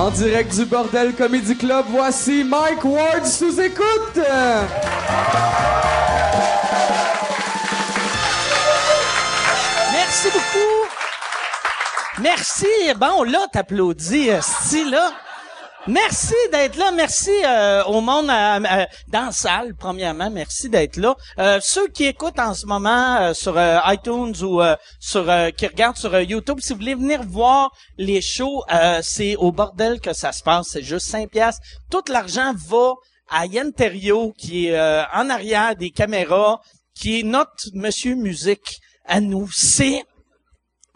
En direct du Bordel Comedy Club, voici Mike Ward sous écoute. Merci beaucoup. Merci. Bon, là, t'applaudis, euh, style, là. Merci d'être là. Merci euh, au monde euh, dans la salle, premièrement. Merci d'être là. Euh, ceux qui écoutent en ce moment euh, sur euh, iTunes ou sur qui regardent sur YouTube, si vous voulez venir voir les shows, c'est au bordel que ça se passe. C'est juste 5 piastres. Tout l'argent va à Yann Terriot, qui est en arrière des caméras, qui est notre monsieur musique à nous. C'est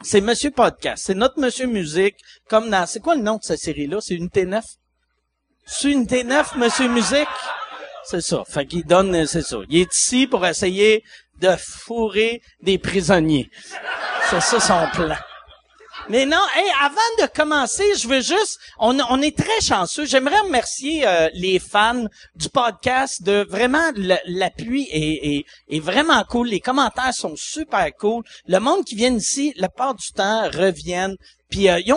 c'est Monsieur Podcast. C'est notre Monsieur Musique. Comme dans, c'est quoi le nom de cette série-là? C'est une T9? C'est une T9, Monsieur Musique? C'est ça. Fait qu'il donne, euh, c'est ça. Il est ici pour essayer de fourrer des prisonniers. C'est ça son plan. Mais non, hey, avant de commencer, je veux juste, on, est très chanceux. J'aimerais remercier euh, les fans du podcast de vraiment l'appui est, est, est vraiment cool. Les commentaires sont super cool. Le monde qui vient ici, la part du temps, reviennent. Puis euh, ils.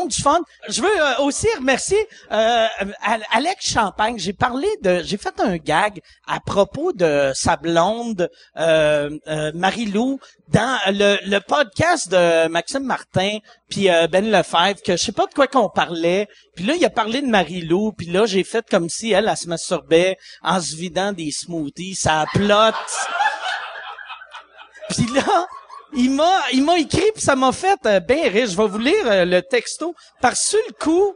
Je veux euh, aussi remercier euh, Al- Alex Champagne. J'ai parlé de, j'ai fait un gag à propos de sa blonde euh, Marie-Lou dans le, podcast de Maxime Martin puis Ben Lefebvre que je sais pas de quoi qu'on parlait. Puis là il a parlé de Marie-Lou. Puis là j'ai fait comme si elle, elle se masturbait en se vidant des smoothies. Ça plotte. Puis là, il m'a, il m'a écrit puis ça m'a fait euh, bien rire. Je vais vous lire euh, le texto. Par sur le coup,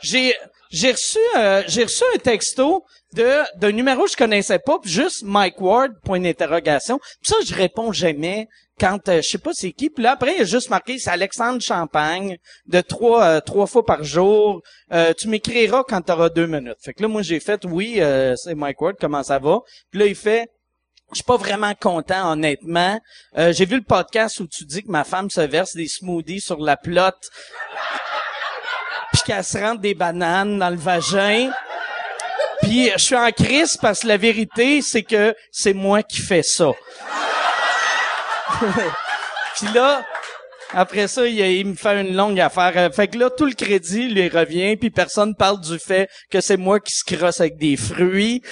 j'ai, j'ai reçu, euh, j'ai reçu un texto de d'un numéro que je connaissais pas, puis juste Mike Ward point d'interrogation. Puis ça, je réponds jamais quand euh, je sais pas c'est qui. Puis là après, il a juste marqué c'est Alexandre Champagne de trois euh, trois fois par jour. Tu m'écriras quand tu auras deux minutes. Fait que là, moi j'ai fait oui, c'est Mike Ward, comment ça va? Puis là il fait je suis pas vraiment content, honnêtement. Euh, j'ai vu le podcast où tu dis que ma femme se verse des smoothies sur la plotte, puis qu'elle se rentre des bananes dans le vagin. Puis je suis en crise parce que la vérité, c'est que c'est moi qui fais ça. puis là, après ça, il, il me fait une longue affaire. Euh, Fait que là, tout le crédit lui revient, puis personne parle du fait que c'est moi qui se crosse avec des fruits.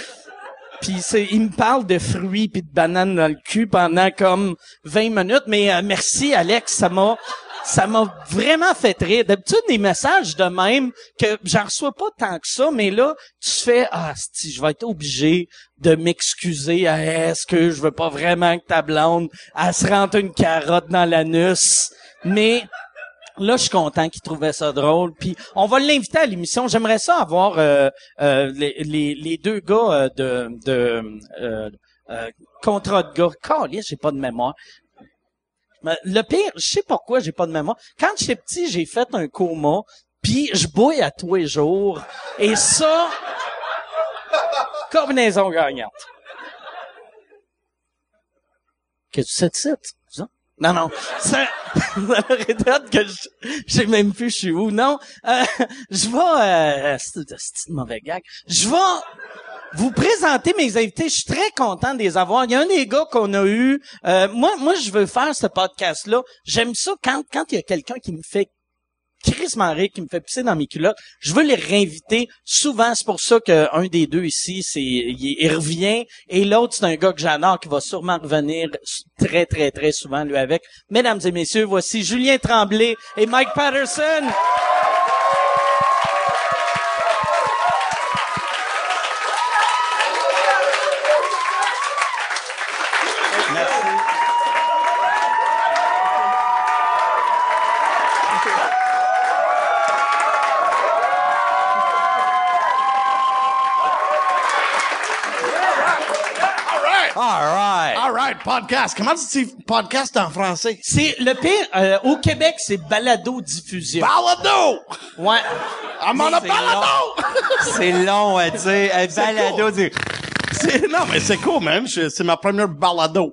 Puis il me parle de fruits puis de bananes dans le cul pendant comme 20 minutes. Mais euh, merci Alex, ça m'a, ça m'a vraiment fait rire. D'habitude des messages de même que j'en reçois pas tant que ça, mais là tu fais ah si je vais être obligé de m'excuser. Ah, Est-ce que je veux pas vraiment que ta blonde elle se rentre une carotte dans l'anus, mais Là, je suis content qu'il trouvait ça drôle. Puis on va l'inviter à l'émission. J'aimerais ça avoir euh, euh, les, deux gars euh, de, de euh, contrat de gars. J'ai pas de mémoire. Le pire, je sais pourquoi j'ai pas de mémoire. Quand j'étais petit, j'ai fait un coma, puis je bouille à tous les jours. Et ça, combinaison gagnante. Qu'est-ce que c'est de? Non, non. Ça, aurait été que je, je même plus je suis où. Non. Euh, je vais, euh, c'est une mauvais gag. Je vais vous présenter mes invités. Je suis très content de les avoir. Il y a un des gars qu'on a eu. euh, moi, moi, je veux faire ce podcast-là. J'aime ça quand, quand il y a quelqu'un qui me fait Chris Maré qui me fait pisser dans mes culottes. Je veux les réinviter souvent. C'est pour ça qu'un des deux ici, c'est il, il revient. Et l'autre, c'est un gars que j'adore qui va sûrement revenir très, très, très souvent, lui avec. Mesdames et messieurs, voici Julien Tremblay et Mike Patterson. All right. All right, podcast. Comment tu dis podcast en français? C'est le pire. euh, au Québec, c'est balado diffusion. Balado! Ouais. I'm on a C'est balado! C'est long à dire. Un balado. C'est- non, mais c'est cool, même. C'est ma première balado.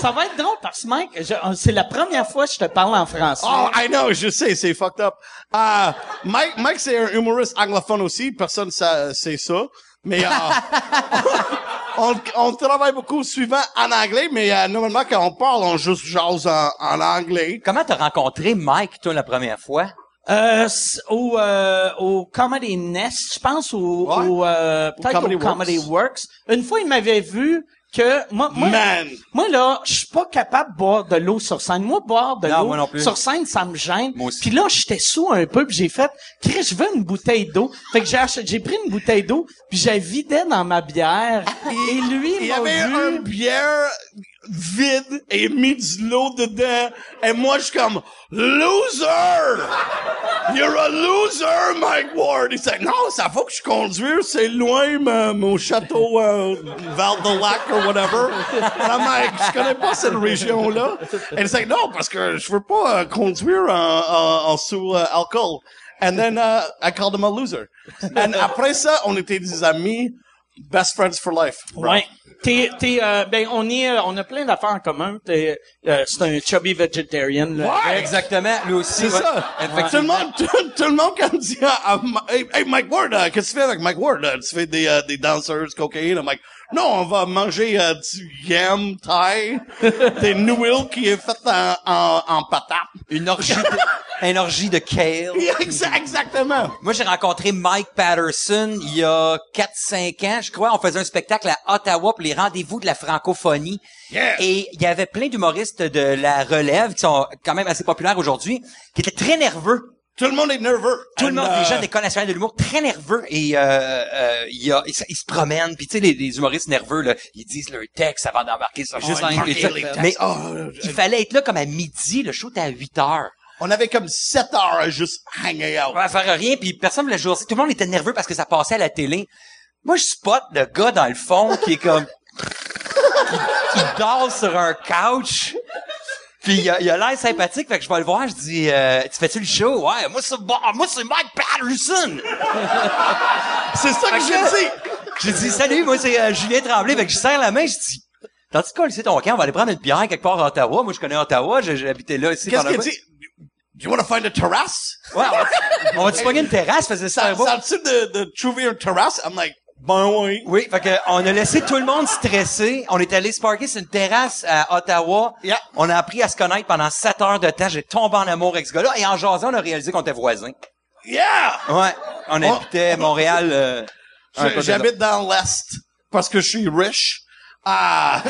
Ça va être drôle parce que Mike, je- c'est la première fois que je te parle en français. Oh, I know, je sais, c'est fucked up. Euh, Mike, Mike, c'est un humoriste anglophone aussi. Personne sa- sait ça. Mais euh, on, on travaille beaucoup suivant en anglais, mais euh, normalement, quand on parle, on juste jase en, en anglais. Comment t'as rencontré Mike, toi, la première fois? Euh, au, euh, au Comedy Nest, je pense, ou Ouais. au, euh, peut-être Comedy au Comedy Works. Une fois, il m'avait vu que moi, moi, Man! moi là, je suis pas capable de boire de l'eau sur scène. Moi, boire de l'eau sur scène, ça me gêne. Moi aussi. Puis là, j'étais sous un peu, puis j'ai fait, Chris, je veux une bouteille d'eau. Fait que j'ai acheté, j'ai pris une bouteille d'eau, puis j'ai vidé dans ma bière. et lui, Il y m'a avait vu. un bière vide et mis de l'eau dedans. Et moi, je suis comme, loser! You're a loser, Mike Ward! Il dit, non, ça faut que je conduise, c'est loin, ma- mon château, euh, Val de Lac ou whatever. And I'm like, je connais pas cette région-là. Et il dit, non, parce que je veux pas euh, conduire en, en, en sous euh, alcool. And then, uh, I called him a loser. And après ça, on était des amis, best friends for life. bro. Ouais. T'es, t'es, euh, ben, on est, euh, on a plein d'affaires en commun. T'es, euh, c'est un chubby vegetarian. là. Ouais. Exactement, lui aussi. C'est ouais. ça. Tout le Effectivement. monde, tout, tout le monde quand dit, ah, ah, Ma- hey, hey, Mike Ward, euh, qu'est-ce que tu fais avec Mike Ward? Euh, Tu fais des, euh, des danseurs, cocaïne? I'm like, non, on va manger euh, du yam thai, des noodles qui est fait en, en, en patate. Une orgie de, une orgie de kale. Exa- Exactement. Moi, j'ai rencontré Mike Patterson il y a 4-5 ans, je crois. On faisait un spectacle à Ottawa pour les rendez-vous de la francophonie. Yeah. Et il y avait plein d'humoristes de la relève qui sont quand même assez populaires aujourd'hui, qui étaient très nerveux. Tout le monde est nerveux. Tout le monde, euh, les gens des connaisseurs de l'humour, très nerveux. Et euh, euh, il y a, ils, se- ils se promènent. Puis tu sais, les, les humoristes nerveux, là, ils disent leur texte avant d'embarquer sur juste ça. les textes. Mais Oh, il fallait être là comme à midi. Le show était à 8 heures. on avait comme 7 heures à juste hanger out. On va faire rien, puis personne ne voulait jouer. Tout le monde était nerveux parce que ça passait à la télé. Moi, je spot le gars dans le fond qui est comme... qui, qui dort sur un couch. Puis il a, il a l'air sympathique, fait que je vais le voir, je dis euh, Tu fais-tu le show? Ouais, moi c'est bon, moi c'est Mike Patterson! C'est ça que j'ai dit. J'ai dit Salut, moi c'est euh, Julien Tremblay, fait que je serre la main, je dis Tandis que ici ton camp, on va aller prendre une bière quelque part à Ottawa. Moi je connais Ottawa, j'ai habité là ici Qu'est-ce qu'il dit? Do you want to find a terrace? Ouais, on va, on va-tu pogner une terrasse, faisait ça Ça, un ça a-tu de, de trouver une terrasse? I'm like, ben oui. Oui, fait que on a laissé tout le monde stresser. On est allé se parker sur une terrasse à Ottawa. Yeah. On a appris à se connaître pendant sept heures de temps. J'ai tombé en amour avec ce gars-là. Et en jasant, on a réalisé qu'on était voisins. Yeah! Ouais. On Oh. habitait Montréal. euh, un J'habite dans l'Est parce que je suis riche. Ah,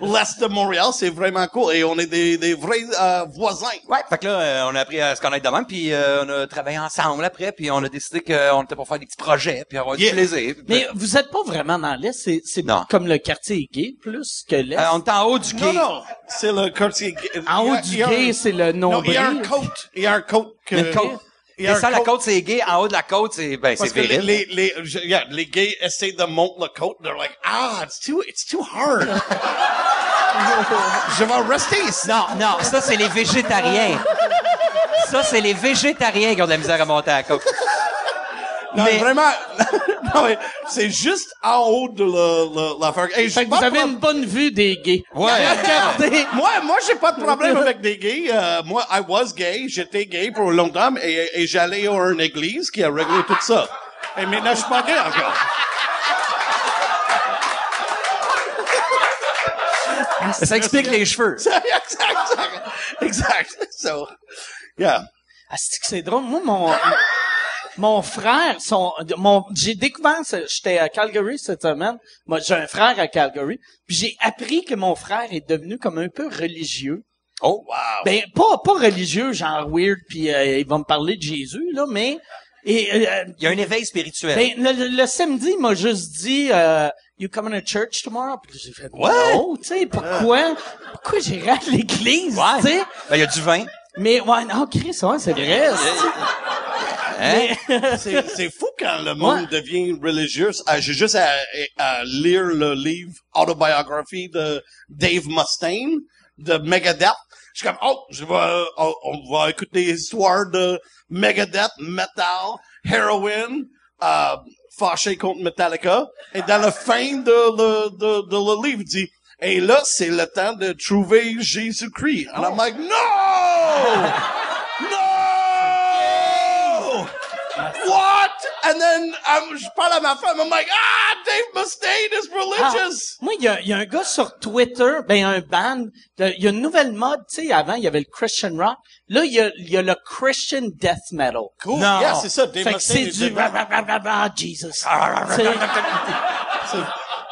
non. L'Est de Montréal, c'est vraiment cool. Et on est des, des vrais euh, voisins. Ouais, fait que là, euh, on a appris à se connaître de même, puis euh, on a travaillé ensemble après, puis on a décidé qu'on était pour faire des petits projets, puis avoir Yeah. du plaisir. Puis, Mais vous êtes pas vraiment dans l'Est, c'est, c'est Non. comme le quartier gay, plus que l'Est? euh, on est en haut du Non, quai. non. C'est le quartier gay. en haut a- du gay, c'est le Non, il y a un nombril. côte. Il y a un côte. que- Une côte. Il y a Et ça, la côte, c'est gay. En haut de la côte, c'est ben, c'est les, viril. les, les, je- yeah, les gays essaient de monter la côte. They're like, ah, it's too, it's too hard. je vais rester ici. Non, non, ça, c'est les végétariens. Ça, c'est les végétariens qui ont de la misère à monter à la côte. Non, Mais- vraiment, non, mais c'est juste en haut de la, la, l'affaire. Hey, Fait que vous avez une bonne vue des gays. Ouais. Regardez. Moi, moi, j'ai pas de problème avec des gays. Euh, moi, I was gay. J'étais gay pour longtemps et, et j'allais à une église qui a réglé tout ça. Et maintenant, je suis pas gay encore. Ça explique les cheveux. exact, exact, exact. So, yeah. Ah, c'est drôle? Moi, mon, mon frère, son, mon, j'ai découvert, j'étais à Calgary cette semaine. Moi, j'ai un frère à Calgary. Puis j'ai appris que mon frère est devenu comme un peu religieux. Oh, Wow. Ben, pas, pas religieux, genre weird, puis euh, il va me parler de Jésus, là, mais... Et, euh, il y a un éveil spirituel. ben, le, le- le samedi, il m'a juste dit, euh, you coming to church tomorrow? Puis j'ai fait, Ouais. non, tu sais, pourquoi, pourquoi j'irai à l'église, tu sais? Ben, il y a du vin. Mais, ouais, non, Chris, ouais, c'est vrai. Hein? C'est, c'est fou quand le monde Ouais. devient religieux. Ah, J'ai juste à, à lire le livre Autobiography de Dave Mustaine de Megadeth. Je suis comme, oh, je vais, oh, on va écouter des histoires de Megadeth, metal, heroin, euh, fâché contre Metallica. Et dans la fin de le, de, de le livre, il dit, et là, c'est le temps de trouver Jésus-Christ. And I'm like, no! No! What? And then, um, je parle à ma femme, I'm like, ah, Dave Mustaine is Ah, religious. moi, il y a, y a un gars sur Twitter, ben un band, il y a une nouvelle mode, tu sais, avant, il y avait le Christian rock. Là, il y a, y a le Christian death metal. Cool. Non. Yeah, c'est ça, Dave Fait que Mustaine. c'est du Jesus.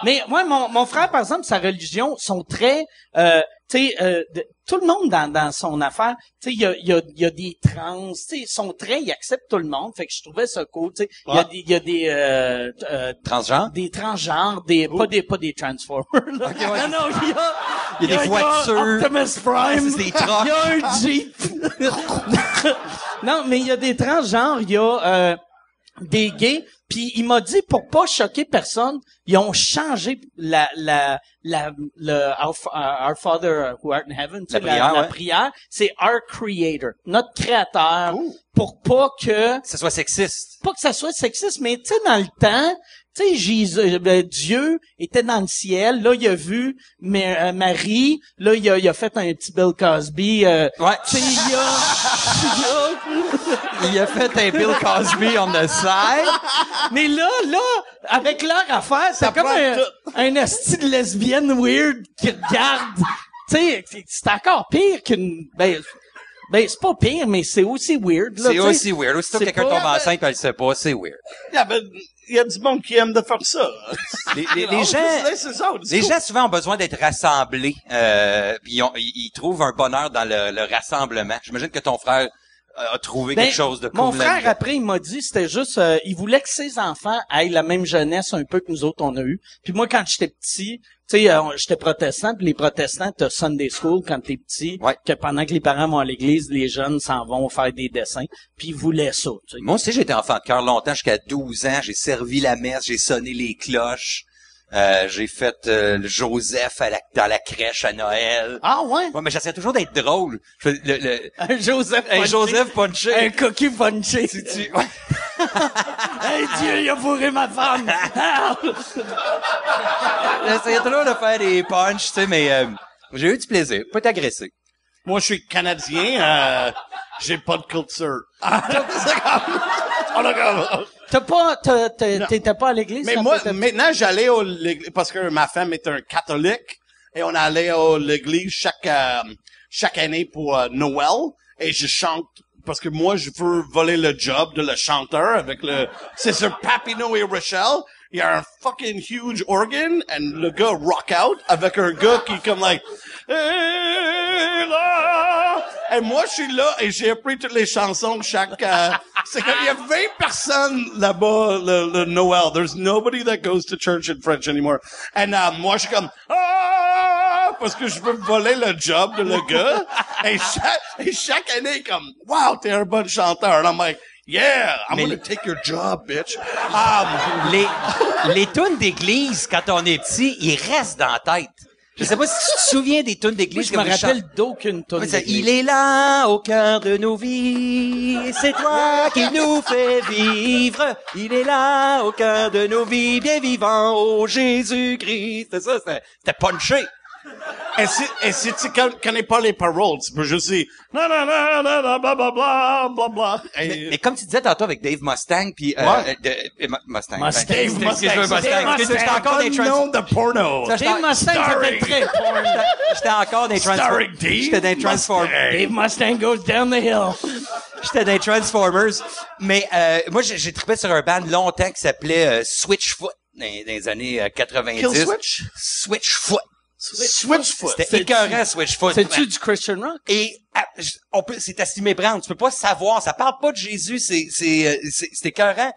Mais moi, mon, mon frère, par exemple, sa religion sont très, euh, tu sais, euh, tout le monde dans, dans son affaire, tu sais, il y a, il y, a, il y a des trans, tu sais, ils sont très, ils acceptent tout le monde. Fait que je trouvais ça cool, tu sais. Il y a des, il y a des, euh, euh, Transgenre? des transgenres, des pas des pas des transformers. Là. ouais. Non non, il y a Il y a des voitures. Optimus Prime. C'est des trucks. Il y a un Jeep. non, mais il y a des transgenres, il y a euh, des gays, puis il m'a dit pour pas choquer personne, ils ont changé la la la le Our, Our Father who art in heaven, tu sais, La prière, la ouais. prière, c'est our creator, notre créateur Cool. pour pas que ce soit sexiste. pas que ça soit sexiste, mais tu sais, dans le temps, tu sais, Jésus, ben, Dieu était dans le ciel. Là, il a vu mais, euh, Marie. Là, il a, il a fait un petit Bill Cosby. euh, Ouais. tu sais, il a, il a- fait un Bill Cosby on the side. mais là, là, avec leur affaire, c'est comme un, un esti de lesbienne weird qui regarde. Tu sais, c'est- encore pire qu'une. Ben, ben c'est pas pire, mais c'est aussi weird. C'est aussi weird. Aussitôt que C'est quelqu'un tombe enceinte, elle le sait pas, c'est weird. Il y a du monde qui aime de faire ça. Les, gens, les cool. gens souvent ont besoin d'être rassemblés. Euh, puis ils, ont- ils- ils trouvent un bonheur dans le, le rassemblement. J'imagine que ton frère euh, a trouvé Ben, quelque chose de cool. Mon frère, après, il m'a dit, c'était juste, euh, il voulait que ses enfants aient la même jeunesse un peu que nous autres, on a eu. Puis moi, quand j'étais petit, tu sais, euh, j'étais protestant, puis les protestants, t'as Sunday School quand t'es petit, Ouais. que pendant que les parents vont à l'église, les jeunes s'en vont faire des dessins, puis ils voulaient ça, tu sais. Moi aussi, j'étais enfant de cœur longtemps, jusqu'à 12 ans. J'ai servi la messe, j'ai sonné les cloches. Euh, j'ai fait euh, le Joseph à la, dans la crèche à Noël. Ah ouais? Ouais, mais j'essayais toujours d'être drôle. Je fais le, le, Un Joseph un punché. Joseph punché. Un coquille punché. Tu- tu- ouais. Hey Dieu, il a fourré ma femme! J'essayais toujours de faire des punches, tu sais, mais euh, j'ai eu du plaisir. Pas être agressé. Moi, je suis Canadien, euh, j'ai pas de culture. Ah, T'as pas, t'étais pas à l'église? Mais moi, maintenant, j'allais au l'église, parce que ma femme est un catholique, et on allait à l'église chaque, euh, chaque année pour euh, Noël, et je chante, parce que moi, je veux voler le job de le chanteur avec le, c'est sur Papineau et Rochelle, il y a un fucking huge organ, et le gars rock out avec un gars qui comme like, et moi, je suis là, et j'ai appris toutes les chansons chaque, euh, c'est comme, il y a 20 personnes là-bas, le, le Noël. There's nobody that goes to church in French anymore. Et euh, moi, je suis comme, ah, parce que je veux voler le job de le gars. et, chaque, et chaque année, comme, wow, t'es un bon chanteur. And I'm like, yeah, I'm Mais gonna take your job, bitch. Um, Les, les tunes d'église, quand on est petit, ils restent dans la tête. Je sais pas si tu te souviens des tunes d'église je que me rappelle d'aucune tonne. Oui, il est là au cœur de nos vies, c'est toi qui nous fais vivre. Il est là au cœur de nos vies, bien vivant, oh Jésus-Christ. C'est ça, c'était punché. Et si, et si tu con- connais pas les paroles, tu peux juste dire, na na na na na bla bla bla bla bla. Et- Mais, mais comme tu disais tantôt avec Dave Mustang, puis euh, Ouais. euh, euh, Mustang. Mustang. Ben, Dave Mustang. Mustang. Dave Excuse-moi, J'étais encore des trans... De porno. Ça, j'étais- Dave Mustang, ça fait Starring- très porn. J'étais encore des Transformers. Starring Dave J'étais des Transformers. Mustang. Dave Mustang goes down the hill. J'étais des Transformers. Mais euh, moi, j'ai j'ai trippé sur un band longtemps qui s'appelait euh, Switchfoot dans, dans les années euh, 90. Kill Switch? Switchfoot. Switchfoot. C'était écœurant, Switchfoot. C'est-tu du Christian rock? Et on peut, c'est à méprendre. Tu peux pas savoir. Ça parle pas de Jésus. C'est, c'est, euh, c'est, c'est écœurant.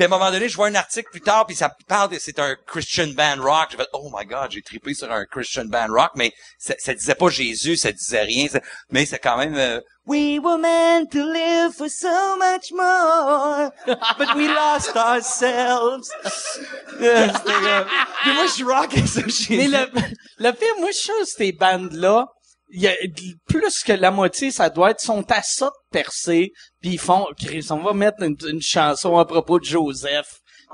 Puis à un moment donné, je vois un article plus tard, puis ça parle de c'est un Christian band rock. J'ai fait oh my god, j'ai trippé sur un Christian band rock, mais ça, ça disait pas Jésus, ça disait rien. ça- mais c'est quand même euh, We were meant to live for so much more, but we lost ourselves. Euh, euh, puis moi, je rockais ça chez Mais le, le pire, moi, je suis sûr ces bandes-là, y a plus que la moitié, ça doit être, sont à ça de percer, puis ils font, Chris, on va mettre une, une chanson à propos de Joseph,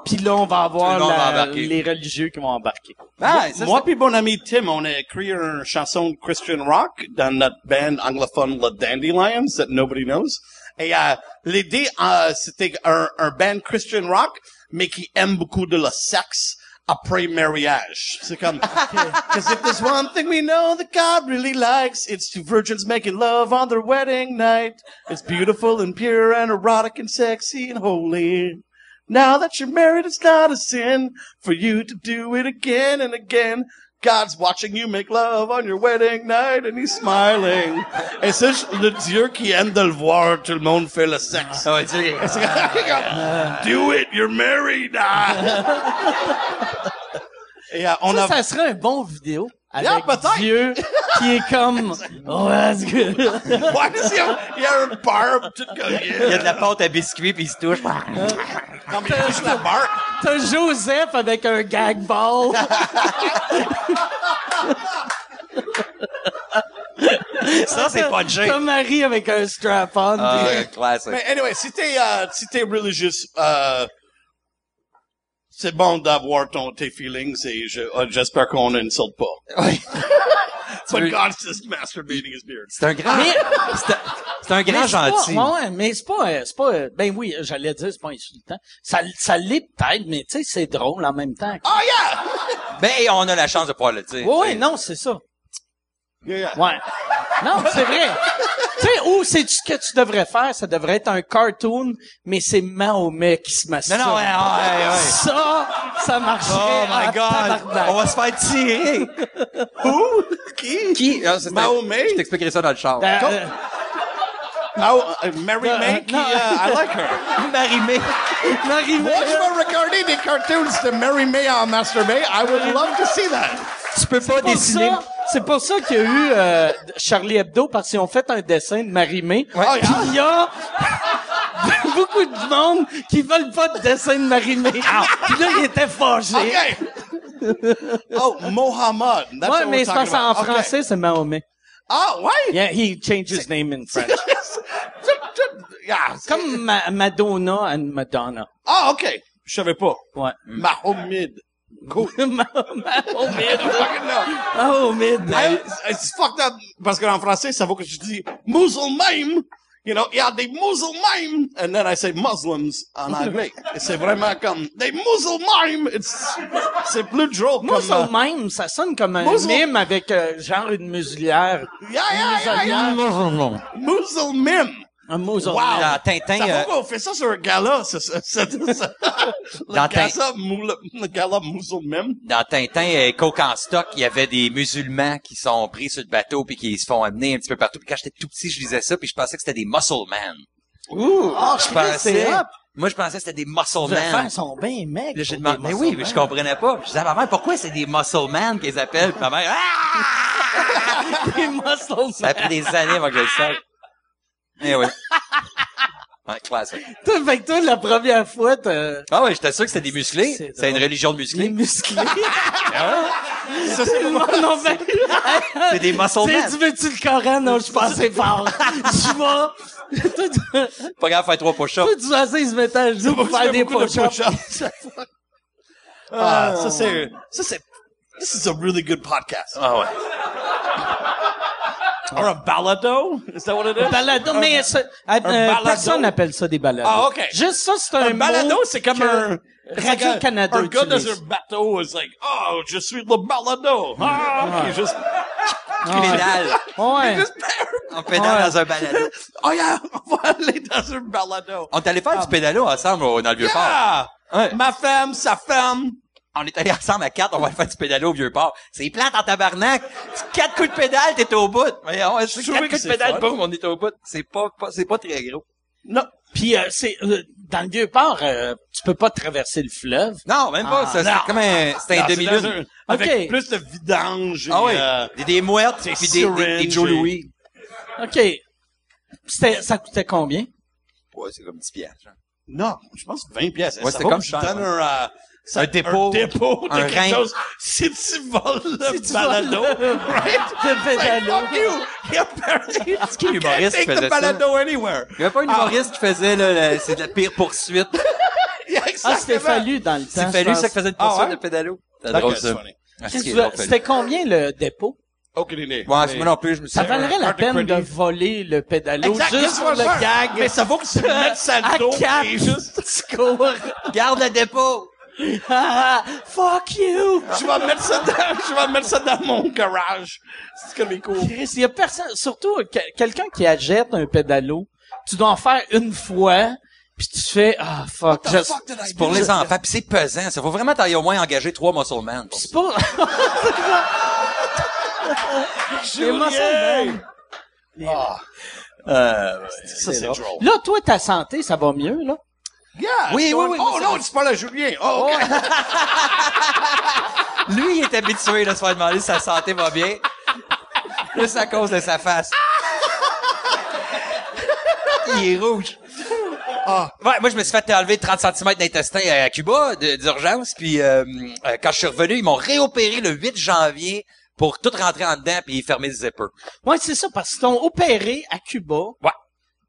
puis là, on va avoir va la- embarquer. les religieux qui vont embarquer. Ah, ça, Moi puis mon ami Tim, on a écrit une chanson de Christian rock dans notre band anglophone The Dandelions that nobody knows. Et euh, l'idée, euh, c'était un, un band Christian rock, mais qui aime beaucoup de le sexe après mariage. C'est comme, cause if there's one thing we know that God really likes, it's two virgins making love on their wedding night. It's beautiful and pure and erotic and sexy and holy. Now that you're married, it's not a sin for you to do it again and again. God's watching you make love on your wedding night and he's smiling. Et c'est le Dieu qui aime de le voir, tout le monde fait le sexe. Ah ouais, tu Do it, you're married. Ah. Et euh, on Ça, a... ça serait un bon vidéo. Avec Yeah, peut-être. Dieu qui est comme, oh, that's good. Ouais, il y a, il y a un barbe, tout comme il y a de la pâte à biscuits puis il se touche. Comme il touche la barbe. T'as Joseph avec un gag ball. Ça, c'est pas de T'as Marie avec un strap-on. Ah, ouais, classique. Mais anyway, si t'es, euh, si t'es religieux, euh, c'est bon d'avoir ton, tes feelings et je, euh, j'espère qu'on n'insulte pas. Ouais. But veux- God's just masturbating his beard. C'est un grand, c'est un, c'est un grand gentil. ouais, mais c'est pas, euh, c'est pas, euh, ben oui, j'allais dire, c'est pas insultant. Ça, ça l'est peut-être, mais tu sais, c'est drôle en même temps. Oh yeah! Ben, on a la chance de pouvoir le dire. Oui, sais. non, c'est ça. Yeah, yeah. Ouais. Non, c'est vrai. tu sais, ou c'est ce que tu devrais faire, ça devrait être un cartoon, mais c'est Mahomet qui se masturbe. Non, non, ouais, ouais, ouais. Ça, ça marcherait. Oh my god! tabarnak. On va se faire tirer! Who? Qui? Qui? Ah, c'est- Mahomet? Je t'expliquerai ça dans le char. Euh, euh, Oh, uh, Mary Euh, May qui, non. uh, I like her. Marie-Mé. Marie-Mé. Moi, je vais regarder des cartoons de Mary May en masturbé. I would love to see that. Tu peux pas dessiner. ça- C'est pour ça qu'il y a eu euh, Charlie Hebdo, parce qu'ils ont fait un dessin de Marie-Mé. Ouais. Puis il y a beaucoup de monde qui veulent pas de dessin de Marie-Mé. Puis là, il était fâché. OK. oh, Mohammed. That's Ouais, what mais c'est parce qu'en. Okay. français, c'est Mahomet. Ah, ouais? Yeah, he changed his name in French. yeah. Comme Ma- Madonna and Madonna. Ah, OK. Je savais pas. Ouais. Mahomed. Cool. Ma- Mahomet. Fucking no. Mahomet. I- It's fucked up parce qu'en français, ça vaut que je dis musulman. You know, il y a des musulmans. And then I say Muslims en anglais. Et c'est vraiment comme des musulmans. It's, c'est plus drôle comme... Musul euh, ça sonne comme un Musul- mime avec euh, genre une muselière. Yeah, yeah, yeah, yeah. Musulman. Un musul Wow. Dans Tintin, Ça euh, qu'on fait ça sur un gala, ça, ça, ça, ça. Le Dans gala, Tin- moule- le gala musulman. dans Tintin, euh, Coke en stock, il y avait des musulmans qui sont pris sur le bateau puis qui se font amener un petit peu partout. Puis quand j'étais tout petit, je lisais ça puis je pensais que c'était des muscle men. Ouh, oh, Je pensais, hop. moi je pensais que c'était des muscle Les men. sont bien mecs. Là, j'ai pour demandé, des mais oui, mais je comprenais pas. Je disais à ma mère, pourquoi c'est des muscle men qu'ils appellent? Puis ma mère, ah! Des muscle Ça a pris des années avant que je le sache. Eh oui. Ouais, classique. Toi, fait que toi, la première fois, t'as... Ah ouais, j'étais sûr que c'était des musclés. C'est une religion de Les musclés. musclés. Ça, c'est non, ben... C'est des muscle Tu veux-tu le Coran? Non, je pensais fort. Je vais... Toi, tu- Pas grave, faire trois push-ups. toi, tu vas ils se mettent à genoux pour faire des de push-ups. push-ups. Ah, ça c'est, ça c'est, this is a really good podcast. Ah ouais. Or a balado? Is that what it is? Balado, mais ça- euh, balado? personne n'appelle ça des balados. Ah, ok. Juste ça, c'est un, Un balado, c'est comme un... Radio-Canada Un gars dans un bateau is like, oh, je suis le balado. Ah, ok, juste, Pédale. Ouais. juste, On pédale Ouais. dans un balado. oh yeah, on va aller dans un balado. On allé faire du pédalo ensemble dans le vieux port. Yeah! Ouais. Ma femme, sa femme. On est allé ensemble à quatre, on va aller faire du pédalo au vieux port. C'est plate en tabarnak. Quatre coups de pédale, t'es au bout. C'est Je quatre coups de pédale, boum, on est au bout. C'est pas, pas- c'est pas très gros. Non. Puis euh, c'est euh, dans le vieux port, euh, tu peux pas traverser le fleuve. Non, même pas. Ah, c'est comme un, c'est un demi-lune. Avec Ok. plus de vidange. Ah et, oui. euh, Des, des mouettes, puis des, des, Joe et- Louis. OK. C'était ça coûtait combien? Ouais, c'est comme 10 piastres. genre. Non, je pense 20 pièces. Ouais, Ça c'était va comme un, ça- Un dépôt. Un dépôt. Un de quelque rein. chose. Si tu voles le tu balado, le- right? Le Like, pédalo. fuck you. Yeah, Est-ce qu'il y a un humoriste qui Take the faisait ça? balado anywhere. Il y avait pas un humoriste qui faisait, là, la- c'est de la pire poursuite. Yeah, Ah, c'était fallu dans le temps. C'est fallu ça qui faisait une Ah poursuite ouais? de pédalo. C'est Okay, drôle, ça. funny. Ah. C'était combien le dépôt? Aucune idée. Ouais, Mais- moi non plus, je me suis Ça valerait la peine de voler le pédalo Exact, juste pour le gag. Mais ça vaut que tu mettes ça le dos quatre, et juste... tu cours. Garde le dépôt! Ah, fuck you! Je vais mettre ça dans, je vais mettre ça dans mon garage. C'est be cool. Chris, il y a personne, surtout que- quelqu'un qui achète un pédalo, tu dois en faire une fois, puis tu fais, ah, fuck. je- C'est pour les enfants, puis c'est pesant. Ça faut vraiment t'aille au moins engager trois muscle men. pour ça. C'est pas... Ça, même. Ah, ça, c'est drôle. Là, toi, ta santé, ça va mieux, là? Yeah, Oui, c'est oui, oui, Oh non, tu parles à Julien. Oh, ok. Lui, il est habitué de se faire demander si sa santé va bien. C'est à cause de sa face. il est rouge. Ah. Ouais, moi, je me suis fait enlever 30 cm d'intestin à Cuba d'urgence. Puis euh, euh, quand je suis revenu, ils m'ont réopéré le 8 janvier pour tout rentrer en dedans puis fermer le zipper. Ouais, c'est ça, parce qu'ils t'ont opéré à Cuba. Ouais.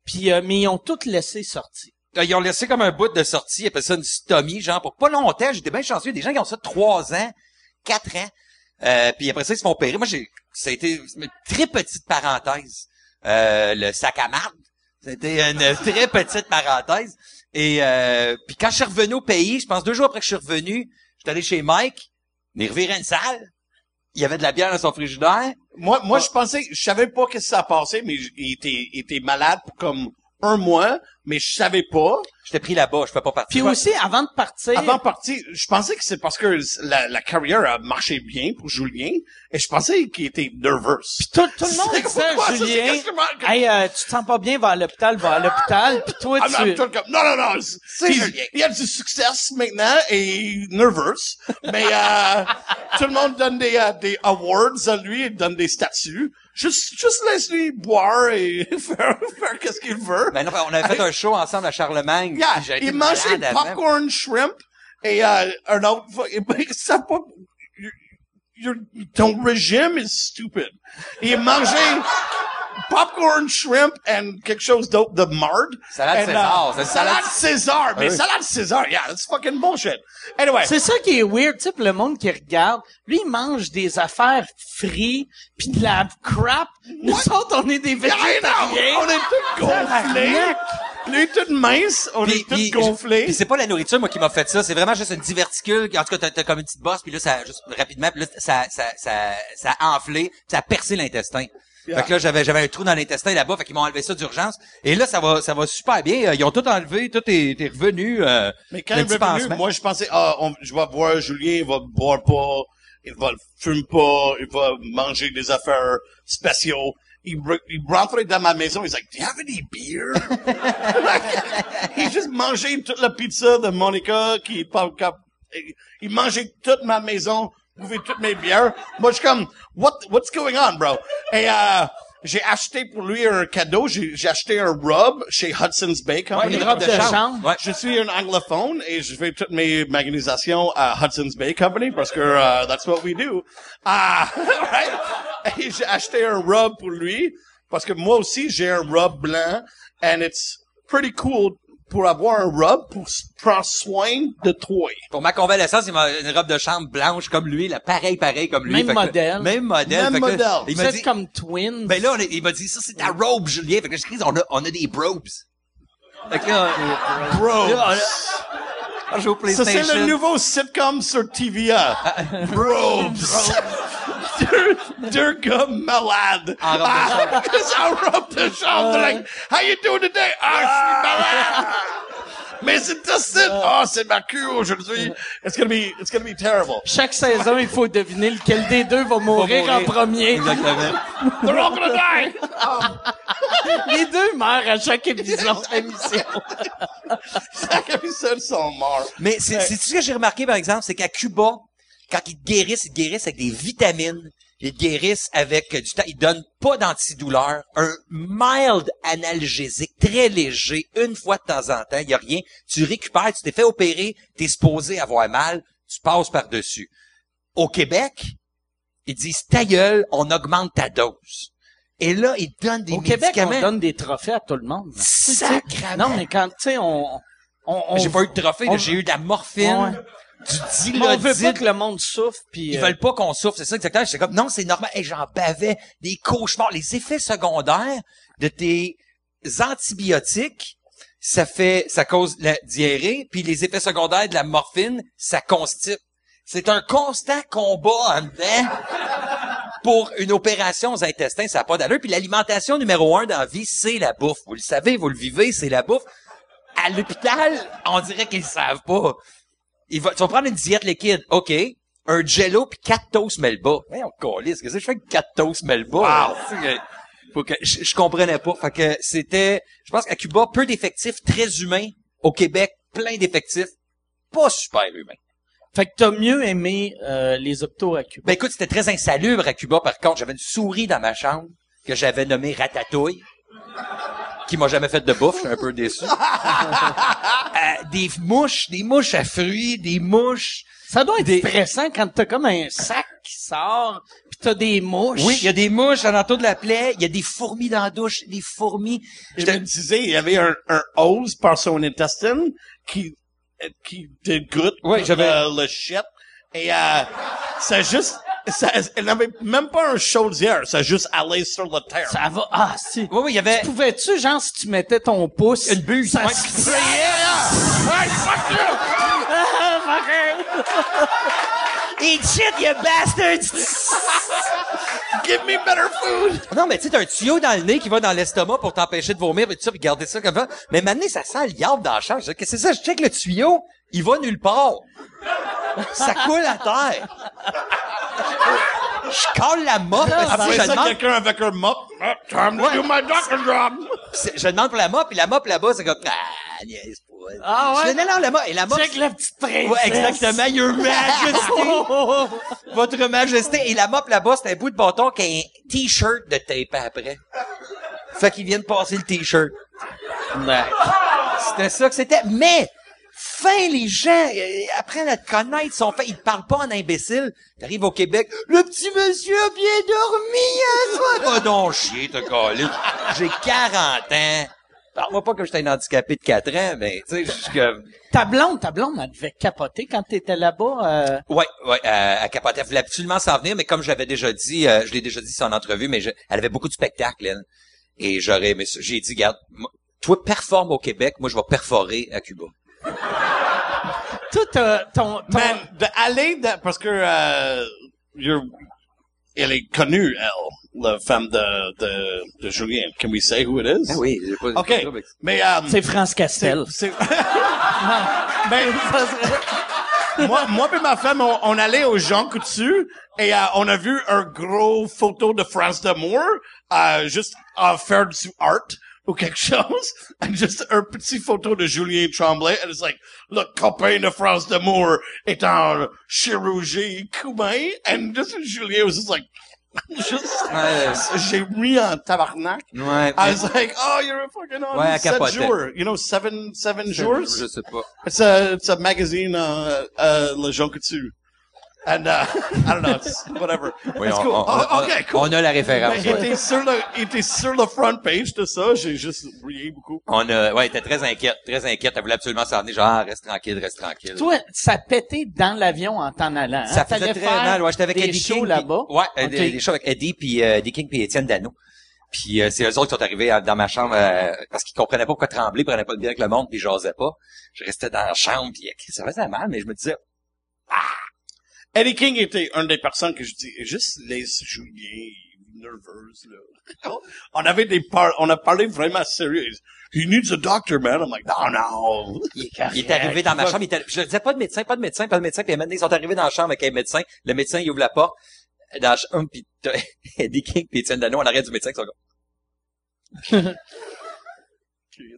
Puis, euh, mais ils ont tout laissé sortir. Euh, Ils ont laissé comme un bout de sortie, ils appellent ça une stomie, genre, pour pas longtemps. J'étais bien chanceux. Des gens qui ont ça trois ans, quatre ans. Euh, puis après ça, ils se font opérer. Moi, j'ai, ça a été une très petite parenthèse. Euh, le sac à marde. C'était une très petite parenthèse. Et euh, puis quand je suis revenu au pays, je pense deux jours après que je suis revenu, j'étais allé chez Mike, il est reviré une salle. Il y avait de la bière dans son frigidaire. Moi, moi, je pensais, je savais pas qu'est-ce que ça passait, mais il était, il était malade pour comme un mois, mais je savais pas. J'étais pris là-bas, je fais pas partir. Puis aussi, avant de partir... Avant de partir, je pensais que c'est parce que la, la carrière a marché bien pour Julien, et je pensais qu'il était nerveux. Tout, tout le monde C'est disait à ça, c'est Julien, que- hey, euh, tu te sens pas bien, va à l'hôpital, va à l'hôpital, puis toi, I'm- I'm tu... comme, non, non, non. C'est il, Julien. il a du succès maintenant et nerveux, mais euh, tout le monde donne des, euh, des awards à lui, il donne des statuts. Juste, juste laisse-lui boire et faire, faire qu'est-ce qu'il veut. Ben non, on avait fait un show ensemble à Charlemagne. Yeah, il mangeait malade avant. popcorn shrimp et euh, un autre et ben, ça pas, your- ton régime est stupide. Il mangeait popcorn shrimp and quelque chose d'autre de marde. Salade And, César, uh, c'est salade salade- César, mais Ah oui. salade César, yeah, that's fucking bullshit. Anyway. C'est ça qui est weird, tu sais, pour le monde qui regarde, lui, il mange des affaires frites, puis de la crap. Nous autres, on est des Yeah, végétariens. On est tous gonflés. Lui, est tout mince. On est tous puis- gonflés. Puis c'est pas la nourriture, moi, qui m'a fait ça. C'est vraiment juste une diverticule. En tout cas, t'as, t'as comme une petite bosse, puis là, ça, juste rapidement, puis là, ça, ça, ça, ça a enflé, puis ça a percé l'intestin. Fait que là, j'avais, j'avais un trou dans l'intestin là-bas, fait qu'ils m'ont enlevé ça d'urgence. Et là, ça va, ça va super bien. Euh, Ils ont tout enlevé, tout est, est revenu. Euh, Mais quand le revenu, pansement. moi, je pensais, ah, on- je vais voir Julien, il va boire pas, il va fumer pas, il va manger des affaires spéciaux. Il, il rentrait dans ma maison, il dit, do you have any beer? il juste mangeait toute la pizza de Monica, qui, il mangeait toute ma maison, buvait toutes mes bières. Moi, je suis comme, what, what's going on, bro? Et, euh, j'ai acheté pour lui un cadeau, j'ai, j'ai acheté un rub chez Hudson's Bay ouais, Company. une robe de de chambre. chambre. Ouais. Je suis un anglophone et je fais toutes mes maganisations à Hudson's Bay Company parce que uh, that's what we do. Ah, right? Et j'ai acheté un robe pour lui parce que moi aussi j'ai un robe blanc and it's pretty cool pour avoir un robe pour prendre soin de toi. Pour ma convalescence, il m'a une robe de chambre blanche comme lui, là, pareil, pareil comme lui. Même Fait que là- modèle. Même modèle. Même Fait que là, modèle. il m'a dit, comme twins. ben là, on est- il m'a dit, ça, c'est ta robe, Julien. Fait que dis, on a, on a des robes. Fait que là, on a- Ça, c'est le nouveau sitcom sur TVA. Robes. Deux, deux gars malades. En robe de Ah, en robe de chambre. Like, how you doing today? Ah, je suis malade. Mais c'est it. Ah, c'est ma queue aujourd'hui. It's gonna be, it's gonna be terrible. Chaque saison, il faut deviner lequel des deux va mourir, mourir. en premier. Exactement. They're all gonna die. Les deux meurent à chaque émission. émission. Chaque épisode sont morts. Mais c'est, c'est ce que j'ai remarqué, par exemple, c'est qu'à Cuba, quand ils te guérissent, ils te guérissent avec des vitamines. Ils te guérissent avec du temps. Ils donnent pas d'antidouleur. Un mild analgésique, très léger, une fois de temps en temps. Il y a rien. Tu récupères, tu t'es fait opérer, t'es supposé avoir mal, tu passes par-dessus. Au Québec, ils disent ta gueule, on augmente ta dose. Et là, ils te donnent des Au Québec, on donne des trophées à tout le monde. Sacrément. Non, mais quand, tu sais, on, on, on- J'ai pas eu de trophée, on- j'ai eu de la morphine. Ouais. Du Mais on veut pas que le monde souffre, puis... Ils euh, veulent pas qu'on souffre, c'est ça exactement. J'étais comme, non, c'est normal. Et j'en bavais des cauchemars. Les effets secondaires de tes antibiotiques, ça fait, ça cause la diarrhée, puis les effets secondaires de la morphine, ça constipe. C'est un constant combat en dedans pour une opération aux intestins, ça n'a pas d'allure. Puis l'alimentation numéro un dans la vie, c'est la bouffe. Vous le savez, vous le vivez, c'est la bouffe. À l'hôpital, on dirait qu'ils savent pas. Il va, tu vas prendre une diète liquide, OK. Un jello puis quatre toasts melba. Mais on calisse, qu'est-ce que je fais avec quatre toasts melba? Que- Faut que, je, je comprenais pas. Fait que c'était, je pense qu'à Cuba, peu d'effectifs, très humains. Au Québec, plein d'effectifs, pas super humains. Fait que t'as mieux aimé euh, les hôpitaux à Cuba. Ben écoute, c'était très insalubre à Cuba. Par contre, j'avais une souris dans ma chambre que j'avais nommée Ratatouille, qui m'a jamais fait de bouffe. Je suis un peu déçu. Euh, des mouches, des mouches à fruits, des mouches. ça doit être des- stressant quand t'as comme un sac qui sort, puis t'as des mouches. Oui, il y a des mouches à l'entour de la plaie. Il y a des fourmis dans la douche, des fourmis. Je me disais, il y avait un, un hose par son intestin qui, qui dégoûte Ouais, j'avais- le, le shit. Et, euh, ça juste, ça, elle n'avait même pas un chaudière, ça juste allait sur la terre. Ça va. Ah, si. Oui, oui, il y avait... Pouvais-tu, genre, si tu mettais ton pouce... Une bulle. Ça Ouais. se sprayait. Ah, fucker. Eat shit, you bastards! Give me better food! Non, mais tu sais, t'as un tuyau dans le nez qui va dans l'estomac pour t'empêcher de vomir et tout ça, puis garder ça comme ça. Mais maintenant, ça sent le dans la chambre. Qu'est-ce que c'est ça? Je check le tuyau, il va nulle part. Ça coule à terre. Je colle la mop. parce que Après je, ça, demande, quelqu'un avec un mop. Ah, Time to do my doctor job! je demande pour la mop, puis la mop là-bas, c'est comme, ah, niaise pas. Ah ouais? Je dis, non, non, la mop, et la mop, Check la petite princesse. Ouais, exactement. Your Majesty. Votre Majesté. Et la mop là-bas, c'est un bout de bâton qui a un t-shirt de tape après. Fait qu'ils viennent passer le t-shirt. C'était ça que c'était. Mais, fin, les gens euh, apprennent à te connaître, sont faits, ils te parlent pas en imbécile. T'arrives au Québec, le petit monsieur a bien dormi, hein, toi. Va donc chier, t'as collé. J'ai 40 ans. Parle-moi pas que j'étais un handicapé de 4 ans, mais, tu sais, je suis comme... Ta blonde, ta blonde, elle devait capoter quand t'étais là-bas. euh, Ouais, ouais, euh, à Capotet. Elle voulait absolument s'en venir, mais comme je l'avais déjà dit, euh, je l'ai déjà dit ça en entrevue, mais je- elle avait beaucoup de spectacles, elle. Et j'aurais aimé ça. J'ai dit, garde, toi, performe au Québec, moi, je vais perforer à Cuba. Toi, t'as- ton, ton, Man, d'aller, de- parce que, euh, you're- elle est connue, elle, la femme de, de, de Julien. Can we say who it is? Ah oui, j'ai pas, OK. Mais, euh, c'est France Castel. c'est, ben, moi, moi et ma femme, on, on allait au Jean Coutu et euh, on a vu un gros photo de France d'amour, euh, juste à faire du art ou quelque chose, and juste un petit photo de Julien Tremblay, and it's like, le copain de France d'amour est en chirurgie cubain, and just Julien was just like, just, Ouais. j'ai mis en tabarnak. Ouais, I was like, oh, you're a fucking on Ouais, sept jours. You know, seven, seven jours? je sais pas. It's a it's a magazine, uh, uh, Le Jean Coutu. And, uh, I don't know, it's whatever. Oui, That's on, cool. on- oh, okay, cool. on a la référence. Il était sur le, il était sur le front page de ça, j'ai juste rié beaucoup. On a, ouais, était très inquiète, très inquiète. Elle voulait absolument s'en venir. Genre, ah, reste tranquille, reste tranquille. Toi, ça pétait dans l'avion en t'en allant. hein? Ça faisait très mal. Ouais, j'étais avec des Eddie shows King. puis- là-bas. Ouais, euh, Ok. des, des shows avec Eddie puis euh, Eddie King puis Étienne Dano. Puis euh, c'est eux autres qui sont arrivés dans ma chambre euh, parce qu'ils comprenaient pas pourquoi trembler, prenaient pas de bien avec le monde, puis j'osais pas. Je restais dans la chambre, puis euh, ça faisait mal, mais je me disais, Eddie King était une des personnes que je dis, juste laisse Julien nerveuse, là. on avait des par on a parlé vraiment sérieux. He needs a doctor, man. I'm like, no, no. Il est, il est arrivé dans ma chambre, il était, je disais pas de médecin, pas de médecin, pas de médecin, puis maintenant ils sont arrivés dans la chambre avec un médecin. Le médecin il ouvre la porte dans la chambre, puis t'as Eddie King puis Étienne Dano en arrière du médecin qui sont comme.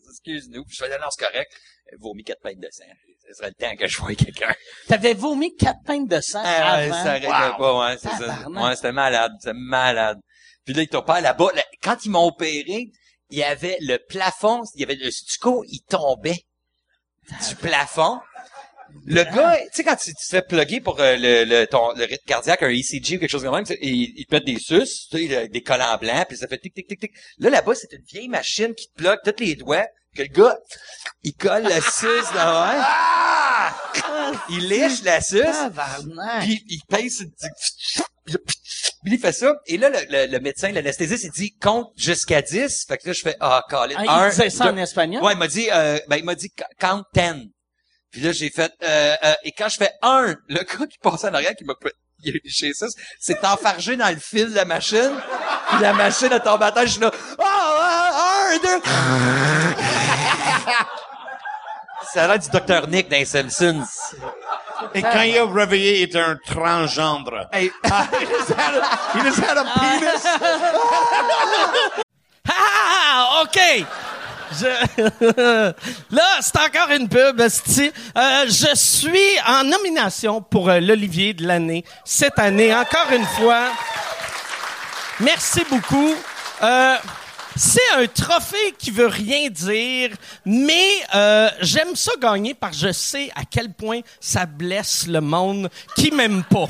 Excuse-nous. Je faisais non, c'est correct. Vomi quatre pintes de sang. Ce serait le temps que je voie quelqu'un. T'avais vomi quatre pintes de sang Ah, avant? ça arrêtait Wow. pas, ouais, c'est ça. Ouais, c'était malade, c'était malade. Puis là, ils t'opèrent là-bas. Là, quand ils m'ont opéré, il y avait le plafond, il y avait le stucco, il tombait du plafond. Le gars, tu sais, quand tu, tu te fais plugger pour euh, le, le, ton, le rythme cardiaque, un ECG ou quelque chose comme ça, tu sais, il, il te pète des suces, tu sais, des collants blancs, puis ça fait tic, tic, tic, tic. Là, là-bas, c'est une vieille machine qui te plug tous les doigts, que le gars, il colle la suce là, ouais. Il lèche la suce. Puis il puis il fait ça. Et là, le, le, le médecin, l'anesthésiste, il dit compte jusqu'à 10. Fait que là, je fais ah, Colin. Ah, il disait ça deux. en espagnol? Ouais, il m'a dit, euh, ben, il m'a dit count 10. Puis là, j'ai fait, euh, euh, et quand je fais un, le gars qui passait en arrière, qui m'a il a chez ça, c'est enfargé dans le fil de la machine. Puis la machine a tombé à terre, je suis là, oh, un, deux. Ça a l'air du Dr. Nick dans les Simpsons. Et quand il a réveillé, il était un transgendre. Hey, he just had a, he just had a penis. Ah, OK. Je... Là, c'est encore une pub. Euh, je suis en nomination pour euh, l'Olivier de l'année cette année. Encore une fois, merci beaucoup. Euh, c'est un trophée qui veut rien dire, mais euh, j'aime ça gagner parce que je sais à quel point ça blesse le monde qui m'aime pas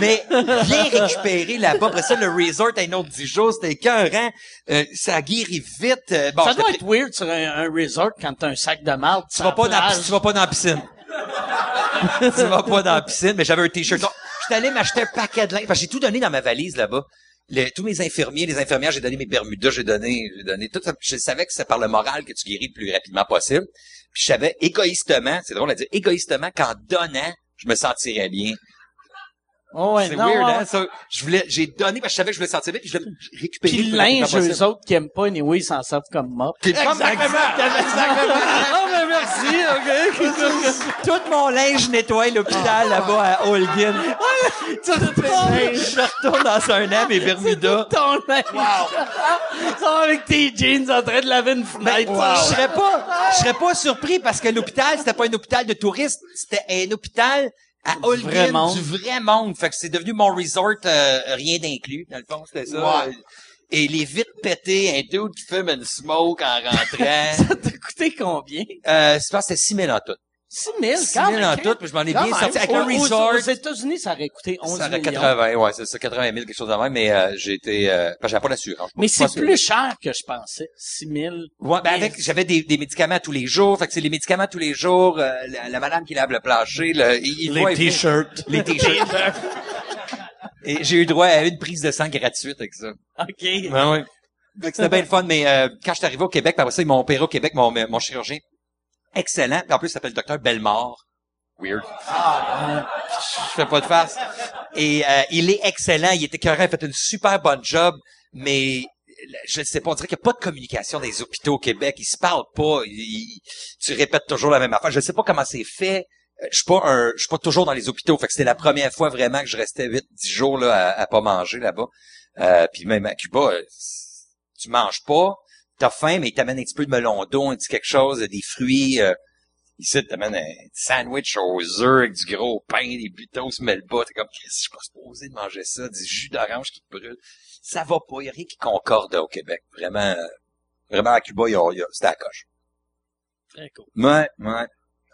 Mais bien récupéré là-bas. Après ça, le resort à un autre 10 jours, c'était écœurant. Euh, ça a guéri vite. Euh, bon, ça doit être weird sur un, un resort quand t'as un sac de marde tu vas pas dans, tu vas pas dans la piscine. tu vas pas dans la piscine, mais j'avais un t-shirt. J'étais allé m'acheter un paquet de linge. Parce que j'ai tout donné dans ma valise là-bas. Le- tous mes infirmiers, les infirmières, j'ai donné mes bermudas, j'ai donné, j'ai donné tout ça. Je savais que c'est par le moral que tu guéris le plus rapidement possible. Puis je savais égoïstement, c'est drôle à dire, égoïstement qu'en donnant, je me sentirais bien. Oh ouais, c'est non, weird, hein? Ça, je voulais, j'ai donné parce que je savais que je voulais sentir bien, puis je voulais récupérer Puis le linge, possible. eux autres qui aiment pas, anyway, ils s'en servent comme mop. Puis comme- Ah, ben merci, OK. Tout mon linge nettoie l'hôpital là-bas à Holguin. Tout ton linge. Je retourne dans un an, mes Bermudas. Ton linge. Ils sont avec tes jeans en train de laver une fenêtre. Je serais pas, je serais pas surpris parce que l'hôpital, c'était pas un hôpital de touristes, c'était un hôpital à vrai Holguin, monde. du vrai monde. Fait que c'est devenu mon resort, euh, rien d'inclus. Dans le fond, c'était ça. Ouais. Et les vitres pétées, un dude qui fume une smoke en rentrant. Ça t'a coûté combien? euh, je pense que c'était 6 000 en tout. 6 000, 6 quand 000 même. en tout, mais je m'en ai bien sorti. Avec Aux- un resort. Aux États-Unis, ça aurait coûté 11 Ça aurait millions. 80, ouais, c'est ça, 80 000, quelque chose de même, mais euh, j'ai été, euh, parce que j'avais pas d'assurance. Mais c'est plus cher que je pensais. 6 000. Ouais, ben avec, j'avais des, des médicaments tous les jours, fait que c'est les médicaments tous les jours, euh, la, la madame qui lave le plancher, le, il, Les t-shirts. les t-shirts. Et j'ai eu droit à une prise de sang gratuite avec ça. OK. Ouais, ouais. Fait que c'était bien le fun, mais euh, quand je suis arrivé au Québec, par ça, ils m'ont opéré au Québec, mon, mon chirurgien. Excellent. En plus, il s'appelle Docteur Bellemare. Weird. Je fais pas de face. Et euh, il est excellent, il était écœurant, il a fait une super bonne job, mais je ne sais pas, on dirait qu'il n'y a pas de communication des hôpitaux au Québec. Ils se parlent pas. Tu répètes toujours la même affaire. Je ne sais pas comment c'est fait. Euh, Je suis pas un, je suis pas toujours dans les hôpitaux. Fait que c'était la première fois vraiment que je restais 8 10 jours là à, à pas manger là-bas. Euh, puis même à Cuba, euh, tu manges pas, t'as faim, mais ils t'amènent un petit peu de melon d'eau, un petit quelque chose, des fruits. Euh, ici, ils t'amènent un sandwich aux œufs avec du gros pain, des butos melba. T'es comme, Christ, je suis pas supposé de manger ça, du jus d'orange qui te brûle. Ça va pas, y a rien qui concorde au Québec. Vraiment, euh, vraiment à Cuba, y a, y a, c'était à la coche. Très cool. Ouais, ouais.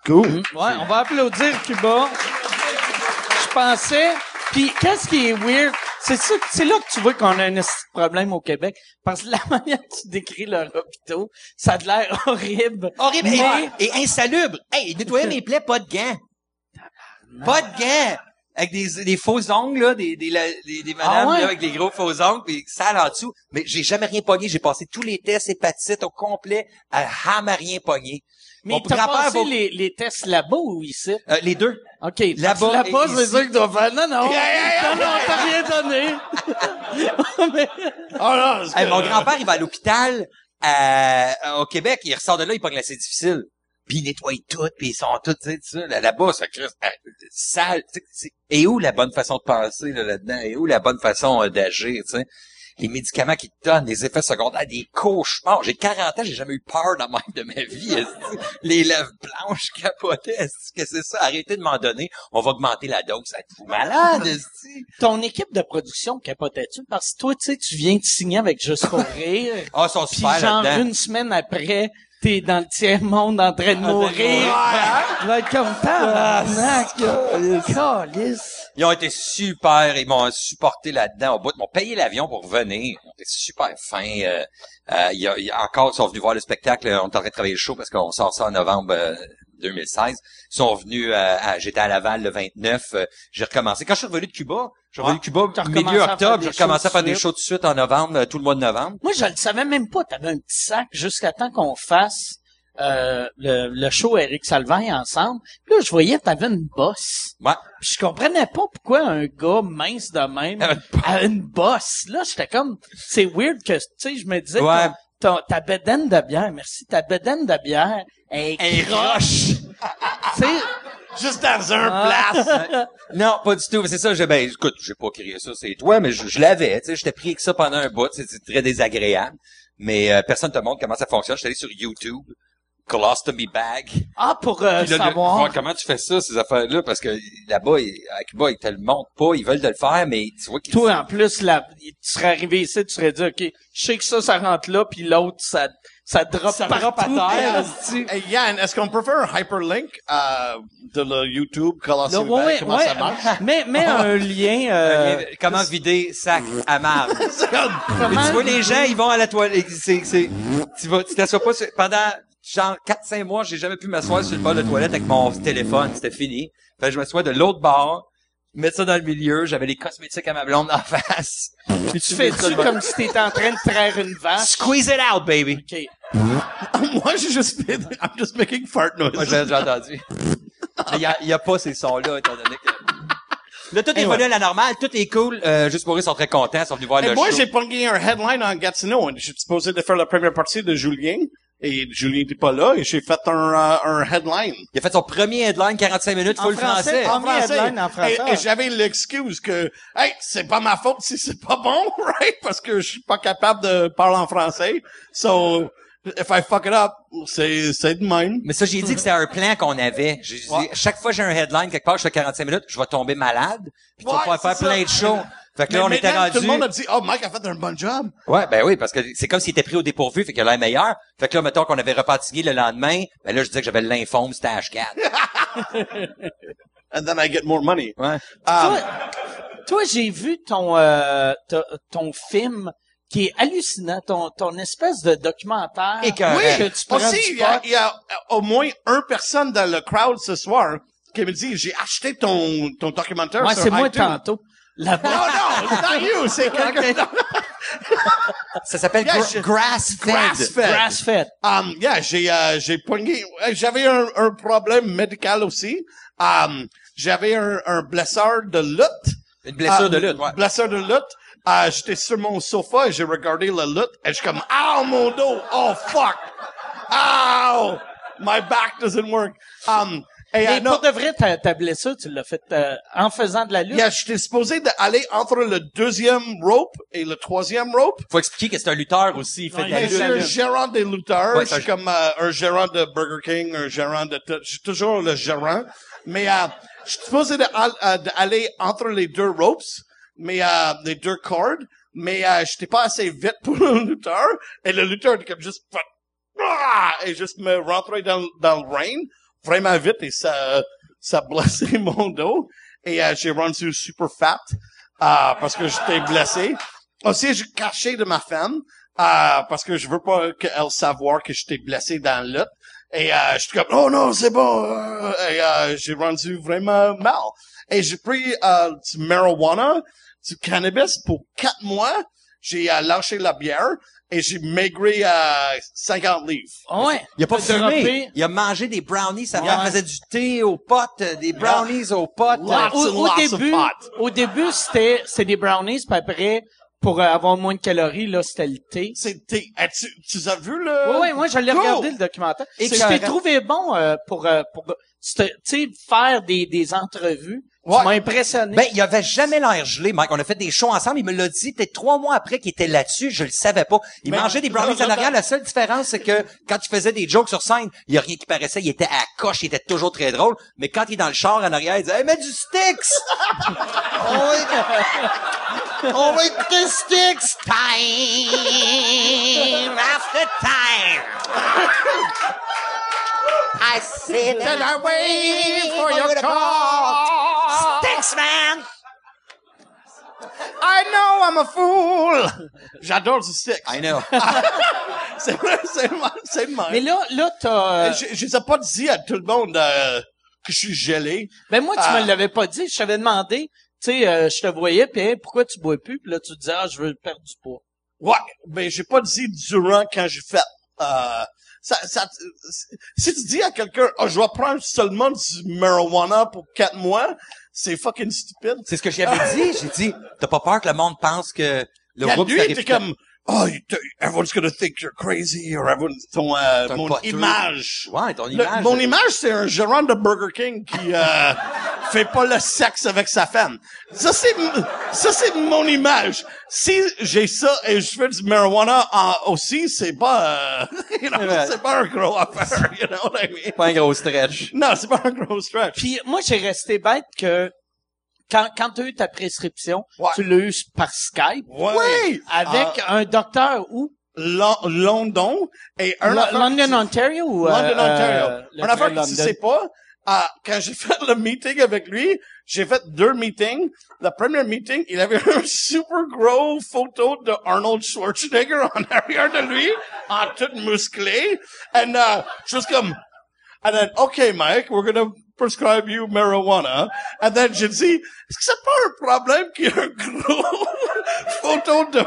Cool. Ouais, on va applaudir Cuba. Je pensais. Puis qu'est-ce qui est weird, c'est ça, c'est là que tu vois qu'on a un problème au Québec, parce que la manière que tu décris leurs hôpitaux, ça a de l'air horrible. Horrible Mais- et, et insalubre. Hey, nettoyer mes plaies, pas de gants. Pas de gants. Avec des, des faux ongles, là, des, des, des, des madames, Ah ouais? là, avec des gros faux ongles, puis sale en dessous. Mais j'ai jamais rien pogné. J'ai passé tous les tests hépatites au complet à jamais rien pogné. Mais t'as passé va- les, les tests là-bas ou ici? Euh, les deux. OK. Là-bas Là-bas, c'est ici. ça que tu dois faire. Non, non. non, non, t'as rien donné. Mais- Oh Hey, mon grand-père, il va à l'hôpital à- au Québec. Il ressort de là, il pogne l'assez difficile. Puis il nettoie tout, puis ils sont tous, tu sais, tout ça. Là- Là-bas, ça crée euh, sale. tu sais, c'est- Et où la bonne façon de penser là, là-dedans? Et où la bonne façon euh, d'agir, tu sais? Les médicaments qu'ils te donnent, les effets secondaires, des cauchemars. J'ai 40 ans, j'ai jamais eu peur de même de ma vie. les lèvres blanches capotaient. Est-ce que c'est ça? Arrêtez de m'en donner. On va augmenter la dose. Êtes-vous malade, esti? Ton équipe de production capotait-tu? Parce que toi, tu sais, tu viens de signer avec Juste pour rire. Ah, sont super genre, là-dedans. une semaine après, t'es dans le tiers-monde en train de mourir. Tu vas être comme tabarnak. Ils ont été super, ils m'ont supporté là-dedans au bout, ils m'ont payé l'avion pour venir. Ils ont été super fins. Euh, euh, il y a, il y a encore, ils sont venus voir le spectacle. On est en train de travailler le show parce qu'on sort ça en novembre euh, 2016. Ils sont venus, euh, à- j'étais à Laval le 29. euh, j'ai recommencé. Quand je suis revenu de Cuba, je suis revenu de Cuba milieu octobre. J'ai recommencé à faire des de shows tout de suite en novembre, euh, tout le mois de novembre. Moi, je le savais même pas. T'avais un petit sac jusqu'à temps qu'on fasse euh, le, le show Eric Salvaille ensemble. Puis là, je voyais que t'avais une bosse. Ouais. Puis je comprenais pas pourquoi un gars mince de même a une bosse. Là, j'étais comme... C'est weird que, tu sais, je me disais... Ouais. ton- ta bedaine de bière, merci, ta bedaine de bière est Un croche. tu sais, Juste dans un Ah. place. Non, pas du tout. C'est ça, je, ben, écoute, j'ai pas crié ça, c'est toi, mais je, je l'avais, tu sais, j'étais pris avec ça pendant un bout, c'est très désagréable. Mais euh, personne te montre comment ça fonctionne. J'étais allé sur YouTube, Colostomy Bag. ah, pour euh, là, le- savoir... voir comment tu fais ça, ces affaires-là, parce que là-bas, ils- à Cuba, ils te le montrent pas, ils veulent te le faire, mais tu vois qu'ils... Toi, en plus, là, tu serais arrivé ici, tu serais dit, OK, je sais que ça, ça rentre là, puis l'autre, ça, ça drop Ça partout. drop à terre, esti. Hey, Yann, est-ce qu'on peut faire un hyperlink euh, de le YouTube Là, ouais, Comment ouais, ça marche? Mets, mets un lien, euh, Euh, comment vider sac à Mais tu vois, les gens, ils vont à la toilette. C'est, c'est, tu vas, tu t'assois pas sur- pendant, genre, 4-5 mois, j'ai jamais pu m'asseoir sur le bord de la toilette avec mon téléphone. C'était fini. Fait que je m'assois de l'autre bord, mettre ça dans le milieu, j'avais les cosmétiques à ma blonde en face. Puis tu fais-tu comme si t'étais en train de traire une vache? Squeeze it out, baby! OK. Moi, j'ai juste fait, I'm just making fart noises. Moi, j'ai entendu. Il y a, il y a pas ces sons-là, étant donné que... Là, tout est Anyway. revenu à la normale, tout est cool. Euh, juste pour eux, ils sont très contents, ils sont venus voir le moi, show. j'ai pogné un headline en Gatineau. Je suis supposé de faire la première partie de Julien. Et Julien n'était pas là. Et j'ai fait un, euh, un headline. Il a fait son premier headline, 45 minutes, En full français, français. en Premier headline en français. Et, et j'avais l'excuse que, hey, c'est pas ma faute si c'est pas bon, right? Parce que je suis pas capable de parler en français. So, if I fuck it up, c'est, c'est de même. Mais ça, j'ai dit que c'était un plan qu'on avait. J'ai dit, Ouais. chaque fois que j'ai un headline quelque part, je fais 45 minutes, je vais tomber malade, puis tu vas pouvoir faire plein de shows. Fait que Mais là, on était rendu... tout le monde a dit, oh, Mike a fait un bon job. Ouais, ben oui, parce que c'est comme s'il était pris au dépourvu, fait qu'il a l'air meilleur. Fait que là, mettons qu'on avait repartigué le lendemain, ben là, je disais que j'avais le lymphome stage 4. And then I get more money. Ouais. Um, Toi, toi, j'ai vu ton, euh, ton film qui est hallucinant, ton, ton espèce de documentaire. Écœurant. oui, que tu prends aussi, il y, a, pot. il y a au moins une personne dans le crowd ce soir qui me dit, j'ai acheté ton, ton documentaire Ouais, c'est moi tantôt. Là-bas. Oh non, it's not you, c'est quelqu'un d'autre. Ça s'appelle Yeah, gra- je- grass-fed. Grass-fed. Grass-fed. Um, yeah, j'ai euh, j'ai pogné. euh, J'avais un, un problème médical aussi. Um, j'avais un, un blessure de lutte. Une blessure de lutte, ouais. Blessure de lutte. Euh, J'étais sur mon sofa et j'ai regardé la lutte et je suis comme, ow, mon dos, oh fuck, ow, my back doesn't work. Um, et, euh, Mais non, pour de vrai, ta, ta blessure, tu l'as faite euh, en faisant de la lutte? yeah, j'étais supposé d'aller entre le deuxième rope et le troisième rope. Faut expliquer que c'est un lutteur aussi, il fait de la Mais Ouais, je suis lutte. un lutte. gérant des lutteurs. Ouais, je suis comme euh, un gérant de Burger King, un gérant de... Je suis toujours le gérant. Mais euh, je suis supposé euh, d'aller entre les deux ropes, mais euh, les deux cordes, mais euh, j'étais pas assez vite pour le lutteur. Et le lutteur était comme juste... Ah! Et juste me rentrer dans, dans le rain vraiment vite et ça, ça blessé mon dos. Et euh, j'ai rendu super fat euh, parce que j'étais blessé. Aussi, j'ai caché de ma femme euh, parce que je veux pas qu'elle savoir que j'étais blessé dans le lutte. Et euh, j'étais comme, oh non, c'est bon. euh, Et euh, j'ai rendu vraiment mal. Et j'ai pris du marijuana, du cannabis pour quatre mois. J'ai lâché la bière et j'ai maigri euh, 50 livres. Ouais? Il a pas fumé. droppé. Il a mangé des brownies. Sa Ouais. femme faisait du thé aux potes, euh, des brownies aux potes. Lots Au, and au lots of début, pot. au début, c'était, c'était des brownies, puis après, pour euh, avoir moins de calories, là, c'était le thé. C'était, eh, tu, tu as vu le... Oui, oui, moi, je l'ai Cool. regardé, le documentaire. Et C'est je t'ai trouvé bon euh, pour, euh, pour tu sais, faire des, des entrevues. Ouais. Tu m'as impressionné. Ben, il avait jamais l'air gelé, Mike. On a fait des shows ensemble. Il me l'a dit peut-être trois mois après qu'il était là-dessus. Je le savais pas. Il mangeait des brownies en arrière. La seule différence, c'est que quand tu faisais des jokes sur scène, il y a rien qui paraissait. Il était à coche. Il était toujours très drôle. Mais quand il est dans le char en arrière, il disait, hey, mets du sticks! on va, on va écouter sticks! Time after time! I sit and I wait for your call. Sticks, man! I know I'm a fool! J'adore du stick. I know. C'est vrai, c'est le c'est le. Mais là, là, t'as... euh, Je, je les ai pas dit à tout le monde euh, que je suis gelé. Ben moi, tu Ah. me l'avais pas dit. Je t'avais demandé, tu sais, euh, je te voyais, puis hey, pourquoi tu bois plus? Puis là, tu disais, ah, je veux perdre du poids. Ouais, mais j'ai pas dit durant quand j'ai fait. Euh, ça, ça, si tu dis à quelqu'un, oh, je vais prendre seulement du marijuana pour quatre mois, c'est fucking stupide. C'est ce que j'avais dit. J'ai dit, t'as pas peur que le monde pense que le groupe lui, t'arrive t'es comme, oh, you- t- everyone's gonna think you're crazy, or everyone, ton, euh, Ton mon poteux. image. Ouais, ton Le- image. mon image, c'est un gérant de Burger King qui euh, fait pas le sexe avec sa femme. Ça c'est ça c'est mon image. Si j'ai ça et je fais du marijuana en- aussi, c'est pas euh, you know, c'est pas un gros affaire, you know what I mean? Pas un gros stretch. Non, c'est pas un gros stretch. Puis moi, j'ai resté bête que quand, quand tu as eu ta prescription, Ouais. tu l'as eu par Skype? Oui, avec un docteur où? Lo- London et un Lo- London, Ontario ou... euh, London, Ontario. euh, Un affaire que tu sais pas, ah, quand j'ai fait le meeting avec lui, j'ai fait deux meetings. Le premier meeting, il avait un super gros photo de Arnold Schwarzenegger en arrière de lui, en tout musclé. And, uh, just comme, and then, okay, Mike, we're gonna prescribe you marijuana. And then est-ce que c'est pas un problème qu'il y un gros photo de,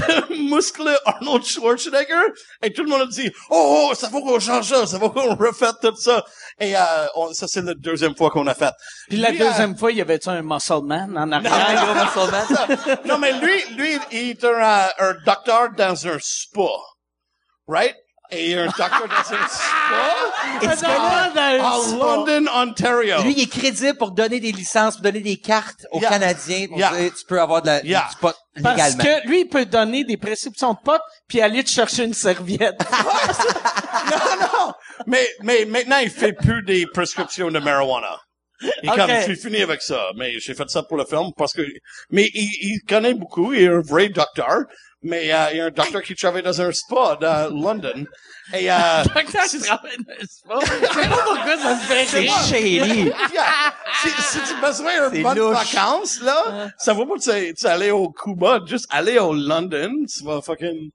de musclé Arnold Schwarzenegger? Et tout le monde a dit, oh, oh ça faut qu'on change ça, ça faut qu'on refait tout ça. Et, euh, on- ça c'est la deuxième fois qu'on a fait. Puis la Lui, euh, deuxième fois, il y avait-tu un muscle man en non, arrière? non, ça- non, mais lui, lui, il est un, euh, un docteur dans un spa. Right? Et un docteur dans un spa Un docteur dans un à spa. London, Ontario. Lui, il est crédible pour donner des licences, pour donner des cartes aux Yeah. Canadiens pour Yeah. dire, tu peux avoir de la, Yeah. du pot Parce légalement. que lui, il peut donner des prescriptions de potes puis aller te chercher une serviette. non, non. Mais, mais maintenant, il fait plus des prescriptions de marijuana. Il est Ok. comme, je suis fini avec ça. Mais j'ai fait ça pour le film parce que, mais il, il connaît beaucoup. Il est un vrai docteur. Mais, euh, il y a un docteur qui travaille dans un spa dans London. Et, euh, Docteur qui travaille dans le spa. Je sais pas pourquoi ça me fait C'est rire. shady. Yeah. Si, si tu as besoin C'est d'une bonne louche. vacances, là, ça vaut pas que tu, tu aller au Cuba, juste aller au London, tu vas fucking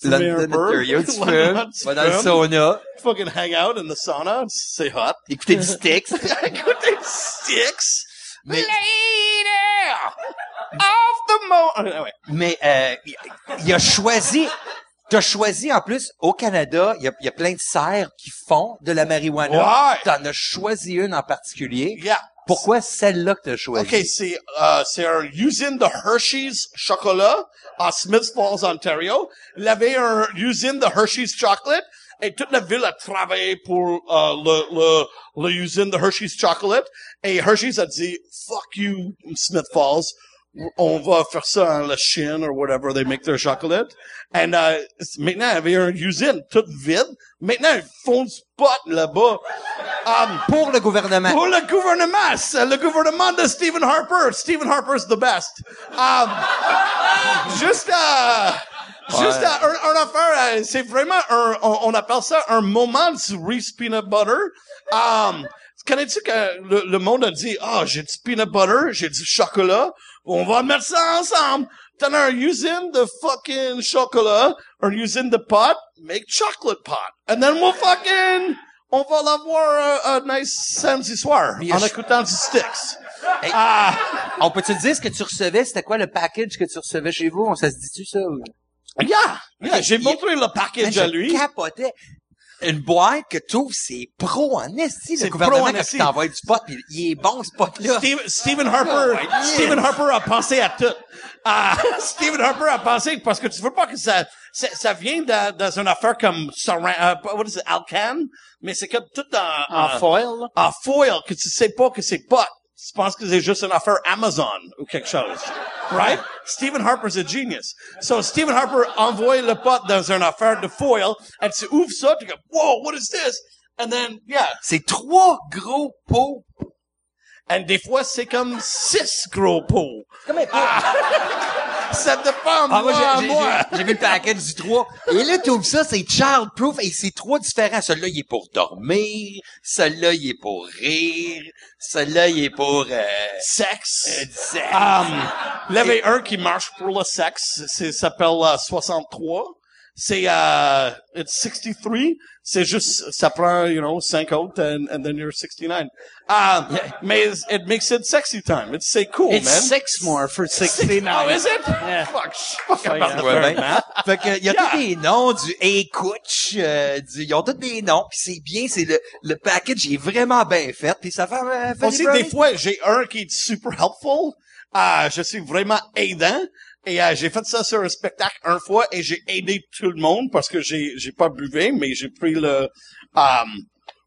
fumer un London, peu. Ontario, tu London, fumes, tu tu vas dans le fumes, sauna, Fucking hang out in the sauna, c'est hot. écouter du Styx. Écoutez, Sticks. Mais- Lady of the. Ah, ouais. Mais euh, il- a choisi, t'as choisi en plus au Canada, il y a, y a plein de serres qui font de la marijuana. Ouais. T'en as choisi une en particulier. Yeah. Pourquoi celle-là que t'as choisi? OK, c'est euh, c'est un usine de Hershey's chocolat à Smiths Falls, Ontario. Il avait un usine de Hershey's chocolate et toute la ville a travaillé pour euh, le le le usine de Hershey's chocolate et Hershey's a dit fuck you Smith Falls. On va faire ça en la Chine or whatever they make their chocolate. And euh, maintenant, il y avait une usine toute vide. Maintenant, ils font du pot là-bas. Um, Pour le gouvernement. pour le gouvernement, le gouvernement de Stephen Harper. Stephen Harper's the best. Um, juste à, juste à, un, un affaire, euh, c'est vraiment un, on, on appelle ça un moment du Reese Peanut Butter. Um, connais-tu que le, le monde a dit, ah, j'ai du peanut butter, j'ai du chocolat, on va mettre ça ensemble. T'as un usine de fucking chocolat, un usine de pot, make chocolate pot. And then we'll fucking, on va l'avoir un, un nice samedi soir, a en écoutant du Sticks. Hey. Ah, On peut-tu dire ce que tu recevais? C'était quoi le package que tu recevais chez vous? On se dit-tu ça? ou- yeah, yeah, j'ai montré le package Man, à je lui. capotais. Une boîte que tu ouvres, c'est pro en esti, C'est le gouvernement, pro il t'envoie du pot, pis il est bon, ce pot-là. Steve- Stephen Harper, Oh. Stephen Harper a pensé à tout. Ah, Stephen Harper a pensé parce que tu veux pas que ça, ça, ça vient dans, dans une affaire comme Saran, euh, what is it, Alcan, mais c'est comme tout en, En en- foil, en foil que tu sais pas que c'est pot. Tu penses que c'est juste une affaire Amazon ou quelque chose. Right? Stephen Harper's a genius. So Stephen Harper envoie le pot dans une affaire de foil, et tu ouvres ça, tu go, whoa, what is this? And then, yeah. C'est trois gros pots. And des fois, c'est comme six gros pots. Comme pot. Ça dépend, Ah, moi, moi, moi. j'ai, vu le package du 3. Et là, tu ouvres ça, c'est childproof et c'est trois différents. Celui-là, il est pour dormir. Celui-là, il est pour rire. Celui-là, il est pour, euh, Sexe. euh, sexe. Um, il y avait un qui marche pour le sexe. C'est, s'appelle euh, 63. C'est, euh, it's 63. C'est juste, ça prend, you know, 5 autres and, and then you're 69. Um, mais it makes it sexy time. It's, c'est cool, It's man. six more for 69. Oh, is it? Yeah. Fuck, fuck about the Ouais, third, ben. man. Fait que, il y a Yeah. tous des noms du Hey Coach, euh, du, ils ont tous des noms, puis c'est bien, c'est le, le package est vraiment bien fait, puis ça fait, euh, Aussi, des fois, j'ai un qui est super helpful. Euh, je suis vraiment aidant. Et euh, j'ai fait ça sur un spectacle un fois et j'ai aidé tout le monde parce que j'ai j'ai pas buvé, mais j'ai pris le um,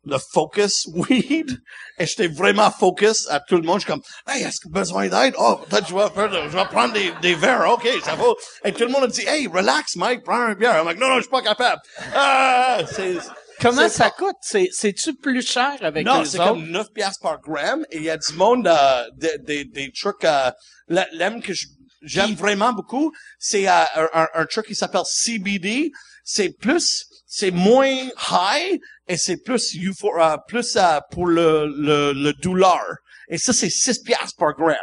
le focus weed et j'étais vraiment focus à tout le monde. Je suis comme, hey, est-ce que besoin d'aide? Oh, peut-être je vais faire, je vais prendre des, des verres. OK, ça va. Et tout le monde a dit, hey, relax, Mike, prends un bière. I'm like, non, non, je suis pas capable. Ah, c'est, Comment c'est ça coûte? C'est, c'est-tu plus cher avec non, les c'est autres? comme 9 piastres par gramme et il y a du monde, euh, des, des, des trucs, euh, la- l'aime que je- j'aime vraiment beaucoup, c'est euh, un, un, un truc qui s'appelle CBD. C'est plus, c'est moins high et c'est plus eupho- euh, plus euh, pour le, le, le douleur. Et ça, c'est 6 piastres par gramme.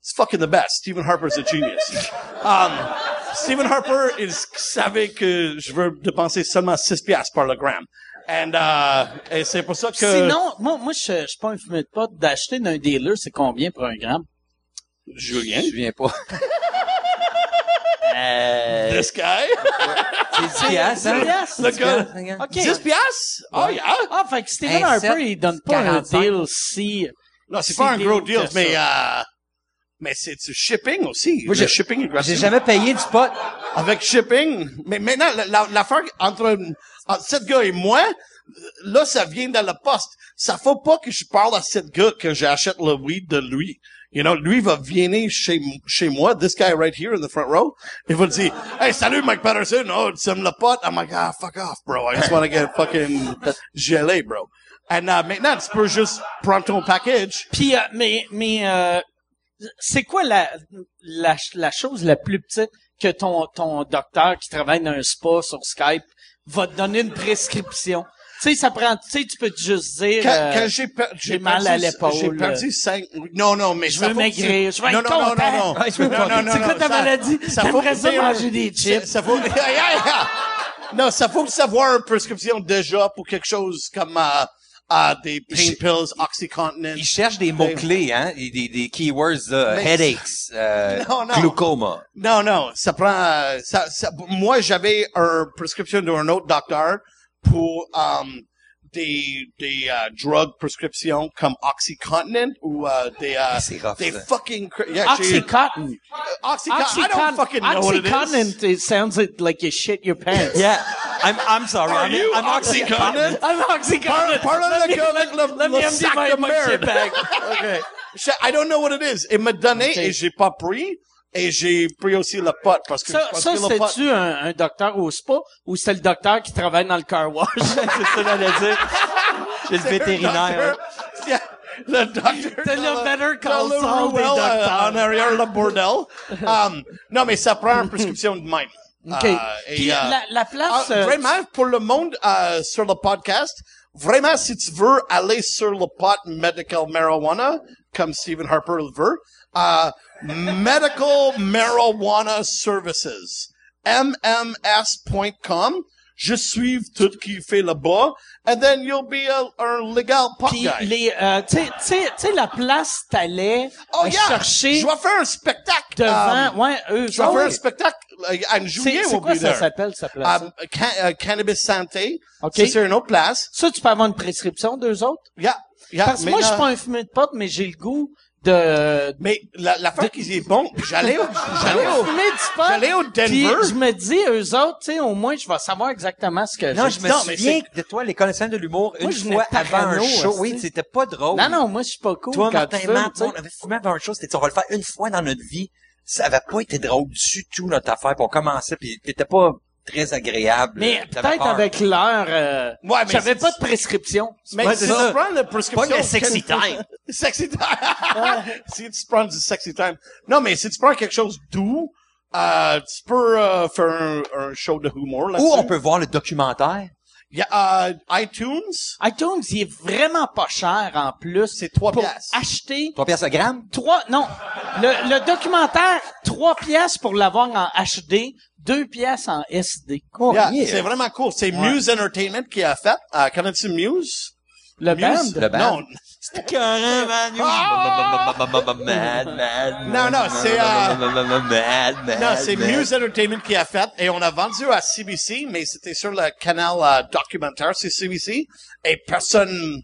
It's fucking the best. Stephen Harper's a genius. Um, Stephen Harper, il savait que je veux dépenser seulement 6 piastres par le gramme. And, uh, et c'est pour ça que... Sinon, moi, moi, je, je suis pas un fumeur de pote. D'acheter d'un dealer, c'est combien pour un gramme? Julien, Je viens pas. euh, this guy, c'est 10 piastres, hein? 10 piastres, le 10 gars. OK. 10 piastres? Oh yeah! Ah, fait que Stephen Harper, il donne pas un 45. deal si... Non, c'est pas un gros deal, mais, euh, mais c'est du shipping aussi. Moi, j'ai- shipping J'ai jamais payé du pot. Avec shipping. Mais maintenant, la- la- l'affaire entre, entre cet gars et moi, là, ça vient dans la poste. Ça faut pas que je parle à cet gars que j'achète le weed de lui. You know, lui va venir chez, chez moi, this guy right here in the front row. Il va dire, hey, salut Mike Patterson. Oh, tu aimes le pot? I'm like, ah, fuck off, bro. I just want to get fucking gelé, bro. And, uh, maintenant, tu peux juste prendre ton package. Puis, euh, mais, mais euh, c'est quoi la, la, la chose la plus petite que ton, ton docteur qui travaille dans un spa sur Skype va te donner une prescription? Tu sais, ça prend, tu sais, tu peux juste dire, Quand, euh, quand j'ai per- j'ai mal à l'épaule, J'ai perdu cinq, non, non, mais je ça veux maigrir, je vais non, être non, non, content. non, non. Ouais, veux non, non, non, C'est quoi ta ça- maladie? Ça J'aimerais faut ça manger des ça- chips. Ça faut, non, ça faut savoir une prescription déjà pour quelque chose comme, euh, euh, des pain pills, Oxycontin. Ils cherchent des mots-clés, hein, des, des, des keywords, là, Mais- headaches, euh, Non, non. glaucoma. Non, non, ça prend, euh, ça, ça, moi, j'avais une prescription d'un autre docteur pour, um, des, des, euh, drug prescriptions comme Oxycontin ou, euh, des, euh, C'est rough, des ça. fucking, cra- yeah, j'ai- Oxycontin. Oxycontin. I don't fucking know what it is. Oxycontin, it sounds like, like you shit your pants. Yeah, I'm, I'm sorry. Are I'm, you I'm Oxycontin? I'm Oxycontin. Parle Let me- le gars avec le, Let me le empty sac my, de my merde. shit bag. okay. Je- I don't know what it is. Il m'a donné Ok. et j'ai pas pris. Et j'ai pris aussi le pot parce que Ça, ça que le pot- c'était-tu un, un docteur au spa ou c'était le docteur qui travaille dans le car wash? c'est ça que j'allais dire. J'ai le vétérinaire. le docteur. C'est le Better Call dans le Saul des euh, docteurs. En arrière, le bordel. Um, non, mais ça prend une prescription de même. OK. Et, Puis euh, la, la place... Euh, vraiment, pour le monde euh, sur le podcast, vraiment, si tu veux aller sur le pot medical marijuana, comme Stephen Harper le veut, euh, Medical Marijuana Services, mms.com, je suis tout qui fait là-bas, and then you'll be a, un legal pot Puis guy. les, euh, tu sais- la place t'allais oh euh, yeah, chercher je vais faire un spectacle. devant, um, ouais, eux je vais autres. faire un spectacle euh, en C'est juillet. c'est quoi ça s'appelle, cette place? Um, ca- euh, Cannabis Santé. OK. Ça, c'est une autre place. Ça, tu peux avoir une prescription d'eux autres? Yeah. yeah. Parce que moi, je suis pas un fumeur de pote, mais j'ai le goût de... Mais la- l'affaire qui est bon, j'allais au, j'allais au, j'allais au Puis Denver. je me dis, eux autres, tu sais, au moins, je vais savoir exactement ce que Non, je me Non, souviens de toi, les connaisseurs de l'humour, une fois avant un show. Oui, c'était pas drôle. Non, non, moi, je suis pas cool Toi, quand Martin tu on avait fumé avant un show, c'était dit, on va le faire une fois dans notre vie. Ça avait pas été drôle du tout, notre affaire, puis on commençait, puis t'étais pas très agréable. Mais peut-être avec l'heure, euh, Ouais, mais j'avais pas de prescription. Mais si c'est tu prends la prescription... Pas le sexy time. Sexy time. si tu prends du sexy time. Non, mais si tu prends quelque chose de doux, euh, tu peux euh, faire un, un show de humour là-dessus. Ou on peut voir le documentaire. Il y a euh, iTunes. iTunes, il est vraiment pas cher en plus. C'est trois pour piastres. acheter Trois pièces à gramme? trois, non. Le, le documentaire, trois pièces pour l'avoir en HD, deux pièces en SD. Yeah, yeah. C'est vraiment cool. C'est Muse Entertainment qui a fait. Euh, Connais-tu Muse? Le Muse? band? Le band. Non. C'était carré, man. Mad, mad. Non, non, c'est, euh, Mad, mad. Non, c'est Muse Entertainment qui a fait et on a vendu à CBC, mais c'était sur le canal euh, documentaire sur CBC et personne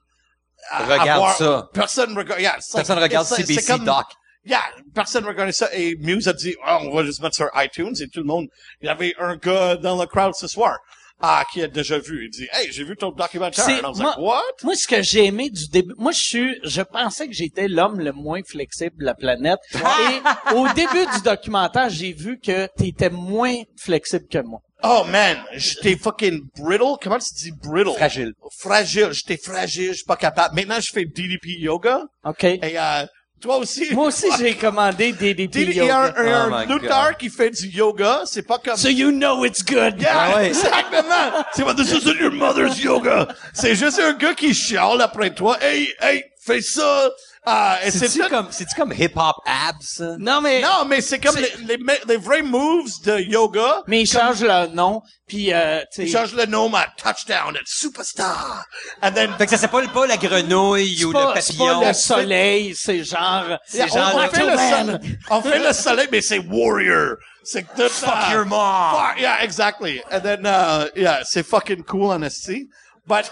à Regarde ça. Personne regarde. yeah, like- Personne regarde c'est- c'est CBC comme- Doc. Yeah, personne regardait ça et Muse a dit, oh, on va juste mettre sur iTunes et tout le monde. Il y avait un gars dans le crowd ce soir. Ah, qui a déjà vu. Il dit, hey, j'ai vu ton documentaire. And I was moi- like, what? Moi, ce que j'ai aimé du début, moi, je suis, je pensais que j'étais l'homme le moins flexible de la planète. Et au début du documentaire, j'ai vu que t'étais moins flexible que moi. Oh man, j'étais fucking brittle. Comment tu dis brittle? Fragile. Fragile. J'étais fragile, je suis pas capable. Maintenant, je fais DDP yoga. OK? Et euh, toi aussi? Moi aussi, j'ai commandé des DDP DDP, il y a un, yoga. un- un Oh qui fait du yoga. C'est pas comme... So you know it's good. Yeah, Ah ouais. exactement. C'est pas this isn't your mother's yoga. C'est juste un gars qui chiale après toi. Hey, hey, fais ça. Ah, et c'est tout- comme, c'est-tu comme hip-hop abs? Non, mais, Non, mais c'est comme les, les, les vrais moves de yoga. mais ils changent leur nom, puis euh, Ils changent le nom à touchdown, à superstar. And then, Fait que ça s'appelle pas la grenouille c'est ou pas, le c'est papillon. pas le soleil, c'est genre, Yeah, c'est genre on, on fait le soleil, on fait le soleil, mais c'est warrior. C'est tout Fuck your mom. Fuck, yeah, exactly. And then, uh, yeah, c'est fucking cool en esti. But,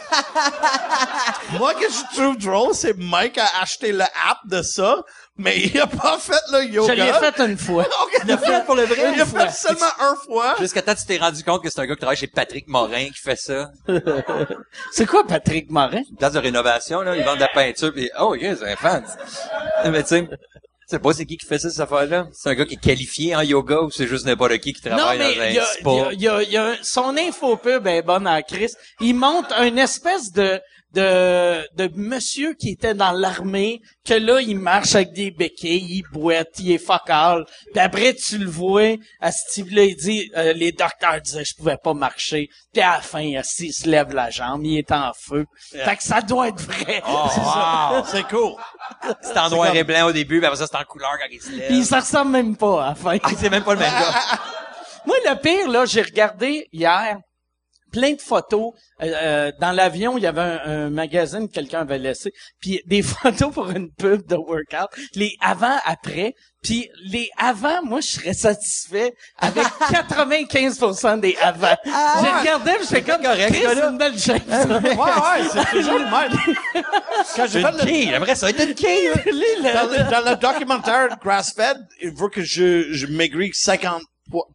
moi, que je trouve drôle, c'est Mike a acheté l'app de ça, mais il a pas fait le Je yoga. l'ai fait une fois. Il a fait pour le vrai? Il a Une fois. fait seulement un fois. Jusqu'à temps, tu t'es rendu compte que c'est un gars qui travaille chez Patrick Morin qui fait ça. C'est quoi Patrick Morin? Une place de rénovation, là. Ils vendent de la peinture pis, oh, yeah, c'est un fan. Mais tu sais, sais pas c'est qui qui fait ça, cette affaire-là? C'est un gars qui est qualifié en yoga ou c'est juste n'importe qui qui Non, travaille mais dans un y a, il y a- y a- y a son infopub est bonne à Chris. Il montre une espèce de, de, de monsieur qui était dans l'armée, que là, il marche avec des béquilles, il boite, il est fuck all. Puis après, tu le vois, à Steve là, il dit, euh, les docteurs disaient je pouvais pas marcher. Puis à la fin, il se lève la jambe, il est en feu. Fait que ça doit être vrai. Oh, wow! C'est cool. C'est en noir et blanc au début, mais après ça, c'est en couleur quand il se lève. Puis il s'en ressemble même pas à la fin. Ah, c'est même pas le même gars. Moi, le pire, là, j'ai regardé hier plein de photos. Euh, euh, dans l'avion, il y avait un, un magazine que quelqu'un avait laissé. Puis des photos pour une pub de workout. Les avant-après. Puis les avant, moi, je serais satisfait avec 95% des avant. J'ai regardé, puis j'étais comme, correct, Chris, c'est une belle shape, ça. Ouais, ouais, c'est toujours le même. Quand j'ai J'ai fait une le, quille. J'aimerais ça être une quille. Le- dans, le, dans le documentaire Grass-Fed, il veut que je, je maigris 50, po-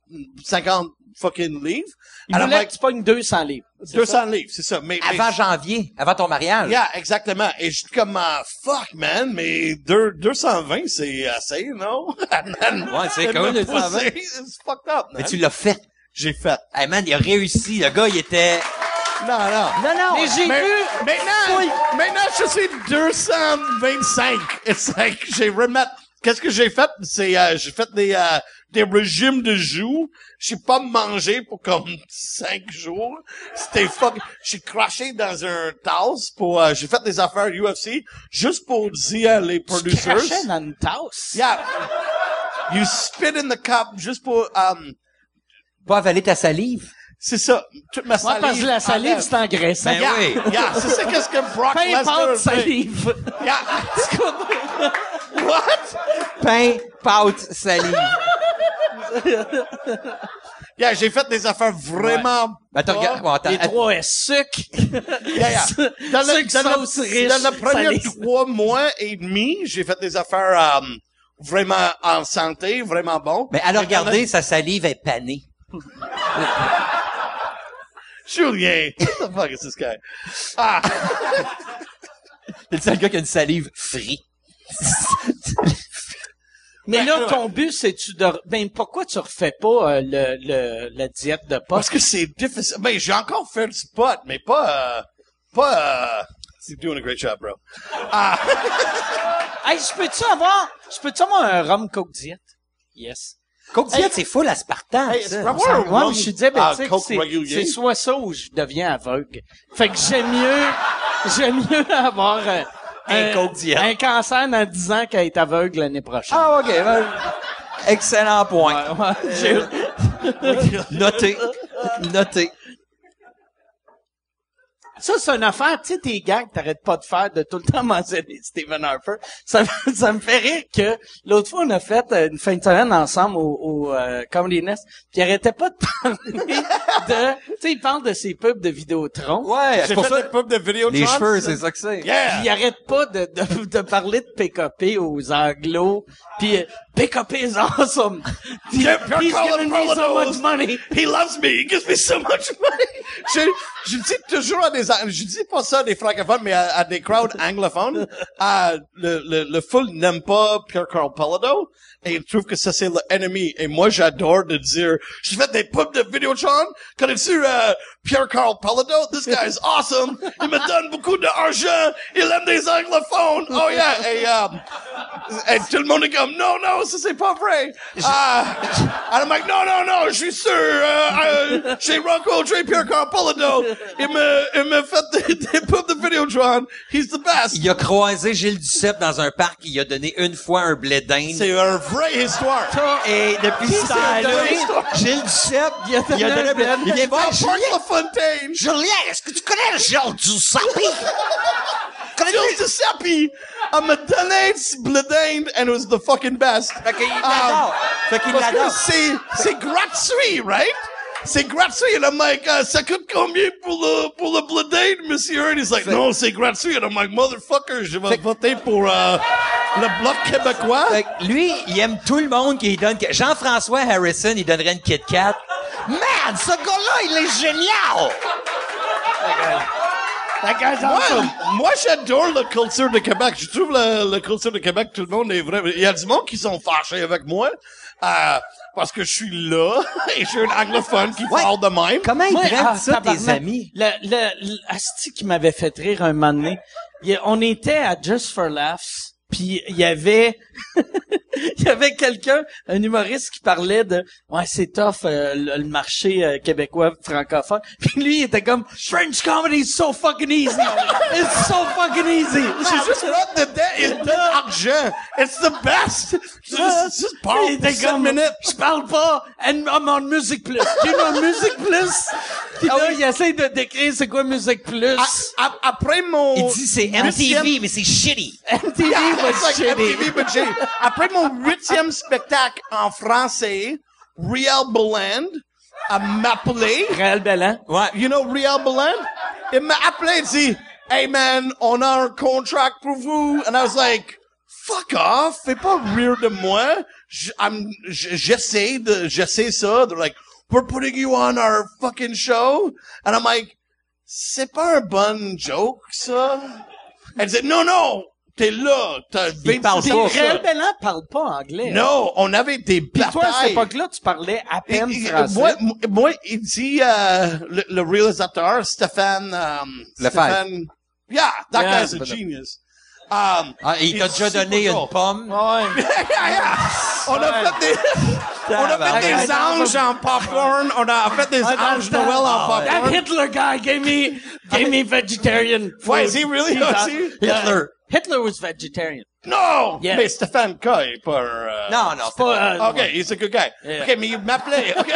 50 fucking livres. il Alors, voulait Mike, que tu pognes 200 livres. C'est 200 livres, c'est ça. Mais, mais- Avant janvier, avant ton mariage. Yeah, exactement. Et je suis comme, ah, fuck, man, mais deux, 220, c'est assez, non? Ouais, c'est Et cool, me 220. pousser, It's fucked up, man. Mais tu l'as fait. J'ai fait. Hey man, il a réussi. Le gars, il était... Non, non. Non, non. Mais j'ai vu, Maintenant, maintenant, je suis 225. It's like, j'ai remettre. Qu'est-ce que j'ai fait? C'est, euh, j'ai fait des, euh, des régimes de joues. J'ai pas mangé pour comme cinq jours. C'était fuck. J'ai craché dans un tasse pour, euh, j'ai fait des affaires UFC juste pour dire les tu producers. crachais dans une tasse? Yeah. You spit in the cup juste pour, um, Pas avaler ta salive? c'est ça. Toute ma Ouais, salive. parce que la salive, c'est engraissant. Ben Yeah, oui. yeah, c'est ça qu'est-ce que Brock Pain, Lesnar pâte, fait. salive. Yeah. What? Pain, pâte, salive. Yeah, j'ai fait des affaires vraiment. Ben, pas- regardé- bon, attends, Les att- trois S sucre. Yeah, yeah. Dans le, dans le- riche, dans le premier salé. trois mois et demi, j'ai fait des affaires euh, vraiment en santé, vraiment bon. Mais elle a Et dans regardé, le- sa salive est panée. Julien, what the fuck is this guy? Ah, C'est le seul gars qui a une salive free. Mais là, ouais. ton but, c'est tu de... Ben, pourquoi tu refais pas euh, le, le, la diète de parce poste? que c'est difficile. Mais j'ai encore fait le spot, mais pas, euh, pas. Euh, you're doing a great job, bro. Ah, Hey, je peux-tu avoir, je peux-tu avoir un rhum coke diète? Yes. Coke diète, c'est full aspartame, Hey, ça. rhum- je suis diabétique. régulier. c'est soit ça ou je deviens aveugle. Fait que j'aime mieux, j'aime mieux avoir euh, Un Coke diète. un cancer dans 10 ans qu'être aveugle l'année prochaine. Ah, ok. ben, excellent point. Ouais, ouais, j'ai- Noté. Ça, c'est une affaire, tu sais, tes gags, t'arrêtes pas de faire, de tout le temps mentionner Stephen Harper. Ça, me- ça me fait rire que l'autre fois, on a fait euh, une fin de semaine ensemble au, au euh, Comedy Nest, puis il arrêtait pas de parler de... Tu sais, il parle de ses pubs de Vidéotron. Ouais, c'est pour ça. pubs de vidéo Les cheveux, c'est ça que c'est. Yeah! Il arrête pas de, de, de parler de PKP aux anglos. Puis euh, PKP is awesome. Puis, Yeah, he's giving me so much money. He loves me. He gives me so much money. Je, je dis toujours à des, je dis pas ça à des francophones, mais à, des crowds anglophones. à le, le, le full n'aime pas Pierre Carl Palado. Et il trouve que ça c'est l'ennemi. Et moi, j'adore de dire, j'ai fait des pubs de Vidéotron. Connais-tu, euh, Pierre Carl Palado? This guy is awesome. Il me donne beaucoup d'argent. Il aime des anglophones. Oh yeah. Et, euh, et tout le monde est comme, non, non, ça c'est pas vrai. Ah, and I'm like, non, non, non, je suis sûr, euh, euh, j'ai rencontré Pierre Carl Polado. Il me, il me fait des, des pubs de Vidéotron. He's the best. Il a croisé Gilles Duceppe dans un parc, il a donné une fois un blé d'Inde. C'est une vraie histoire. Et depuis histoire? Gilles Duceppe, Il a donné il a donné un blé blé Il voir Park Julien. LaFontaine. Julien, est-ce que tu connais Gilles Duceppe? Gilles Giuseppe. Elle me donné ce blé d'Inde and it was the fucking best. Fait qu'il Ah, l'adore. Fait qu'il Parce que l'adore. c'est, c'est gratuit, right? C'est gratuit. And I'm like, uh, ça coûte combien pour le, pour le blé d'Inde, monsieur? And he's like, non, c'est gratuit. And I'm like, motherfucker, je vais voter pour, euh, le Bloc québécois. Fait que lui, il aime tout le monde qui lui donne... Jean-François Harrison, il donnerait une Kit Kat. Man, ce gars-là, il est génial! Moi, moi j'adore la culture de Québec. Je trouve la, la culture de Québec, tout le monde est vrai. Il y a du monde qui sont fâchés avec moi euh, parce que je suis là et je suis un anglophone qui Ouais. parle de même. Comment il Moi, traite ah, ça, tes amis? Le, le, le- asti qui m'avait fait rire un moment donné. Il on était à Just for Laughs, puis il y avait, il y avait quelqu'un, un humoriste qui parlait de, ouais, c'est tough euh, le, le marché euh, québécois francophone. Puis lui, il était comme, French comedy is so fucking easy. It's so fucking easy. J'ai juste rentre dedans et donne argent. It's the best. Je juste, juste parle Il était comme, minutes. je parle pas, and I'm on Music Plus. Do you know Music Plus? Puis là, il essaie de décrire c'est quoi Music Plus. Après mon... Il dit c'est MTV, mais c'est shitty. MTV it's like. MTV, but shitty. Après mon huitième spectacle en français, Real Beland a m'appelé. Réal Bellan. Ouais. You know Real Beland? Il m'a appelé, il dit, Hey man, on a un contract pour vous. And I was like, fuck off, fais pas rire de moi. J- I'm- j- J'essaie de, j'essaie ça. They're like, we're putting you on our fucking show. And I'm like, c'est pas un bon joke, ça? Elle dit, no, non, t'es là, t'as 26 parle ans. Réal Bellan parle pas anglais. hein? Non, on avait des Puis toi, à cette batailles. époque-là, tu parlais à peine Et- et- français. Moi, moi- il dit euh, le, le réalisateur Stéphane. Um. Stéphane. Yeah, that Yeah, guy's a genius. Um, Ah, il t'a est déjà donné une pomme? Ouais. Yeah, yeah. On a fait des, on a fait des anges en popcorn. On a fait des anges Noël en That popcorn. Hitler guy gave me, gave me vegetarian food. Why is he really He's a-? Hitler. Hitler was vegetarian. No! Yeah. Mais Stéphane K est pas... euh, Non, non, c'est Pas, pas... euh, OK, he's a good guy. Yeah. OK, mais il m'appelait. OK.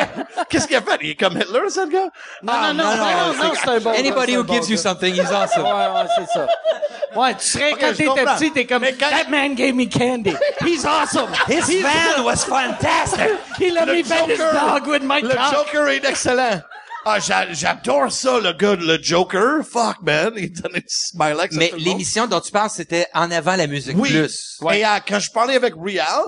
Qu'est-ce qu'il a fait? Il est comme Hitler, ce gars? Non, non, non, non, non, c'est un bon Anybody who gives you something, he's awesome. Ouais, ouais, c'est ça. Ouais, tu serais, Ok, quand je t'étais comprends. petit, t'es comme, Mais quand- that man gave me candy. He's awesome. His van was fantastic. He let Le me pet his Joker. dog with my Le cock. Joker est excellent. Ah, j'a- j'adore ça, le gars, le Joker. Fuck, man. Il ça Mais l'émission dont tu parles, c'était En avant la musique Oui. plus. Et euh, quand je parlais avec Rial,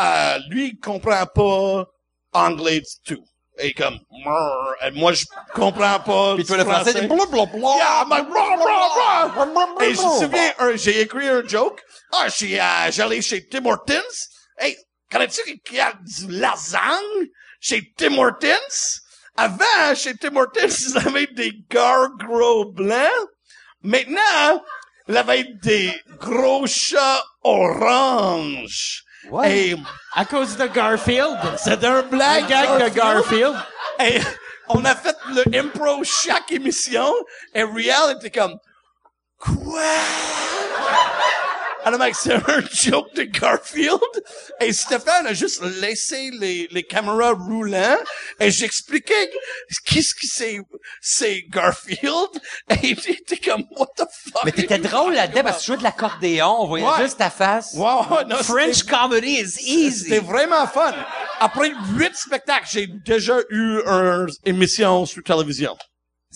euh, lui, il comprend pas anglais du tout. Et comme, et moi, je comprends pas Puis toi, le français, français. blablabla. Yeah, I'm like. Et je me souviens, j'ai écrit un joke. Ah, j'ai, euh, j'allais chez Tim Hortons. Hey, connais-tu qu'il y a du lasagne chez Tim Hortons? Avant, chez Tim Hortons, ils avaient des gros blancs. Maintenant, ils avaient des gros chats oranges. Et À cause de Garfield. c'est un La blague gag de Garfield. et on a fait le impro chaque émission et Riel était comme quoi? Alors mec c'est un joke de Garfield et Stéphane a juste laissé les, les caméras roulant et j'expliquais qu'est-ce que c'est c'est Garfield et il était comme what the fuck? Mais t'étais drôle là-dedans parce que tu jouais de l'accordéon, on voyait Ouais. juste ta face. Wow, non, French c'était- comedy is C'était easy. vraiment fun. Après huit spectacles, j'ai déjà eu une émission sur télévision.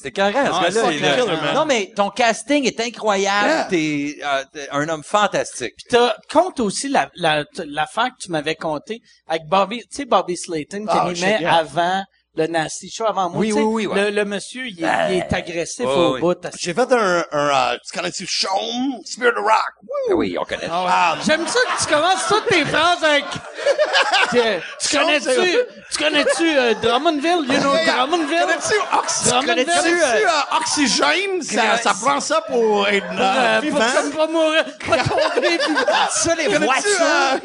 C'était carré, ce gars-là. Non, mais ton casting est incroyable. Yeah. T'es euh, un homme fantastique. T'as, compte aussi la, la, l'affaire que tu m'avais contée avec Bobby, tu sais, Bobby Slayton, qui Ah, animait avant le Nasty Show, avant moi. Oui, oui, oui, ouais. Le, le monsieur, il, est- il est agressif Ouais, au oui. bout. J'ai fait un, un euh, tu connais-tu Chaume, Spirit of Rock? Woo! Ah Oui, on connaît. Ah, J'aime ça que tu commences toutes tes phrases avec... tu, tu connais-tu, tu connais-tu euh, Drummondville? You know euh, Drummondville? Connais-tu Oxy- Drummondville? connais-tu, euh, Oxygène? Ça, ça prend ça pour être euh, euh, vivant. pour comme pas mourir, pas tomber, puis- Ça, les voitures?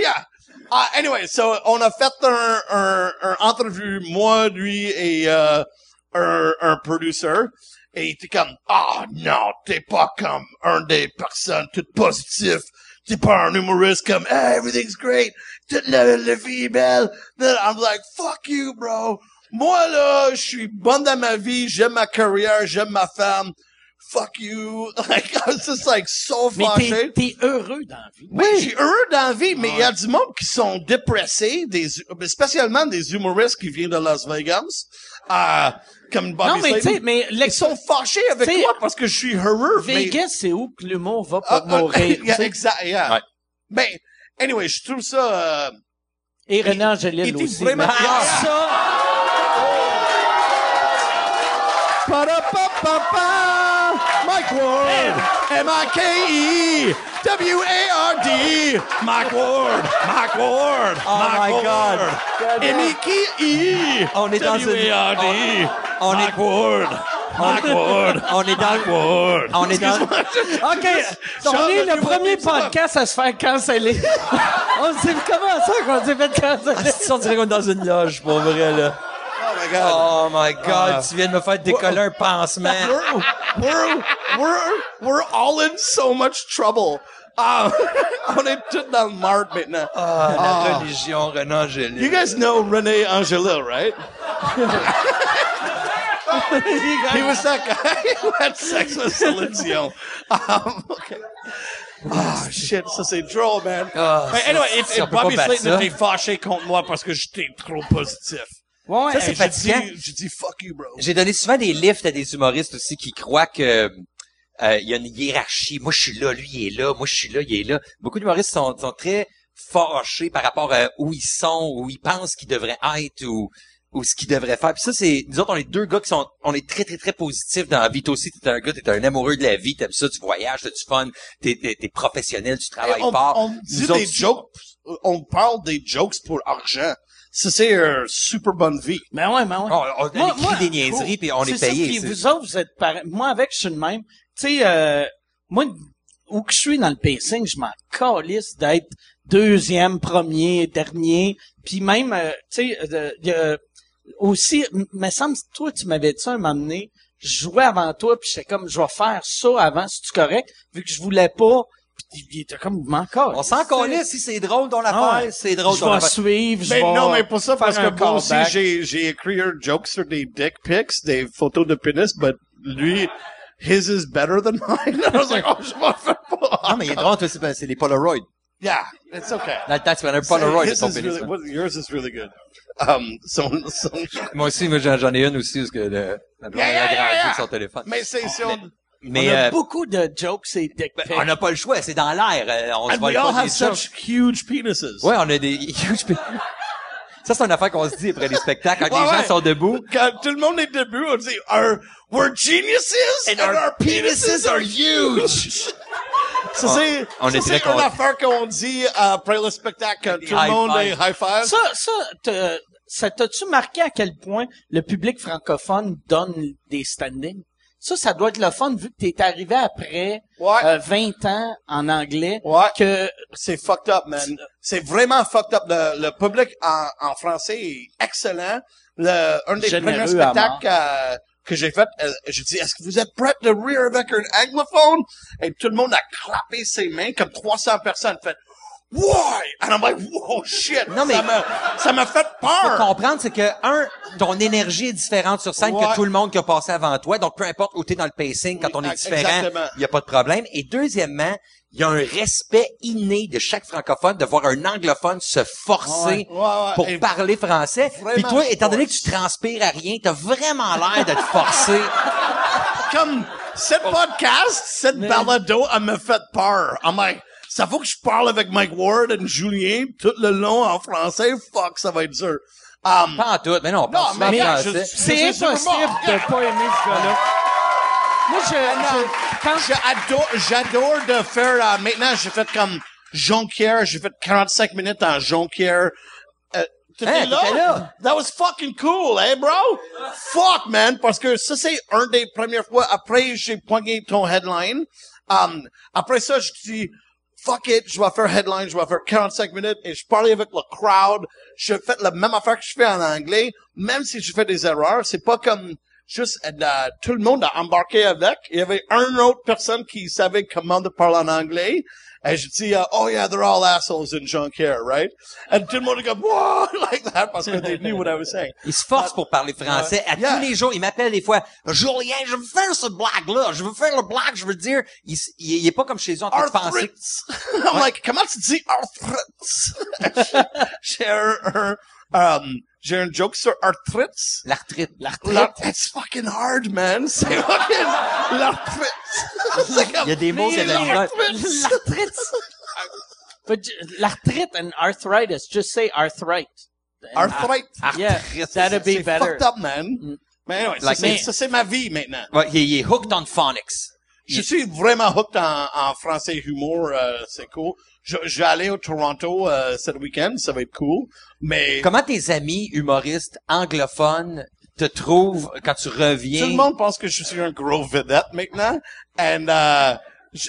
Ah, anyway, so, on a fait un, un, un entrevue, moi, lui et euh, un, un producer. Et il était comme, ah non, t'es pas comme un des personnes toutes positives. T'es pas un humoriste comme, hey, everything's great. Toute la, la vie belle. Then I'm like, fuck you, bro. Moi, là, je suis bonne dans ma vie. J'aime ma carrière. J'aime ma femme. Fuck you. Like, I was just like so Mais fâché. t'es, t'es heureux dans la vie. Oui, j'ai heureux dans la vie, mais il y a du monde qui sont dépressés, des, spécialement des humoristes qui viennent de Las Vegas, euh, comme Bobby Non, mais tu sais, mais Ils sont fâchés avec T'sais, moi parce que je suis heureux. mais- Vegas, c'est où que l'humour va pour Ah, ah, mourir. tu yeah, exact, yeah. Ouais. Ben, anyway, je trouve ça, euh, Et René Angélil il était aussi. vraiment- mais Ah, ça, Pa-da-pa-pa-pa! Mike Ward! M-I-K-E! W-A-R-D! Mike Ward! Mike Ward! Oh Mike my Ward! God. M-I-K-E! On est dans une- W-A-R-D! on- on est- Mike Ward! Mike Ward! On est dans- Mike Ward! On est dans... OK, on est le premier podcast à se faire canceller. on s'est comment ça qu'on s'est fait canceller? Si on dirait qu'on est dans une loge, pour vrai, là. Oh my God! Oh my God, Ah. tu viens de me faire décoller un pansement. we're, we're, we're, we're all in so much trouble. Ah, on est tous dans le marde maintenant. Ah, la Ah. religion, You Angélil. guys know Rene Angelil, right? he was that guy who had sex with Celine Dion. Um, okay. Ah, shit, ça c'est drôle, man. Mais ça, anyway, peut pas Bobby Slayton était fâché contre moi parce que j'étais trop positif. Ouais, Ça, c'est fatigant. fuck you, bro. J'ai donné souvent des lifts à des humoristes aussi qui croient que euh, il y a une hiérarchie. Moi, je suis là, lui, il est là. Moi, je suis là, il est là. Beaucoup d'humoristes sont, sont très fâchés par rapport à où ils sont, où ils pensent qu'ils devraient être ou ou ce qu'ils devraient faire. Puis ça, c'est nous autres, on est deux gars qui sont, on est très très très positifs dans la vie. Toi aussi, t'es un gars, t'es un amoureux de la vie, t'aimes ça, tu voyages, t'as du fun, t'es t'es, t'es professionnel, tu travailles on, fort. on dit des jokes, on parle des jokes pour argent. Ça, c'est une super bonne vie. Ben ouais, ben ouais. On, on écrit des niaiseries puis on est, ça, payé. puis c'est- vous autres, vous êtes pareil. Moi, avec, je suis le même. Tu sais, euh, moi, où que je suis dans le pacing, je m'en calisse d'être deuxième, premier, dernier. Puis même, euh, tu sais, euh, aussi, me semble, toi, tu m'avais dit ça un moment donné, je jouais avant toi, puis j'étais comme, je vais faire ça avant, si tu correct, vu que je voulais pas. Était comme, m'en On s'en connaît si c'est drôle ton affaire, Ah ouais. c'est drôle Je ton vais affaire. suivre, je Mais vais non, mais pour ça, parce que moi aussi, j'ai, j'ai écrit un joke sur des dick pics, des photos de pénis, but lui, his is better than mine. I was like, oh, je m'en fais pas Non, mais il est drôle, toi, c'est c'est les Polaroids. Yeah, it's okay. Temps, tu prenais un Polaroid is pénis. really, hein. what- yours is really good. Um, so, so, Moi aussi, moi, j'en ai une aussi, parce que le, la blonde, Yeah, elle a yeah, yeah, grandi yeah. avec son téléphone. mais c'est, si on, Mais, on a euh, beaucoup de jokes et dick ben, pics. on n'a pas le choix, c'est dans l'air. euh, On se and vole we all pas have des jokes. such huge penises. Ouais, on a des huge pe- Ça, c'est une affaire qu'on se dit après les spectacles, quand Ouais, les gens ouais. sont debout. Quand tout le monde est debout, on dit, our, we're geniuses and, our, penises are huge. Ça, c'est, on ça, est très c'est une affaire qu'on dit après le spectacle quand tout le monde five. est high five. Ça, ça, te- ça t'a-tu marqué à quel point le public francophone donne des standings? Ça, ça doit être le fun vu que t'es arrivé après Ouais. euh, 20 ans en anglais. Ouais. Que C'est fucked up, man. C'est vraiment fucked up. Le, le public en, en français est excellent. Le, un des Généreux premiers spectacles euh, que j'ai fait, euh, j'ai dit, est-ce que vous êtes prêts de rire avec un anglophone? Et tout le monde a clappé ses mains comme 300 personnes. Fait, why? And I'm like, whoa, shit. Non, mais- Ça m'a, fait Faut peur. comprendre, c'est que, un, ton énergie est différente sur scène Ouais. que tout le monde qui a passé avant toi. Donc, peu importe où t'es dans le pacing, quand Oui, on est ex- différent, il n'y a pas de problème. Et deuxièmement, il y a un respect inné de chaque francophone de voir un anglophone se forcer Ouais, ouais, ouais. pour Et parler français. Puis toi, étant donné que tu transpires à rien, t'as vraiment l'air de te forcer. Comme, cette podcast, cette balado, elle me fait peur. I'm like, ça faut que je parle avec Mike Ward et Julien tout le long en français. Fuck, ça va être dur. Um, Pas en tout, mais non, on parle Non, mais français. je- c'est je impossible de pas aimer ce gars-là. Moi, je, je- quand J'adore, j'adore de faire, euh, maintenant, j'ai fait comme Jonquière, j'ai fait 45 minutes en Jonquière. Euh, t'étais Hein, là? là? That was fucking cool, eh, bro? Fuck, man, parce que ça, c'est un des premières fois. Après, j'ai poigné ton headline. Um, après ça, je dis, fuck it, je vais faire headline, je vais faire 45 minutes et je parlais avec le crowd. Je fais la même affaire que je fais en anglais, même si je fais des erreurs. C'est pas comme juste euh, tout le monde a embarqué avec. Il y avait une autre personne qui savait comment de parler en anglais. Et je dis, uh, oh yeah, they're all assholes in Jonquière, right? And tout le monde comme, wow, like that, parce que they knew what I was saying. Il se force pour parler français. À Yeah. tous les jours, il m'appelle des fois. Julien, je veux faire ce blague-là. Je veux faire le blague, je veux dire. Il, il, il est pas comme chez eux en train de penser. I'm like, comment tu dis arthritis? j'ai un, un, um, j'ai un joke sur arthritis. L'arthrite. L'art- It's fucking hard, man. C'est fucking l'arthritis. C'est comme- Il y a des mots misère. l'arthrite. But l'arthrite and arthritis, just say arthrite. Arthritis. Yeah, that'd be C'est better. fucked up, man. Mais anyway, Like c'est- ça, c'est ma vie maintenant. Ouais, il est hooked on phonics. Je suis vraiment hooked en, en français humour, euh, c'est cool. Je, je vais aller au Toronto euh, cet week-end, ça va être cool. Mais Comment tes amis humoristes anglophones te trouvent quand tu reviens? tout le monde pense que je suis un gros vedette maintenant, and uh,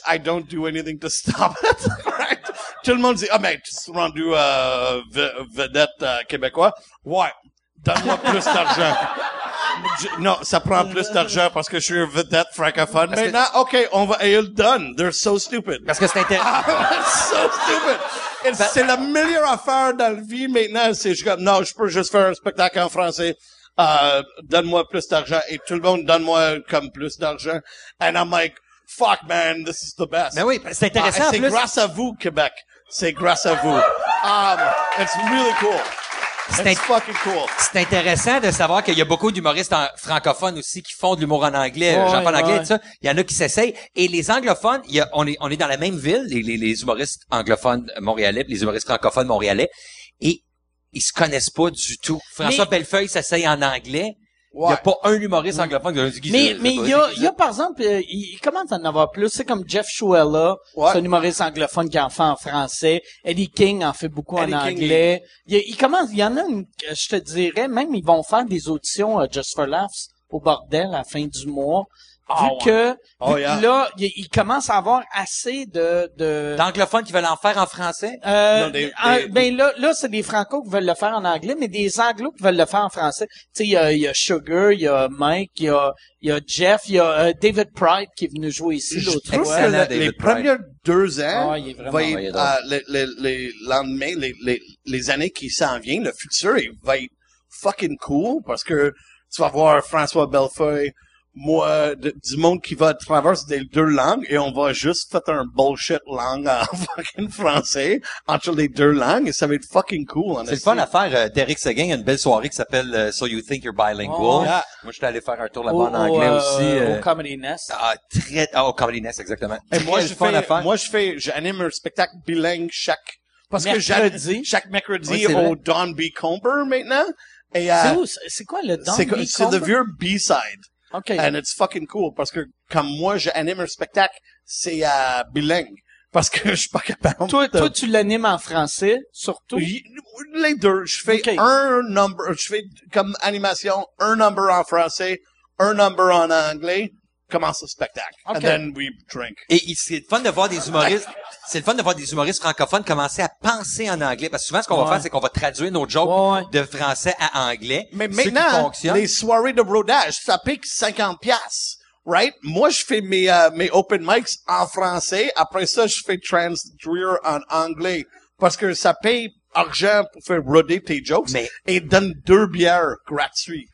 I don't do anything to stop it. right? Tout le monde dit ah ben tu es rendu euh, ve- vedette euh, québécois. Ouais, donne-moi plus d'argent. Je- non, ça prend plus d'argent parce que je suis un vedette francophone. Parce que- Maintenant, ok, on va et ils le donnent. They're so stupid. Parce que c'est intéressant. It's so stupid. C'est la meilleure affaire dans la vie maintenant. C'est je non, je peux juste faire un spectacle en français. Euh, donne-moi plus d'argent. Et tout le monde donne-moi comme plus d'argent. And I'm like, fuck man, this is the best. Mais oui, c'est intéressant Ah, c'est plus. grâce à vous, Québec. C'est grâce à vous. Um, it's really cool. C'est It's int- fucking cool. C'est intéressant de savoir qu'il y a beaucoup d'humoristes francophones aussi qui font de l'humour en anglais. Ouais, J'en parle en anglais, tout ça. Il y en a qui s'essayent. Et les anglophones, il y a, on est, on est dans la même ville, les, les, les humoristes anglophones montréalais, les humoristes francophones montréalais. Et ils se connaissent pas du tout. François Mais- Bellefeuille s'essaye en anglais. Il y Ouais. a pas un humoriste anglophone qui a dit Mais, mais il y a, y a, par exemple, euh, il, il commence à en avoir plus. C'est comme Jeff Schuella, Ouais. c'est un humoriste anglophone qui en fait en français. Eddie King en fait beaucoup Eddie en King, anglais. Il, il commence, il y en a une, je te dirais, même ils vont faire des auditions euh, Just for Laughs au bordel à la fin du mois. Ah, vu ouais. que, Oh, vu yeah. que là, il, il commence à avoir assez de, de, D'anglophones qui veulent en faire en français? euh, Non, des- en- des- ben là, là, c'est des francos qui veulent le faire en anglais, mais des anglos qui veulent le faire en français. Tu sais, il y a, il y a Sugar, il y a Mike, il y a, il y a Jeff, il y a euh, David Pride qui est venu jouer ici Je l'autre trouve fois. que Excellent, le- David les Pride. premières deux ans, Ah, il est vraiment- va être, euh, les, les lendemains, les, les, les années qui s'en viennent, le futur, il va être fucking cool parce que tu vas voir François Bellefeuille, moi, de- du monde qui va traverser des deux langues et on va juste faire un bullshit langue en fucking français entre les deux langues et ça va être fucking cool. C'est le fun à faire. Euh, Derek Seguin, il y a une belle soirée qui s'appelle euh, So You Think You're Bilingual. Ouais. Moi, j'étais allé faire un tour là-bas en anglais euh, aussi. euh, Au Comedy Nest. ah, très, ah, au Comedy Nest, exactement. Et moi, je fun à fais, faire. moi, je fais, j'anime un spectacle bilingue chaque, parce que Mercredi. j'anime chaque mercredi Oui, c'est au Don B. Comber maintenant. Et, euh, C'est où? C'est c'est quoi le Don c'est, B. c'est the Comber? vieux B-side. OK. And it's fucking cool parce que comme moi, j'anime un spectacle, c'est euh, bilingue. Parce que je suis pas capable Toi, de- toi, tu l'animes en français, surtout? Les deux. Je fais un number, je fais comme animation, un number en français, un number en anglais, commence le spectacle. Ok. And then we drink. Et c'est le fun de voir des humoristes, c'est le fun de voir des humoristes francophones commencer à penser en anglais. Parce que souvent, ce qu'on va faire, c'est qu'on va traduire nos jokes Ouais, ouais. de français à anglais. Mais maintenant, les soirées de brodage, ça pique 50 piastres. Right? Moi, je fais mes, euh, mes open mics en français. Après ça, je fais traduire en anglais. Parce que ça paye argent pour faire roder tes jokes. Mais- Et donne deux bières gratuites.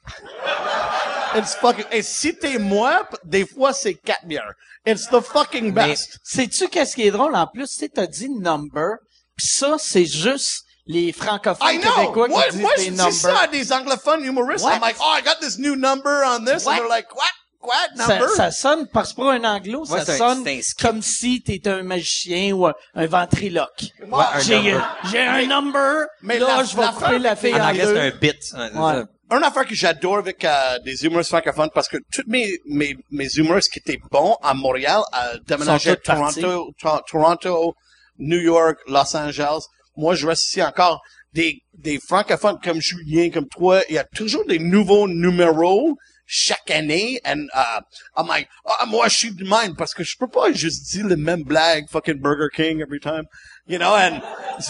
It's fucking, et si t'es moi, des fois, c'est quatre bières. It's the fucking best. sais-tu qu'est-ce qui est drôle? En plus? Tu sais, t'as dit number, pis ça, c'est juste les francophones I know. québécois Moi, qui disent moi, des je dis numbers. ça à des anglophones humoristes. What? I'm like, oh, I got this new number on this. What? And they're like, what? What Ça, number? ça sonne, parce que pour un anglo, Ouais, ça c'est un- sonne c'est un comme si t'étais un magicien ou un, un ventriloque. Ouais, un J'ai, number. j'ai un number, mais là, la- je vais couper la fille En en anglais, c'est un bit. Ouais, c'est ça. Une affaire que j'adore avec euh, des humoristes francophones parce que tous mes, mes, mes humoristes qui étaient bons à Montréal, à déménager à. Toronto, Tor- Toronto, New York, Los Angeles. Moi, je reste ici encore. Des, des francophones comme Julien, comme toi, il y a toujours des nouveaux numéros chaque année. And uh, I'm like, ah, moi, je suis de même parce que je peux pas juste dire les mêmes blagues, fucking Burger King every time. You know, and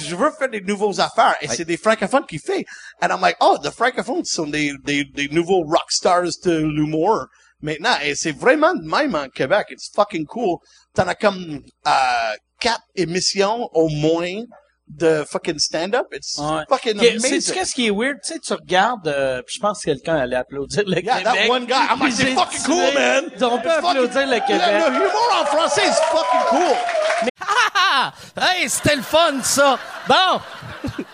je veux faire des nouveaux affaires. Et c'est des francophones qui fait. And I'm like, oh, the francophones sont des, des, des nouveaux rock stars de l'humour maintenant. Et c'est vraiment de même en Québec. It's fucking cool. T'en as comme euh, quatre émissions au moins de fucking stand-up. It's Ouais. fucking amazing. Sais-tu qu'est-ce qui est weird? Tu sais, tu regardes, euh, je pense que quelqu'un allait applaudir le Yeah, that Québec. one guy. I'm like, c'est fucking cool, man. On peut applaudir le Québec. Le, le humour en français is fucking cool. Ah! Hey, c'était le fun, ça! Bon!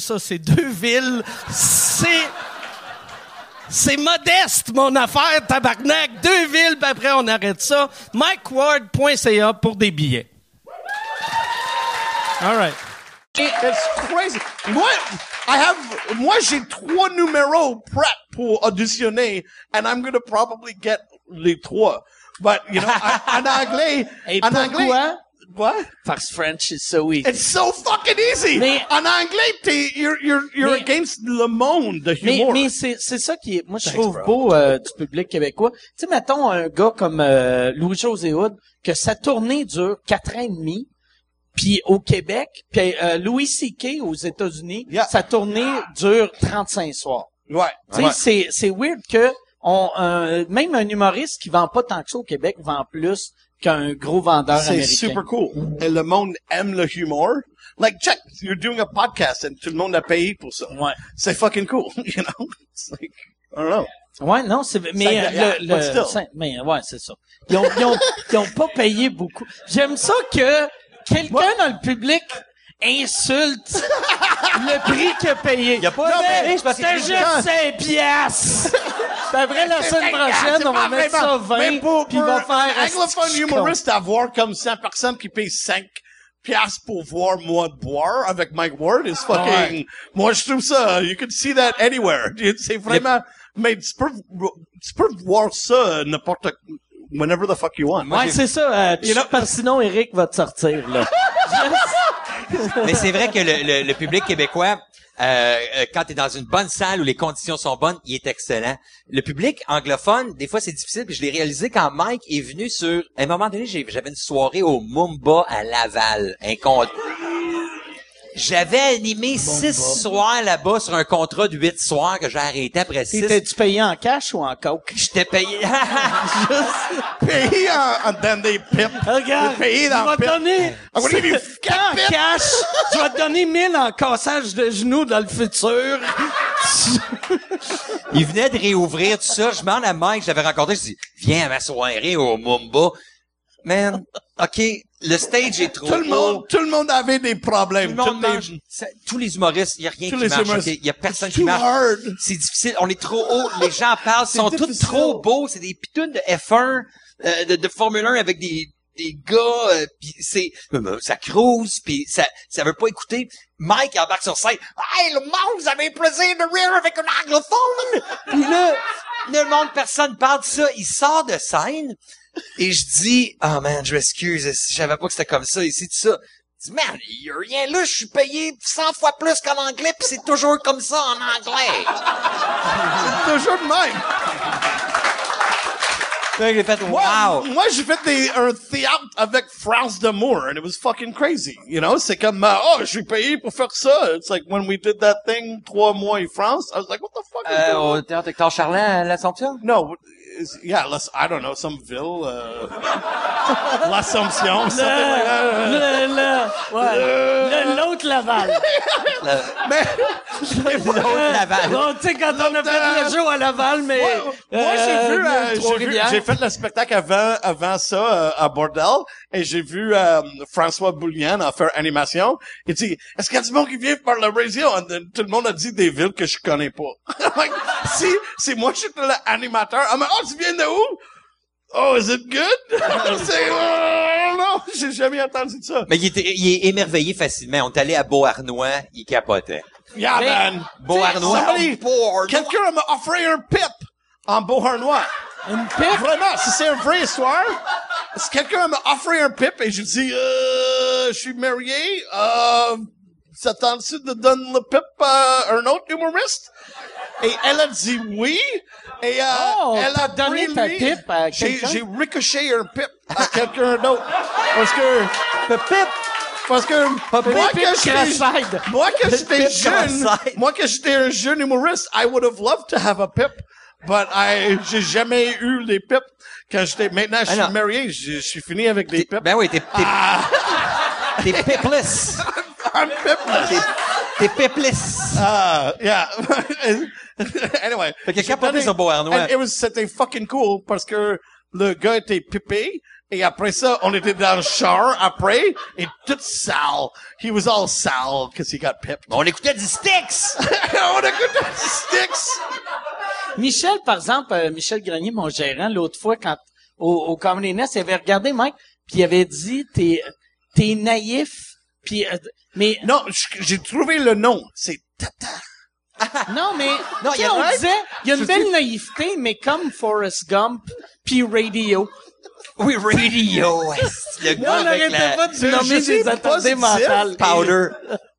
ça. C'est deux villes. C'est... C'est modeste, mon affaire, tabarnak. Deux villes, puis après, on arrête ça. MikeWard.ca pour des billets. All right. It's crazy. Moi, I have, moi, j'ai trois numéros prêts pour auditionner, and I'm gonna probably get les trois. But, you know, I- en anglais, Et en pourquoi? anglais, what? Parce que French is so easy. It's so fucking easy. Mais- en anglais, t'es, you're, you're, you're Mais- against le monde de Mais, humour. mais c'est, c'est ça qui est, moi, je Thanks, trouve bro. beau euh, du public québécois. Tu sais, mettons un gars comme euh, Louis-José Hood, que sa tournée dure quatre ans et demi, puis au Québec, puis euh, Louis C.K. aux États-Unis, Yeah. sa tournée dure 35 soirs. ouais. Tu sais, ouais. c'est, c'est weird que on, un- même un humoriste qui vend pas tant que ça au Québec vend plus qu'un gros vendeur C'est américain. super cool. Et le monde aime le humour. Like, check, you're doing a podcast and tout le monde a payé pour ça. Ouais. C'est fucking cool, you know? It's like, I don't know. Ouais, non, c'est mais Ça, euh, le, le- ça- mais ouais, c'est ça. Ils ont, ils ont, ils ont pas payé beaucoup. J'aime ça que quelqu'un dans le public insulte le prix qu'il a payé. Y a pas- Non, mais c'est juste 5 piastres. Puis après, la semaine prochaine, on va mettre ça 20, Mais pour, puis il va pour un faire... anglophone humoriste avoir comme 100 personnes qui payent 5 piastres pour voir moi boire avec Mike Ward is fucking, Ouais. moi je trouve ça, you can see that anywhere. C'est vraiment, mais tu peux, tu peux voir ça n'importe, whenever the fuck you want. Ouais, c'est ça. Euh, You know- parce que sinon, Eric va te sortir, là. Mais c'est vrai que le, le- le public québécois, euh, euh, quand tu es dans une bonne salle où les conditions sont bonnes, il est excellent. Le public anglophone, des fois, c'est difficile. Puis je l'ai réalisé quand Mike est venu sur... À un moment donné, j'avais une soirée au Mumba à Laval. Un con- J'avais animé six soirs là-bas sur un contrat de huit soirs que j'ai arrêté après six. T'étais-tu payé en cash ou en coke? J'étais payé... Payé en, en dans des pipes. Regarde, Payé dans je vais le te donner, I'm gonna give you en cash, je vais te donner 1000 en cassage de genoux dans le futur. Il venait de réouvrir tout ça. Je demande à Mike, je l'avais rencontré, je dis, viens à ma soirée au Mumba. Man, OK, le stage est trop Tout le haut. monde, tout le monde avait des Tout problèmes. le monde les-. Ça- tous les humoristes, il y a rien Tous qui les marche. Il y a personne It's qui marche. C'est difficile. On est trop haut. Les gens parlent, C'est sont tous trop beaux. C'est des pitounes de F1, euh, de, de Formule 1 avec des des gars, euh, pis c'est euh, ça crouse, puis ça ça veut pas écouter. Mike embarque sur scène. Hey le monde, vous avez plaisir de rire avec un anglophone. Puis là, le monde, personne parle de ça. Il sort de scène et je dis, oh man, je m'excuse, je savais pas que c'était comme ça ici, tout ça. Je dis, man, il y a rien là, je suis payé 100 fois plus qu'en anglais, puis c'est toujours comme ça en anglais. Toujours de même. Là, j'ai fait, Moi, wow. moi j'ai fait des, un théâtre avec France d'Amour, and it was fucking crazy. You know, c'est comme, euh, oh, je suis payé pour faire ça. It's like when we did that thing, trois mois en France, I was like, what the fuck is Euh, on? au théâtre Hector Charlin à l'Assomption? No, is, yeah, let's, I don't know, some ville, uh, l'Assomption, something like that. Le, le, ouais. Le- L'autre Laval. Mais, L'autre Laval. Bon, tu sais, quand on a fait le show à Laval, mais... Moi, moi, j'ai vu, euh, j'ai vu, j'ai fait le spectacle avant, avant ça euh, à Bordel et j'ai vu euh, François Boulian en faire animation. Il dit, est-ce qu'il y a du monde qui vient par la radio? And then, tout le monde a dit des villes que je connais pas. like, si, si moi j'étais l'animateur, I'm like, oh, tu viens de où? Oh, is it good? C'est, euh, non, j'ai jamais entendu ça. Mais il, était, il est émerveillé facilement. On est allé à Beauharnois, il capotait. Yeah, Mais- man. Beauharnois? Somebody- Beauharnois. Quelqu'un m'a offert un pip en Beauharnois. Une pipe? Vraiment, si c'est une vraie histoire, si quelqu'un m'a offert un pip et je dis, euh, je suis marié, euh, ça tente-tu de donner le pip à un autre humoriste? Et elle a dit oui. Et euh, Oh, elle a donné lui. pipe à J'ai ricoché un pip à quelqu'un d'autre. Parce que, Le pipe? parce que, moi pip que j'étais, cross-side. moi que j'étais pip jeune, moi que j'étais un jeune humoriste, I would have loved to have a pip, but I, j'ai jamais eu les pips. Quand j'étais, maintenant je suis non. marié, je je suis fini avec des pips. Ben oui, t'es, t'es, t'es pipless. I'm pipless. T'es pipless. Ah, yeah. anyway. Fait j'ai capoté sur Beauharnois. and it was- C'était fucking cool parce que le gars était pipé. Et après ça, on était dans le char après, et tout sale. He was all sale because he got pipped. On écoutait du Styx. on a good sticks. Michel, par exemple, euh, Michel Grenier, mon gérant, l'autre fois, quand au, au Comedy Nest, il avait regardé Mike, puis il avait dit, t'es, t'es naïf, puis, euh, mais, Non, j'ai trouvé le nom. C'est Tata. non, mais, Non, y a- on disait, il y a une belle naïveté, mais comme Forrest Gump, puis Radio. Oui, radio. Le Non, gars avec la pas de nommer des positif. mentales. powder.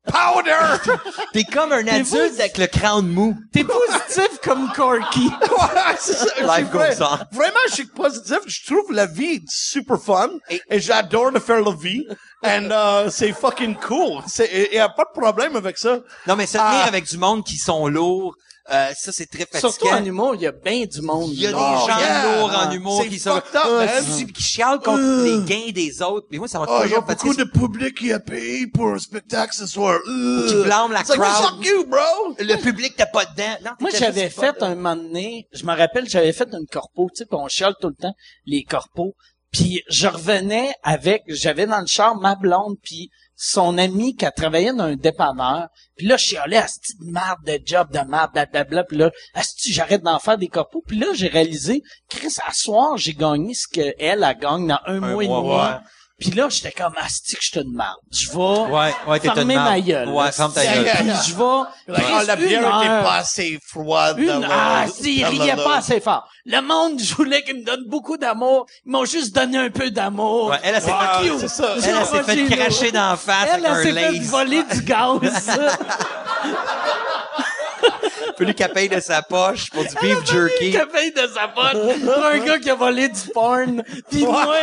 Powder! T'es comme un adulte vous- avec le crâne mou. T'es positif comme Corky. Ouais, c'est ça. Life goes on. Vraiment, je suis positif. Je trouve la vie super fun. Et- Et, j'adore de faire la vie. And uh, c'est fucking cool. Il y a pas de problème avec ça. Non, mais se tenir Ah. avec du monde qui sont lourds, euh, ça, c'est très fatigant. Surtout en humour, il y a bien du monde. Il y a des. Oh, gens yeah. lourds en Ah, humour c'est qui sont Ah, puis qui chialent contre Euh. les gains des autres. Mais moi, ça m'a Oh, il y a toujours beaucoup fatigué. de public qui a payé pour un spectacle ce soir. Tu blâmes la It's like, crowd. fuck you, bro! Le public t'as pas dedans. Non, Moi, j'avais fait un moment donné, je me rappelle, j'avais fait une corpo, tu sais, on chiale tout le temps, les corpos. Puis je revenais avec, j'avais dans le char ma blonde, puis son ami qui a travaillé dans un dépanneur. Puis là, je chialais à cette marde de job, de marde, blablabla. Puis là, asti, j'arrête d'en faire des corpos. Puis là, j'ai réalisé, Chris, à soir, j'ai gagné ce qu'elle a gagné dans un, mois, et demi. ouais. Puis là, j'étais comme, asti que je te demande? Je vais Ouais, ouais, t'es fermer ma gueule. Ouais, ferme ta gueule. Je vais... Like, oh, la Chris, bière était heure. pas assez froide. Une, ah, si, riaient lot. pas assez fort. Le monde, je voulais qu'ils me donnent beaucoup d'amour. Ils m'ont juste donné un peu d'amour. Ouais, elle, elle s'est Ouais, fait, ça. elle, elle s'est fait cracher dans la face Elle, avec un elle s'est fait lace. voler du gaz. Plus qu'elle paye de sa poche pour du beef jerky. Qui paye de sa poche pour un gars qui a volé du porn. Puis moi,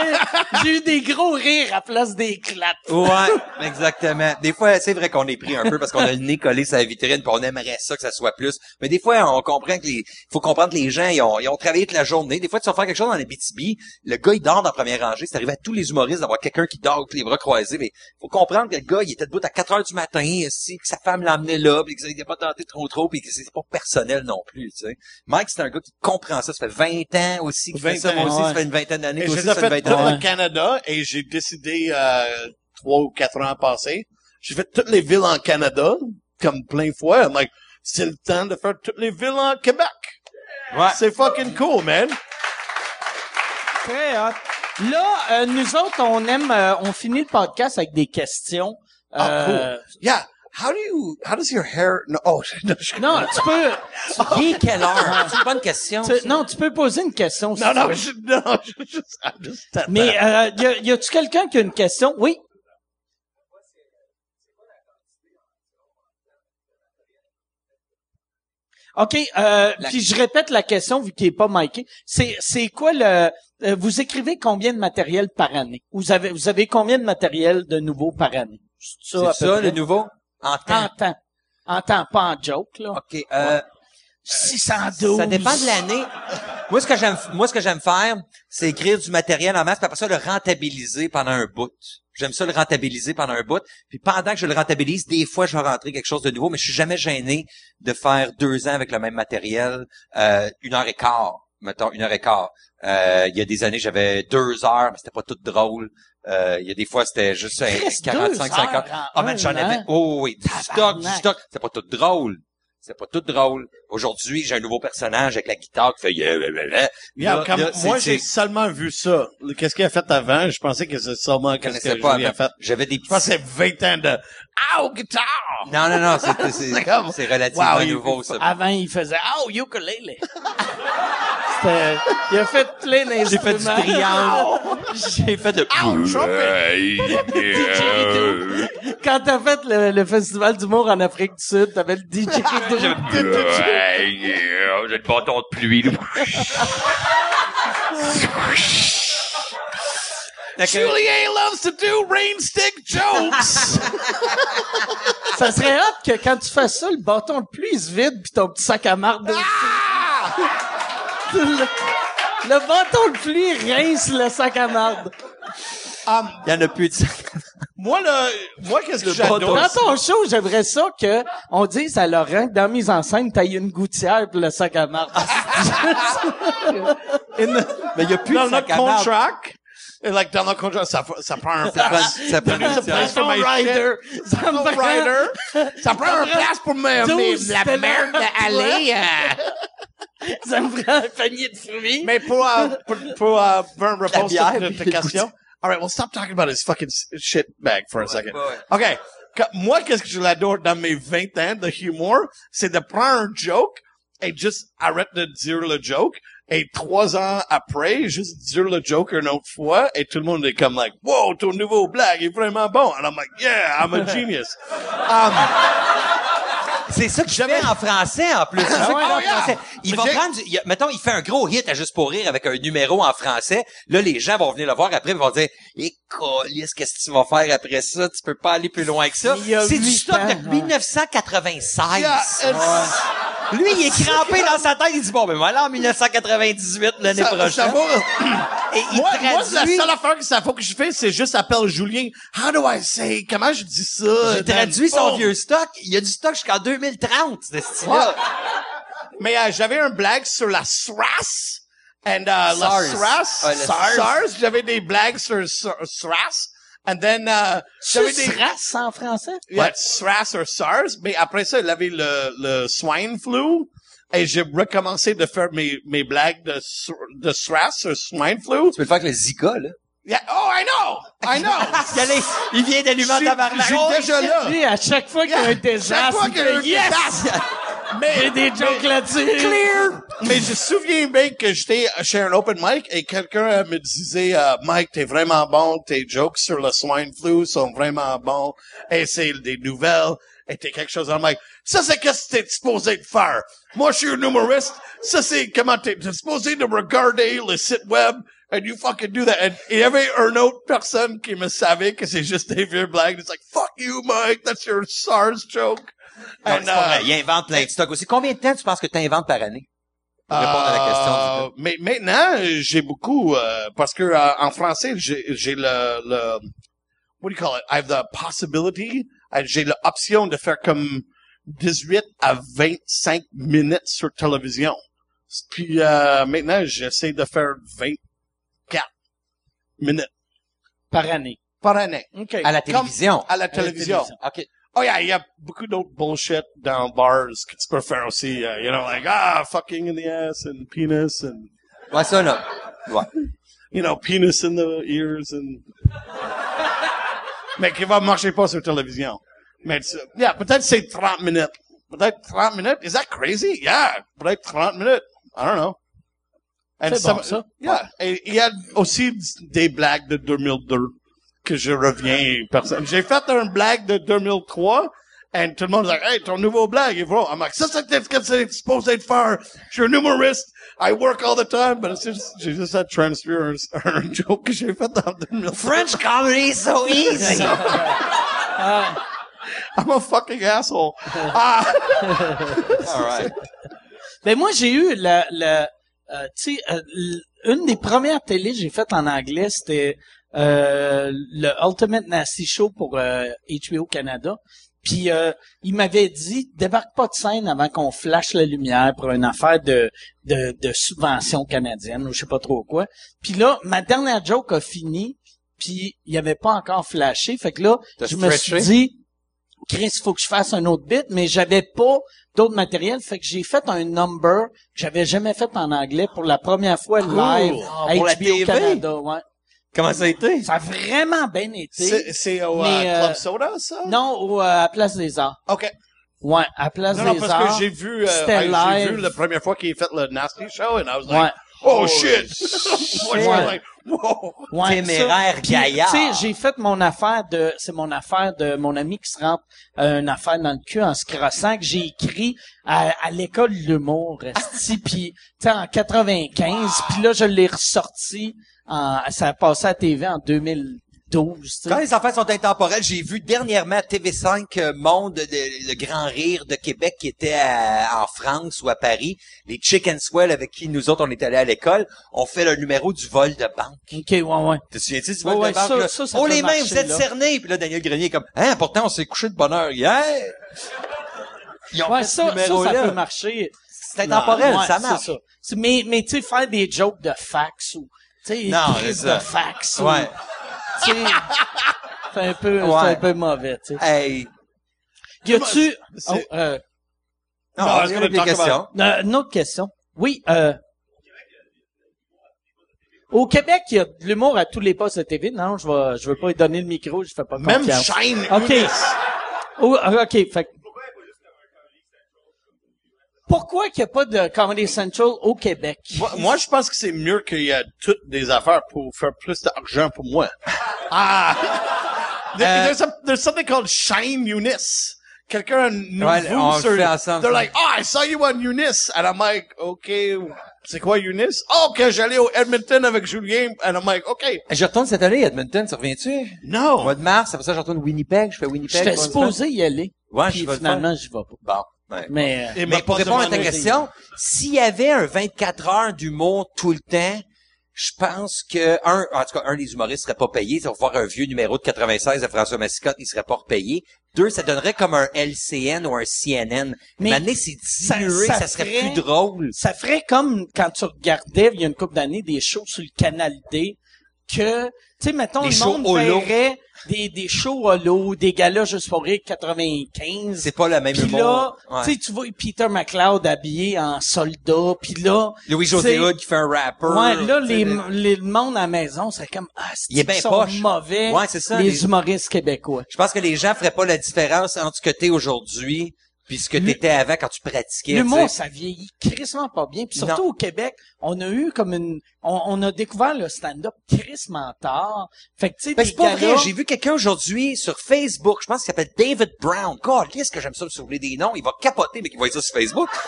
j'ai eu des gros rires à place des clats. Ouais, exactement. Des fois, c'est vrai qu'on est pris un peu parce qu'on a le nez collé sur la vitrine puis on aimerait ça que ça soit plus. Mais des fois, on comprend que les, faut comprendre que les gens, ils ont, ils ont travaillé toute la journée. Des fois, tu vas faire quelque chose dans les BTB, le gars, il dort dans la première rangée. C'est arrivé à tous les humoristes d'avoir quelqu'un qui dort avec les bras croisés. Mais faut comprendre que le gars, il était debout à 4 heures du matin, si, que sa femme l'emmenait là, puis qu'il n'était pas tenté trop trop, puis que c'est pas personnel non plus, tu sais. Mike, c'est un gars qui comprend ça. Ça fait 20 ans aussi qu'il fait 20 ça. Moi ans, aussi, ouais. ça fait une vingtaine d'années. J'ai aussi, ça fait fait tout le Canada et j'ai décidé euh, trois ou quatre ans passés. J'ai fait toutes les villes en Canada, comme plein de fois. I'm like, c'est le temps de faire toutes les villes en Québec. Ouais. C'est fucking cool, man. Très hot. Là, euh, nous autres, on aime, euh, on finit le podcast avec des questions. Ah, Euh, cool. Yeah. How do you, how does your hair, no, oh, no, je- Non, tu peux, Il est quelle heure? C'est une bonne question. tu- non, tu peux poser une question. si non, tu non, veux. je, non, je, just, I'm just Mais euh, y, a, y a-tu quelqu'un qui a une question? Oui. OK, euh, La- puis je répète la question vu qu'il est pas miké. C'est c'est quoi le euh, vous écrivez combien de matériel par année? Vous avez vous avez combien de matériel de nouveau par année? C'est C'est à peu ça, près? le nouveau? En temps. en temps. En temps, pas en joke là. OK. Euh, 612. ça dépend de l'année. Moi, ce que j'aime, moi, ce que j'aime faire, c'est écrire du matériel en masse, puis après ça, le rentabiliser pendant un bout. J'aime ça le rentabiliser pendant un bout. Puis pendant que je le rentabilise, des fois, je vais rentrer quelque chose de nouveau, mais je suis jamais gêné de faire deux ans avec le même matériel, euh, une heure et quart, mettons, une heure et quart. Euh, il y a des années, j'avais deux heures, mais c'était pas tout drôle. Euh, il y a des fois, c'était juste un Chris, 45, deux 50. heures en Ah, man, j'en un avais, oh, oui, du stock, du stock. C'était pas tout drôle. C'est pas tout drôle. Aujourd'hui, j'ai un nouveau personnage avec la guitare qui fait yeah, yeah, yeah, yeah. Yeah, Là, comme là, moi, j'ai seulement vu ça. Qu'est-ce qu'il a fait avant? Je pensais que c'est seulement je qu'est-ce que pas a fait. J'avais des Je petits... que c'est 20 ans de « Ow, guitar! Non, non, non, c'est, comme- c'est relativement Wow, il- nouveau, ça. Avant, il faisait oh ukulele. C'était il a fait plein d'instruments. J'ai fait du triangle. J'ai fait de... Ow, trumpet! Quand t'as fait le, le festival d'humour en Afrique du Sud, t'avais le DJ J'ai le bâton de pluie, Julien loves to do rain stick jokes! Ça serait hot que quand tu fais ça, le bâton de pluie il se vide puis ton petit sac à marde dessus. le, le bâton de pluie rince le sac à marde. Um, Il y en a plus de ça. Moi, là, moi, qu'est-ce que Le j'adore? Dans ton show, j'aimerais ça que on dise à Laurent que dans mise en scène, t'as une gouttière pour le sac à marde. Mais il y a plus Dans de sac notre à marde. contract, et like, dans notre contract, ça, ça prend un place. ça prend une Ça place. shit. rider. Ça prend- rider. Ça prend un place pour me, la merde de d'aller, euh, Ça me prend un panier de fruits. Mais pour, euh, pour, pour euh, faire une réponse à le question. All right, well, stop talking about his fucking s- shit bag for a second. ouais. OK. Que- Moi, qu'est-ce que je l'adore dans mes 20 ans de humour, c'est de prendre un joke et juste arrête de dire le joke. Et trois ans après, juste dire le joke une autre fois et tout le monde est comme like, wow, ton nouveau blague est vraiment bon. And I'm like, yeah, I'm a genius. um, C'est ça que je fais en français, en plus. C'est ça fait en français. Il va prendre, du- il- mettons, il fait un gros hit à Juste pour rire avec un numéro en français. Là, les gens vont venir le voir après, ils vont dire, eh, qu'est-ce que tu vas faire après ça? Tu peux pas aller plus loin que ça. C'est du stock ans, de ouais. 1996. yeah, it's- Lui, il est crampé dans sa tête. Il dit, bon, ben voilà, en 1998, l'année ça prochaine. va. Et il moi, moi, la traduit- seule affaire que ça faut que je fais, c'est juste appeler Julien. How do I say? Comment je dis ça? J'ai traduit son Oh. vieux stock. Il y a du stock jusqu'en 2030, ce style Ouais. Mais euh, j'avais un blague sur la SRAS. And uh, SARS. SRAS, Ouais, le SARS, SARS. j'avais des blagues sur sur SRAS. And then, uh, j'avais des... races en français? Yeah, SRAS ou SARS. Mais après ça, il avait le, le swine flu. Et j'ai recommencé de faire mes, mes blagues de, de SRAS ou swine flu. Tu peux le faire avec le Zika, là. Yeah. Oh, I know! I know! Il, vient d'allumer en tabarnak. je suis déjà là. À chaque fois qu'il y a un Chaque désastre, fois qu'il y a un yes! désastre. Mais, J'ai des jokes là-dessus. Mais je me souviens bien que j'étais chez un open mic et quelqu'un euh, me disait, euh, Mike, t'es vraiment bon, tes jokes sur le swine flu sont vraiment bons, et c'est des nouvelles, et t'es quelque chose en mic. Ça, c'est qu'est-ce que t'es supposé de faire? Moi, je suis un humoriste. Ça, c'est comment t'es supposé de regarder le site web, and you fucking do that. And il y avait une autre personne qui me savait que c'est juste des vieux blagues. It's like, fuck you, Mike, that's your SARS joke. Non, And, c'est pas vrai. uh, Il invente plein de stocks aussi. Combien de temps tu penses que tu inventes par année? Pour répondre à la question. Euh, mais maintenant, j'ai beaucoup euh, parce que euh, en français, j'ai j'ai le, le what do you call it? I have the possibility. J'ai l'option de faire comme 18 à 25 minutes sur télévision. Puis euh, maintenant, j'essaie de faire 24 minutes Par année. par année. OK. À la télévision. À la télévision. OK. Oh yeah, yeah, y a beaucoup d'autres bullshit down bars que tu peux faire aussi. euh, you know, like ah, fucking in the ass and penis and Ouais, ça, là. Ouais. you know, penis in the ears and... Mais qui va marcher pas sur télévision. Mais, yeah, peut-être c'est 30 minutes. Peut-être 30 minutes. Is that crazy? Yeah, peut-être 30 minutes. I don't know. And some- bon, ça. Yeah. Et il y a aussi des blagues de 2002 que je reviens personne. J'ai fait un blague de 2003 and tout le monde est like, hey, ton nouveau blague est vrai. I'm like, ça, c'est ce que c'est supposé de faire. Je suis un humoriste. I work all the time, but it's just, j'ai juste à transférer un, un joke que j'ai fait dans 2003. French comedy is so easy. I'm a fucking asshole. Ah, All right. Ben moi j'ai eu la, la euh, tu sais euh, une des premières télés que j'ai faites en anglais c'était le Ultimate Nasty Show pour euh, HBO Canada. Puis euh, il m'avait dit débarque pas de scène avant qu'on flash la lumière pour une affaire de de, de subvention canadienne ou je sais pas trop quoi. Puis là ma dernière joke a fini puis il avait pas encore flashé fait que là je me suis dit Chris, il faut que je fasse un autre bit, mais j'avais pas d'autre matériel, fait que j'ai fait un number que j'avais jamais fait en anglais pour la première fois live Ah, à pour la HBO? Canada. Ouais. Comment ça a été? Ça a vraiment bien été. c'est, au Mais, euh, euh, Club Soda, ça? Non, au, euh, à Place des Arts. OK. Ouais, à Place Non, non, des parce Arts. que j'ai vu, euh, j'ai vu la première fois qu'il a fait le Nasty Show, and I was Ouais. like, oh, shit! Moi, Ouais. like, wow! Ouais, Téméraire gaillard. Tu sais, j'ai fait mon affaire de, c'est mon affaire de mon ami qui se rentre euh, une affaire dans le cul en se crossant que j'ai écrit à, à l'école de l'humour, puis tu sais en 95, puis là je l'ai ressorti en, ça a passé à TV en 2012, tu sais. Quand les affaires sont intemporelles, j'ai vu dernièrement à TV5 euh, Monde, le, le grand rire de Québec qui était à- en France ou à Paris. Les Chicken Swell avec qui nous autres on est allés à l'école ont fait le numéro du vol de banque. OK, ouais, ouais. Te souviens-tu du vol ouais, de banque? ça- ça, ça oh les mains, vous êtes là. cernés. Puis là, Daniel Grenier est comme, hein, pourtant on s'est couché de bonne heure hier. Ils ont Ouais, fait ce ça, ça, peut marcher. C'est intemporel, Ouais, ça marche. Mais, mais tu sais, faire des jokes de fax ou, sais, Non, c'est ça. de fax ou, Ouais. c'est un peu, c'est un peu mauvais, tu sais. Hey. Y a-tu, oh, euh, Non, No, I was on gonna a des questions. Euh, une autre question. Oui, euh, au Québec, il y a de l'humour à tous les postes de TV. Non, je vais, je veux pas lui donner le micro, je fais pas Même confiance. Shine OK. Oh, OK, fait Pourquoi qu'il n'y a pas de Comedy Central au Québec? Moi, moi, je pense que c'est mieux qu'il y a toutes des affaires pour faire plus d'argent pour moi. Ah! There- Euh, there's, a, there's something called Shine Eunice. Quelqu'un nouveau Ouais, on sur... fait ensemble, They're ça. like, oh, I saw you on Eunice. And I'm like, okay, c'est quoi Eunice? Oh, que j'allais au Edmonton avec Julien. And I'm like, okay. Je retourne cette année à Edmonton, tu reviens-tu? Au No. mois de mars, après ça, je retourne Winnipeg, je fais Winnipeg. J'étais pour une supposé y aller. Ouais, puis je finalement, j'y vais pas. Bon. Ouais. Mais, euh, Mais m'a pour répondre à ta question, s'il y avait un 24 heures d'humour tout le temps, je pense que un, en tout cas, un des humoristes serait pas payé. Ça va voir un vieux numéro de 96 de François Massicotte, il serait pas repayé. Deux, ça donnerait comme un LCN ou un CNN. Mais maintenant, c'est dilué, ça- ça, ça serait ferait- plus drôle. ça ferait comme quand tu regardais, il y a une couple d'années, des shows sur le Canal D, que, tu sais, mettons, Des le shows monde holo. verrait des, des shows holo, des galas juste pour rire 95. C'est pas le même Puis là. Ouais. tu sais, tu vois Peter McLeod habillé en soldat, puis là... Louis José Hood qui fait un rapper. Ouais, là, les, le- les, le monde à la maison, c'est comme, ah, c'est mauvais. Ouais, c'est ça, Les, les- humoristes québécois. Je pense que les gens feraient pas la différence entre ce que t'es aujourd'hui puis ce que t'étais avant quand tu pratiquais. L'humour, tu sais. ça vieillit crissement pas bien. Puis surtout Non. au Québec, on a eu comme une... On, on a découvert le stand-up crissement tard. Fait que, tu sais, Ben, c'est pas vrai. J'ai vu quelqu'un aujourd'hui sur Facebook, je pense qu'il s'appelle David Brown. God, qu'est-ce que j'aime ça me soulever des noms. Il va capoter, mais qu'il voit ça sur Facebook.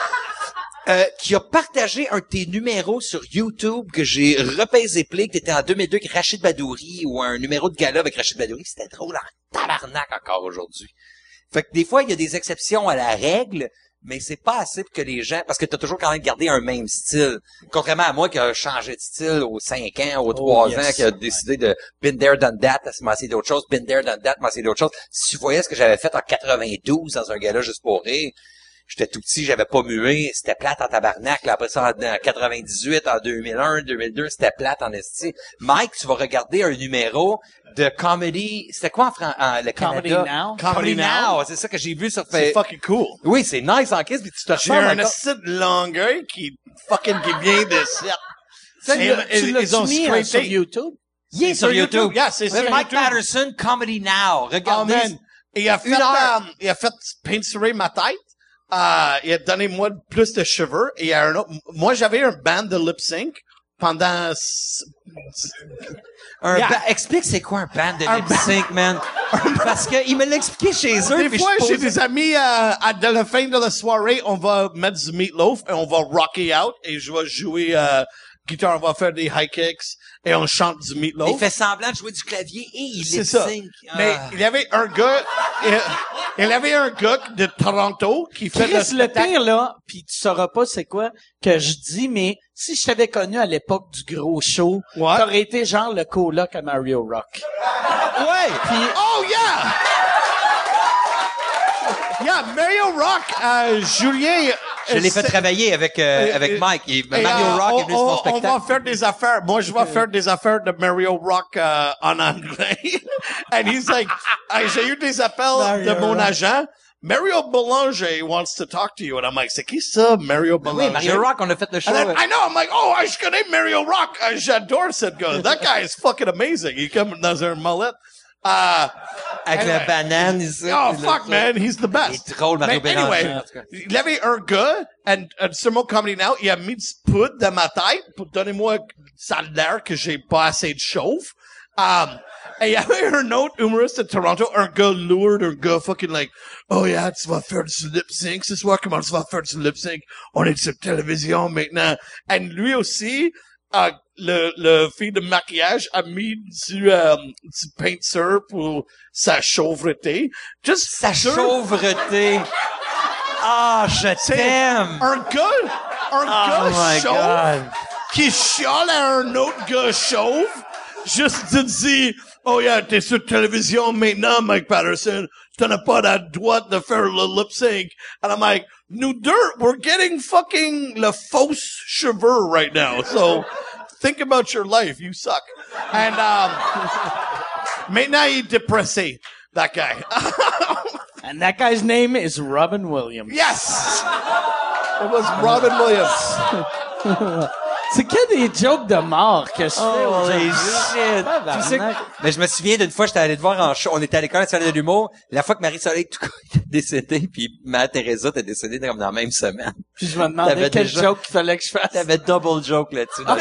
Euh, qui a partagé un de tes numéros sur YouTube que j'ai repaisé play, que t'étais en 2002 avec Rachid Badouri ou un numéro de gala avec Rachid Badouri. C'était drôle en tabarnak encore aujourd'hui. Fait que des fois, il y a des exceptions à la règle, mais c'est pas assez pour que les gens, parce que t'as toujours quand même gardé un même style. Contrairement à moi qui a changé de style aux 5 ans, aux 3 yes. ans, qui a décidé de been there, done that, m'a essayé d'autres choses, been there, done that, m'a essayé d'autres choses. Si tu voyais ce que j'avais fait en 92 dans un gala juste pour rire, j'étais tout petit, j'avais pas mué, c'était plate en tabarnak. Là, après ça, en, en 98, en 2001, 2002, c'était plate en esti. Mike, tu vas regarder un numéro de comedy, c'était quoi en, Fran- en le Comedy Canada? Now? Comedy Now. c'est ça que j'ai vu sur C'est Facebook. fucking cool. Oui, c'est nice en kiss, puis tu te J'ai un de longueuil qui fucking qui vient de cette. Tu l'as- mis euh, sur. YouTube? Il est sur YouTube. Yeah, c'est sur Mike YouTube. Patterson, Comedy Now. Oh Regardez. man. Et il a fait, euh, il a fait peinturer ma tête. Euh, il a donné moi plus de cheveux. Et il y a un autre. Moi, j'avais un band de lip sync pendant. Un Yeah. ba- Explique c'est quoi un band de Un lip sync, man? Parce que il me l'a expliqué chez eux. Des fois, j'ai des amis, euh, à de la fin de la soirée, on va mettre du meatloaf et on va rocker out et je vais jouer, euh, guitare, on va faire des high kicks et on chante du meatloaf. Il fait semblant de jouer du clavier et il C'est ça. sync. Mais Ah. il y avait un gars, il, il y avait un gars de Toronto qui fait le Chris, le spectacle. pire, là, puis tu sauras pas c'est quoi que je dis, mais si je t'avais connu à l'époque du gros show, t'aurais été genre le coloc à Mario Rock. Ouais. oh yeah. Yeah, Mario Rock, euh, Julien. Je l'ai fait travailler avec euh, avec Mike. Et, Mario euh, Rock on, est venu sur mon on- on spectacle. va faire des affaires. Moi, je vais faire des affaires de Mario Rock euh, en anglais. And he's like, Hey, j'ai eu des appels Mario de mon Rock. agent. Mario Belanger wants to talk to you. And I'm like, c'est qui ça, Mario Belanger? Oui, Mario Rock, on a fait le show. Then, I know, I'm like, oh, je connais Mario Rock. Euh, J'adore cette gars. That guy is fucking amazing. Il est comme dans un. Uh, avec anyway. la banane ici. Oh, puis le- fuck, man. He's the best. Il est drôle, Mario Mais Bélanger, anyway, en tout cas. il avait un gars, and, and sur mon Comedy Now, il a mis du poudre dans ma tête pour donner moi ça a l'air que j'ai pas assez de chauffe. Um, et il y avait un autre humoriste de Toronto, un gars lourd, un gars fucking like, oh yeah, tu vas faire du lip sync ce soir, comment tu vas faire du lip sync? On est sur télévision maintenant. And lui aussi, euh, le, le fille de maquillage a mis du, euh, du peinture pour sa chauvreté. Juste Sa chauvreté. Ah, je t'aime. Un gars, un Oh gars my chauve God. qui chiale à un autre gars chauve, juste de dire, oh yeah, t'es sur télévision maintenant, Mike Patterson, t'en as pas la droite de faire le lip sync. And I'm like, nous deux, we're getting fucking le fausse cheveux right now. So, think about your life, you suck. And, um, maintenant il est dépressé, that guy. And that guy's name is Robin Williams. yes! It was Robin Williams. C'est que des jokes de mort que je fais aujourd'hui. shit. Tu sais que- mais je me souviens d'une fois, j'étais allé te voir en show. On était à l'école nationale de l'humour. La fois que Marie-Soleil tout était décédée, puis Mère Teresa était décédée comme dans la même semaine. Puis je me demandais quel déjà- joke il fallait que je fasse. T'avais double joke là-dessus. Ah.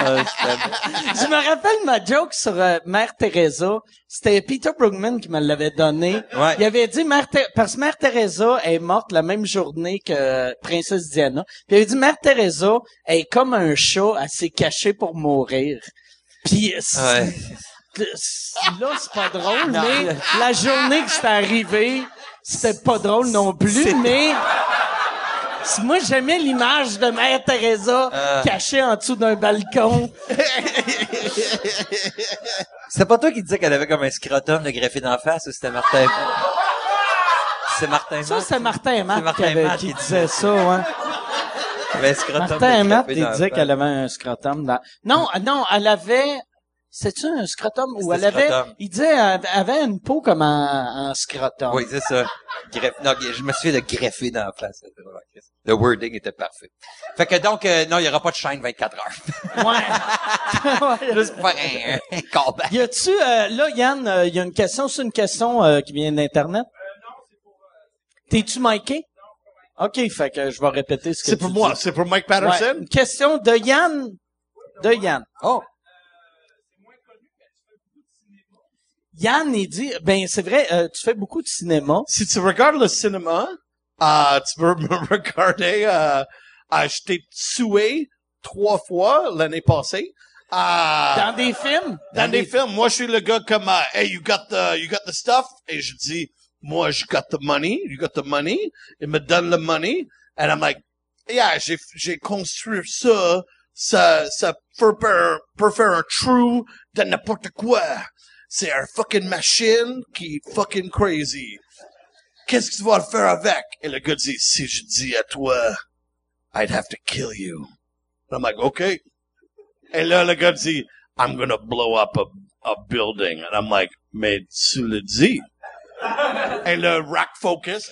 Ah, c'était- Je me rappelle ma joke sur euh, Mère Teresa. C'était Peter Brugman qui me l'avait donné. Ouais. Il avait dit Mère Thé- parce que Mère Teresa est morte la même journée que euh, Princesse Diana. Puis il avait dit Mère Teresa est comme un chat, elle s'est cachée pour mourir. Puis Ouais. là c'est pas drôle, Non. mais la journée que c'est arrivé, c'était pas drôle non plus, mais moi j'aimais l'image de Mère Teresa Euh. cachée en dessous d'un balcon. C'est pas toi qui disais qu'elle avait comme un scrotum de greffé d'en face ou c'était Martin? C'est Martin Ça, c'est Martin Matt Martin qui, avait- Matt qui qui disait ça, ouais. Elle avait un scrotum Martin il disait qu'elle avait un scrotum dans... Non, ah, non, elle avait... C'est-tu un scrotum? Ou elle avait, scrotum. il disait, elle avait une peau comme un, un scrotum. Oui, c'est ça. Greffe, non, je me suis fait de greffer dans la face. Christ. Le wording était parfait. Fait que donc, euh, non, il y aura pas de chaîne 24 heures. Ouais. Juste pour faire un, un callback. Y a-tu, euh, là, Yann, euh, y a une question, c'est une question euh, qui vient d'Internet? T'es-tu miké? OK, fait que je vais répéter ce que C'est pour moi, c'est pour Mike Ouais, Patterson. une question de Yann. De Yann. Oh. Yann, il dit, ben c'est vrai, euh, tu fais beaucoup de cinéma. Si tu regardes le cinéma, euh, tu peux me regarder, euh, euh, je t'ai tué trois fois l'année passée. Euh, Dans des films? dans des films, moi, je suis le gars comme, euh, hey, you got the, you got the stuff? Et je dis, moi, je got the money, you got the money. Il me donne le money. And I'm like, yeah, j'ai, j'ai construit ça, ça, ça peut faire, faire un trou de n'importe quoi. C'est un fucking machine qui est fucking crazy. Qu'est-ce que tu vas faire avec? Et le gars dit, si je dis à toi, I'd have to kill you. And I'm like, okay. Et là, le gars dit, I'm gonna blow up a, a building. And I'm like, mais tu le dis. Et le rack focus,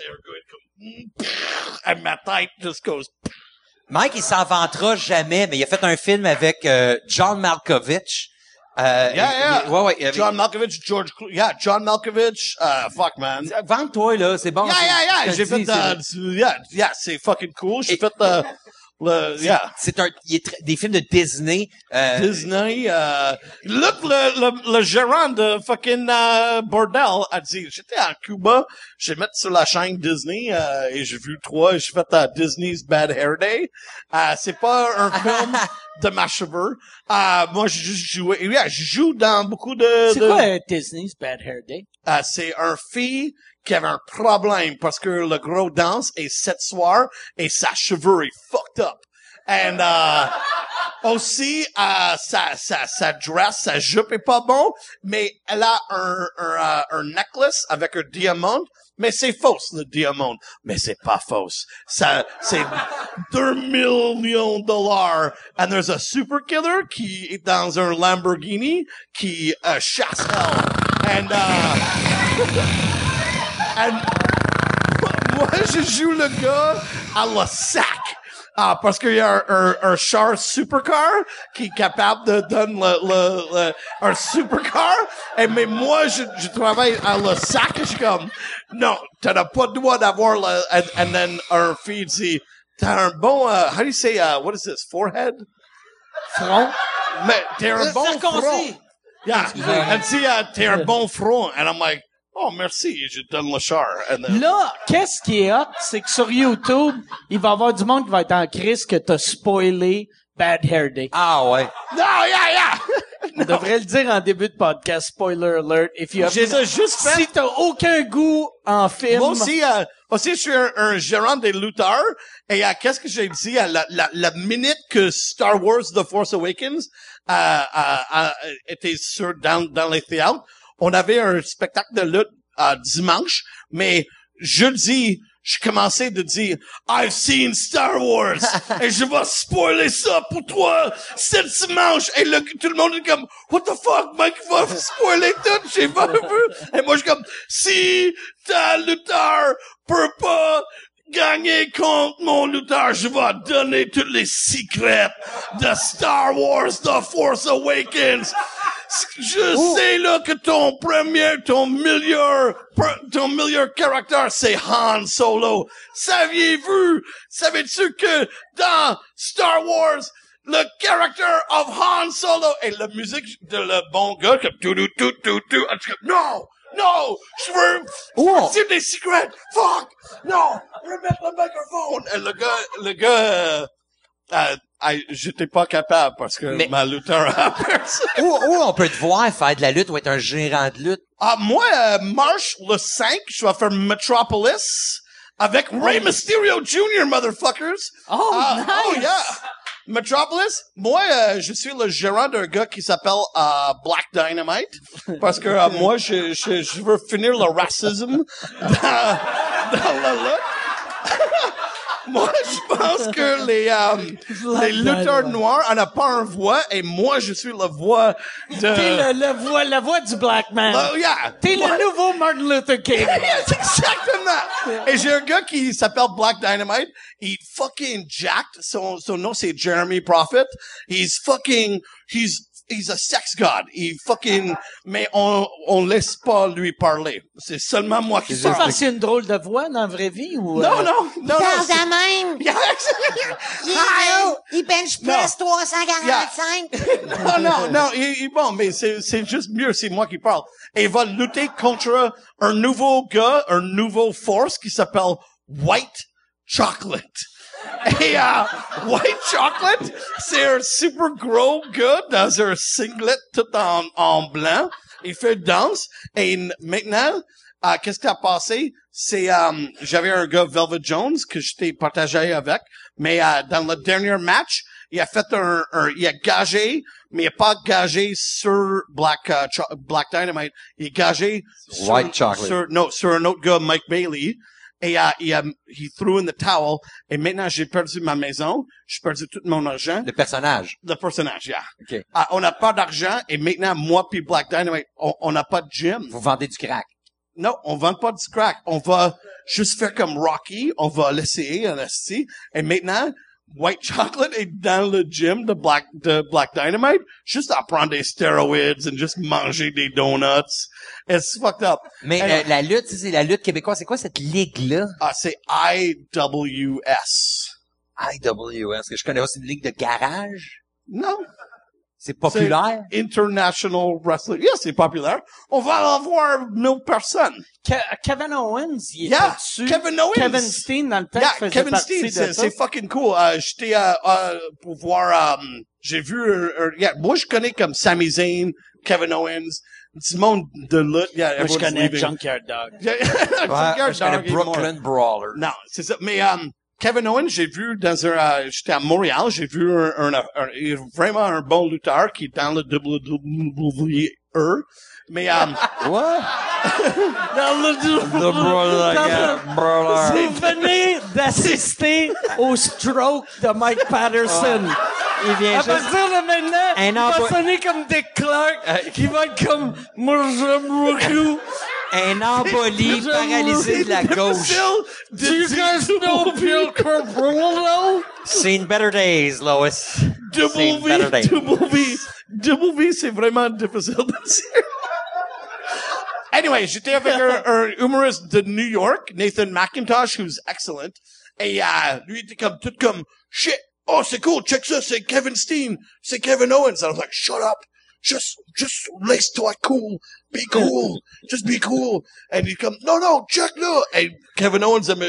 et ma tête just goes, Mike, il s'en vantera jamais, mais il a fait un film avec euh, John Malkovich. Euh, yeah, yeah. ouais, ouais. John Malkovich, George Clooney, yeah, John Malkovich, uh, fuck man. Vente-toi, là, c'est bon. Yeah, yeah, yeah, j'ai fait, euh, yeah, yeah, c'est fucking cool. J'ai Et- fait le, le, yeah. C'est un, il est des films de Disney. Euh, Disney, euh, look, le, le, le gérant de fucking euh, bordel a dit, j'étais à Cuba, j'ai mis sur la chaîne Disney euh, et j'ai vu trois, j'ai fait euh, Disney's Bad Hair Day. Euh, c'est pas un film de ma cheveux. Euh, moi, j'ai juste joué, et yeah, je joue dans beaucoup de... C'est de- quoi Disney's Bad Hair Day? euh, c'est un fille qui avait un problème parce que le gros danse est sept soirs et sa cheveux est fucked up. And uh, aussi, euh, sa, sa, sa dress, sa jupe est pas bon, mais elle a un, un, euh, un necklace avec un diamant, mais c'est fausse, le diamant. Mais c'est pas fausse. Ça, c'est deux millions de dollars. And there's a super killer qui est dans un Lamborghini qui euh, chasse elle. And, uh, and moi, je joue le gars à la sac. Ah, parce qu'il y a un, un, un char supercar qui est capable de donner le, le, le- un supercar. Et mais moi, je, je travaille à le sac et je suis comme, non, t'as pas le droit d'avoir le, and, and then un fille dit, t'as un bon, uh, how do you say, uh, what is this, forehead? Front? Mais t'as un bon front. Circoncis. Yeah. And see, uh, t'as un bon front. And I'm like, oh, merci, je donne le char. And then, Là, qu'est-ce qui est hot, c'est que sur YouTube, il va y avoir du monde qui va être en crise que t'as spoilé Bad Hair Day. Ah ouais. non, yeah, yeah! On devrait le dire en début de podcast, spoiler alert. If you have- J'ai ça juste fait. si t'as aucun goût en film, Moi aussi, euh, aussi, je suis un, un gérant des lutteurs. Et euh, qu'est-ce que j'ai dit à la, la, la minute que Star Wars The Force Awakens euh, euh, euh, était sur dans, dans les théâtres, on avait un spectacle de lutte euh, dimanche, mais jeudi, je commençais de dire I've seen Star Wars! Et je vais spoiler ça pour toi cette dimanche! Et le, tout le monde est comme What the fuck Mike va spoiler tout j'ai pas vu! Et moi je suis comme si ta lutteur peut pas gagner contre mon lutteur je vais donner tous les secrets de Star Wars The Force Awakens je sais là que ton premier, ton meilleur, ton meilleur caractère c'est Han Solo. Saviez-vous, savais-tu que dans Star Wars, le caractère of Han Solo et la musique de le bon gars comme tout tout tout tout tout, non, non, je veux, veux dire des secrets, fuck, non, remettre le microphone. Et le gars, le gars, euh, j'étais pas capable parce que Mais- ma lutteur. Où, où on peut te voir faire de la lutte ou être un gérant de lutte? Ah, moi, euh, marche le 5, je vais faire Metropolis avec Rey Mysterio Jr., motherfuckers. Oh, Ah, nice! Oh, yeah. Metropolis, moi, euh, je suis le gérant d'un gars qui s'appelle euh, Black Dynamite parce que euh, moi, je, je, je veux finir le racisme dans, dans la lutte. moi, je pense que les, euh, les lutteurs noirs, on n'a pas un voix, et moi, je suis la voix de... T'es le, le voix, la voix du black man. Oh, yeah. T'es le nouveau Martin Luther King. C'est exactement. Et j'ai un gars qui s'appelle Black Dynamite. Il fucking jacked. Son, son nom c'est Jeremy Prophet. He's fucking, he's, he's a sex god. Il fucking, mais on, on laisse pas lui parler. C'est seulement moi qui parle. que c'est une drôle de voix dans la vraie vie ou... Non, euh, non, non, non. Parle c'est- de même. Yeah, Il est gros. Il bench press 345. non, non, non, il, il- bon, mais c'est, c'est juste mieux, c'est moi qui parle. Et il va lutter contre un nouveau gars, un nouveau force qui s'appelle White Chocolate. Et euh, White Chocolate, c'est un super gros gars dans un singlet tout en, en blanc. Il fait danse. Et maintenant, euh, qu'est-ce qui a passé? C'est, euh, j'avais un gars, Velvet Jones, que j'étais partagé avec. Mais euh, dans le dernier match, il a fait un, un- il a gagé, mais il a pas gagé sur Black euh, Black Dynamite. Il a gagé sur, White Chocolate. sur- non, sur un autre gars, Mike Bailey. Et euh, il a, he threw in the towel. Et maintenant, j'ai perdu ma maison. J'ai perdu tout mon argent. Le personnage. Le personnage, yeah. OK. Ah, on n'a pas d'argent. Et maintenant, moi puis Black Dynamite, on on n'a pas de gym. Vous vendez du crack. Non, on vend pas du crack. On va juste faire comme Rocky. On va l'essayer esti. Et maintenant, White Chocolate est dans the gym de Black, de Black Dynamite, juste à prendre des steroids and just manger des donuts. It's fucked up. Mais Alors- euh, la lutte, c'est la lutte québécoise. C'est quoi cette ligue-là? Ah, c'est IWS. IWS, que je connais. C'est une ligue de garage? Non. C'est populaire? International Wrestling. Yeah, c'est populaire. On va avoir 1000 personnes. Ke- Kevin Owens, il Yeah, était dessus. Kevin Owens. Kevin Steen, dans le temps, Yeah, faisait Kevin partie Steen, de c'est fucking cool. Euh, J'étais euh, euh, pour voir, euh, j'ai vu, un- un- yeah, moi je connais comme Sami Zayn, Kevin Owens, du monde de lutte. Yeah, Moi, je connais leaving. Junkyard Dog. Yeah, Ouais, Junkyard je connais Dog. Brooklyn Brawler. Non, c'est ça. Mais um, Kevin Owens, j'ai vu dans un, euh, j'étais à Montréal, j'ai vu un, un, un- vraiment un bon lutteur qui est dans le WWE. Mais um, What? Dans le The Brawler, yeah, Brawler. Vous venez d'assister au stroke de Mike Patterson. Il vient À partir de maintenant, Un il va emploi- sonner comme Dick Clark. Il va être comme moi j'aime beaucoup. un embolie paralysé de la gauche. Do you guys know Bill Carpolo? Seen better days, Lois. Seen Double better V, days. Double V, Double V, c'est vraiment difficile de dire. Anyway, j'étais avec un, un humoriste de New York, Nathan McIntosh, who's excellent. Et euh, lui il était comme tout comme shit. Oh, c'est cool. Check ça, c'est Kevin Steen, c'est Kevin Owens. And I was like, shut up. Just, just laisse-toi cool. Be cool. Just be cool. And he come, no, no, check là. And Kevin Owens, I'm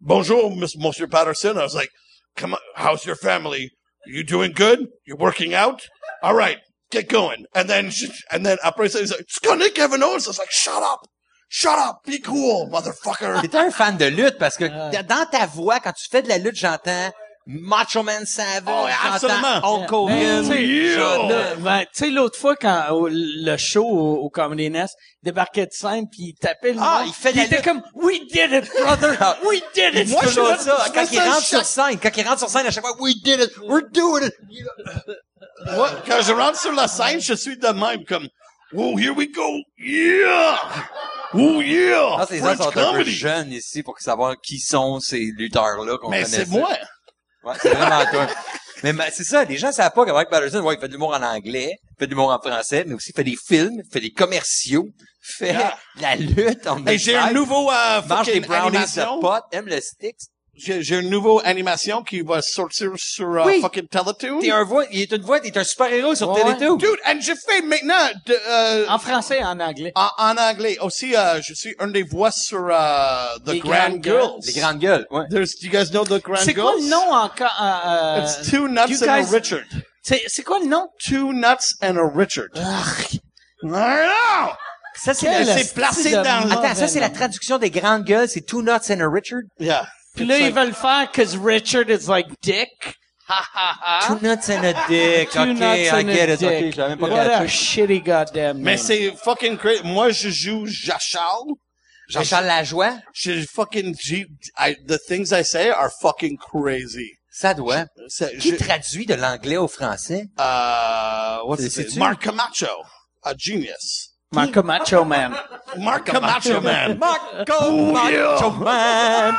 bonjour, Miss- Monsieur Patterson. I was like, come on, how's your family? You doing good? You working out? All right, get going. And then, she, and then après ça, he's like, tu connais Kevin Owens? I was like, shut up. Shut up. Be cool, motherfucker. T'es un fan de lutte parce que dans ta voix, quand tu fais de la lutte, j'entends Macho Man Savage, Oh, absolument. Hulk Hogan. Ben, tu sais, ben, tu sais, l'autre fois, quand au- le show au, au Comedy Nest, il débarquait de scène, puis il tapait le Ah, il fait il était comme « We did it, brother! We did it! » Moi, je ça. Quand il rentre sur scène, quand il rentre sur scène, à chaque fois, we did it, we're doing it. Moi, quand je rentre sur la scène, je suis de même comme, oh, here we go. Yeah. Oh, yeah. Ah, ces gens sont un peu jeunes ici pour savoir qui sont ces lutteurs-là qu'on Mais connaissait. c'est moi. Ouais, c'est vraiment toi. Mais ma- c'est ça, les gens savent pas que Mike Patterson, ouais, il fait de l'humour en anglais, il fait de l'humour en français, mais aussi il fait des films, il fait des commerciaux, fait Yeah. de la lutte en Et j'ai un nouveau, euh, mange des brownies de pot, aime le sticks. J'ai, une nouvelle animation qui va sortir sur euh, Oui. fucking Teletoon. T'es un voix, il est une voix, t'es un super-héros sur Ouais. Télétoon. Dude, and j'ai fait maintenant de, euh, En français en anglais. en, en anglais aussi. euh, je suis un des voix sur euh, The Les Grand Girls. Les grandes gueules, ouais. There's, do you guys know The Grand C'est Girls? quoi le nom encore? euh, It's Two Nuts you and a guys- Richard. C'est c'est quoi le nom? Two Nuts and a Richard. I know! Ça, c'est c'est placé dans- Attends, ça, c'est la traduction des grandes gueules, c'est Two Nuts and a Richard? Yeah. Puis là, ils veulent faire cause Richard is like dick. Ha ha ha. Two Nuts and a Dick. Two ok, nuts I and a get it. dick. Ok, j'avais même pas What a catché. shitty goddamn Mais c'est fucking crazy. Moi, je joue Jachal. Jean-Charles Lajoie? J'ai fucking, I, the things I say are fucking crazy. Ça doit. C'est- Qui j'ai- traduit de l'anglais au français? Uh, what's name? Mark Camacho. A genius. Marco Macho Man. Mark Camacho, man. Marco. Macho Man!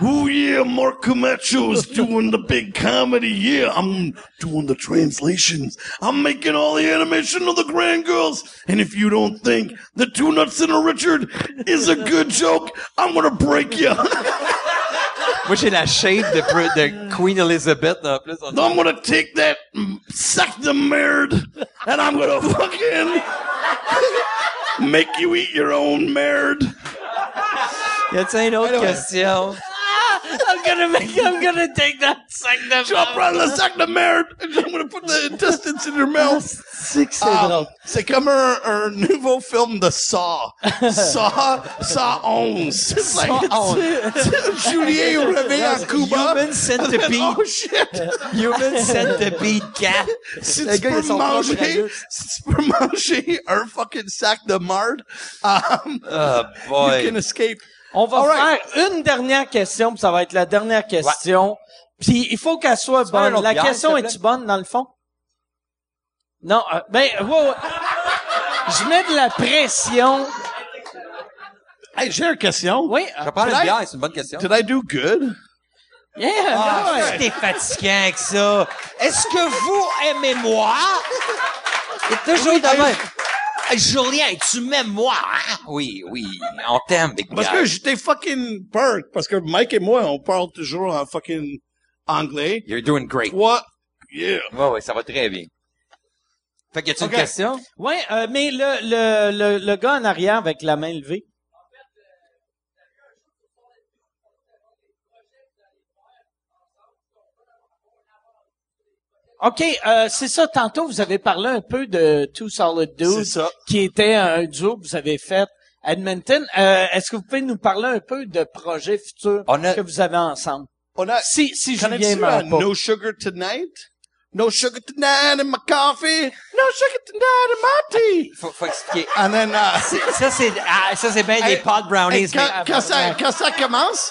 Oh yeah, Mark Camacho's doing the big comedy. Yeah, I'm doing the translations. I'm making all the animation of the Grand Girls. And if you don't think the Two Nuts and a Richard is a good joke, I'm gonna break you. Moi, j'ai la shape de, de Queen Elizabeth, en plus. On- I'm gonna take that mm, sack the merd and I'm gonna fucking make you eat your own merd. Y a-t-il une autre Anyway. question? I'm gonna make, I'm gonna take that sac de Jump right the sack the merd and I'm gonna put the intestines in your mouth. C'est que c'est drôle. c'est comme un, un nouveau film de Saw. Saw, Saw 11. C'est like, Julien au réveil en Cuba. Human Centipede. Oh shit! Human Centipede Cat. Si Le tu gars, il a peux son propre manger, si tu peux manger un fucking sac de marde, um, Oh you can escape. On va right. faire une dernière question, puis ça va être la dernière question. Puis il faut qu'elle soit bonne. La bière, question est-tu bonne dans le fond? Non, euh, ben, ouais, ouais. je mets de la pression. Hey, j'ai une question. Oui, Je euh, une I- bière, c'est une bonne question. Did I do good? yeah, Ah, ouais. t'es fatiguant avec ça. Est-ce que vous aimez moi? C'est toujours de même. Hey, Julien, tu m'aimes moi, hein? Oui, oui, on t'aime, big Parce guy. que j'étais fucking burnt. Parce que Mike et moi, on parle toujours en fucking anglais. You're doing great. What? Yeah. Ouais, ouais, ça va très bien. Fait que y a-tu une question? Ouais, euh, mais le, le, le, le gars en arrière avec la main levée. OK, euh, c'est ça. Tantôt, vous avez parlé un peu de Two Solid Dudes, ça. qui était un duo que vous avez fait à Edmonton. Euh, Est-ce que vous pouvez nous parler un peu de projets futurs a- que vous avez ensemble? On a, Si, si Julien connais-tu meurt pas. No Sugar Tonight? No sugar tonight in my coffee? No sugar tonight in my tea? Faut, faut expliquer. And then, uh, Ça, c'est, ah, ça, c'est bien des pot brownies, hey, quand, mais- quand ça, quand ça commence,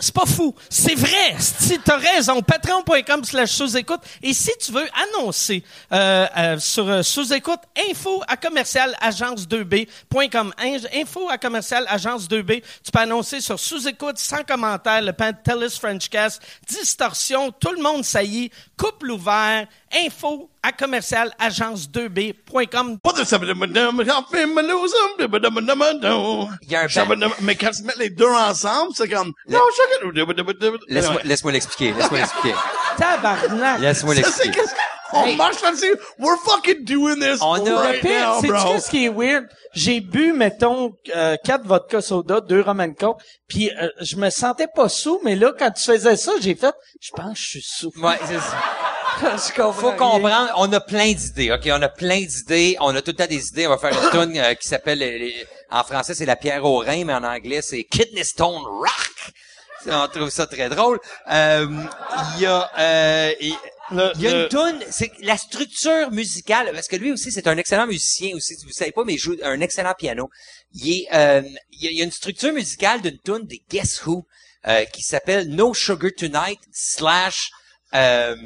C'est pas fou. C'est vrai. Si t'as raison, patreon.com slash sous-écoute. Et si tu veux annoncer euh, euh, sur euh, sous-écoute, info à commercial agence2b.com. In- Info à commercial agence2b. Tu peux annoncer sur sous-écoute, sans commentaire, le Pantelis Frenchcast, distorsion, tout le monde saillit, couple ouvert, info à commercial agence2b.com. il y a un Mais quand tu mets les deux ensemble, c'est comme. Laisse-moi, l'expliquer, laisse-moi l'expliquer. Tabarnak! Laisse-moi Ça, c'est l'expliquer. on marche là-dessus. We're fucking doing this On a- right Pire, now, bro. qu'est-ce qui est weird? J'ai bu, mettons, euh, quatre vodka soda, deux coke, puis euh, je me sentais pas sous, mais là, quand tu faisais ça, j'ai fait, je pense que je suis sous. Ouais, c'est ça. Je comprends Faut comprendre, on a plein d'idées, ok? On a plein d'idées, on a tout le temps des idées. On va faire une tune euh, qui s'appelle, les- en français, c'est la pierre au rein, mais en anglais, c'est Kidney Stone Rock. On trouve ça très drôle. Euh, Il y a, euh, il Le- il y a le- une tune, c'est la structure musicale, parce que lui aussi, c'est un excellent musicien aussi. Vous savez pas, mais il joue un excellent piano. Il est, euh, il y a, il y a une structure musicale d'une tune des Guess Who euh, qui s'appelle No Sugar Tonight slash euh,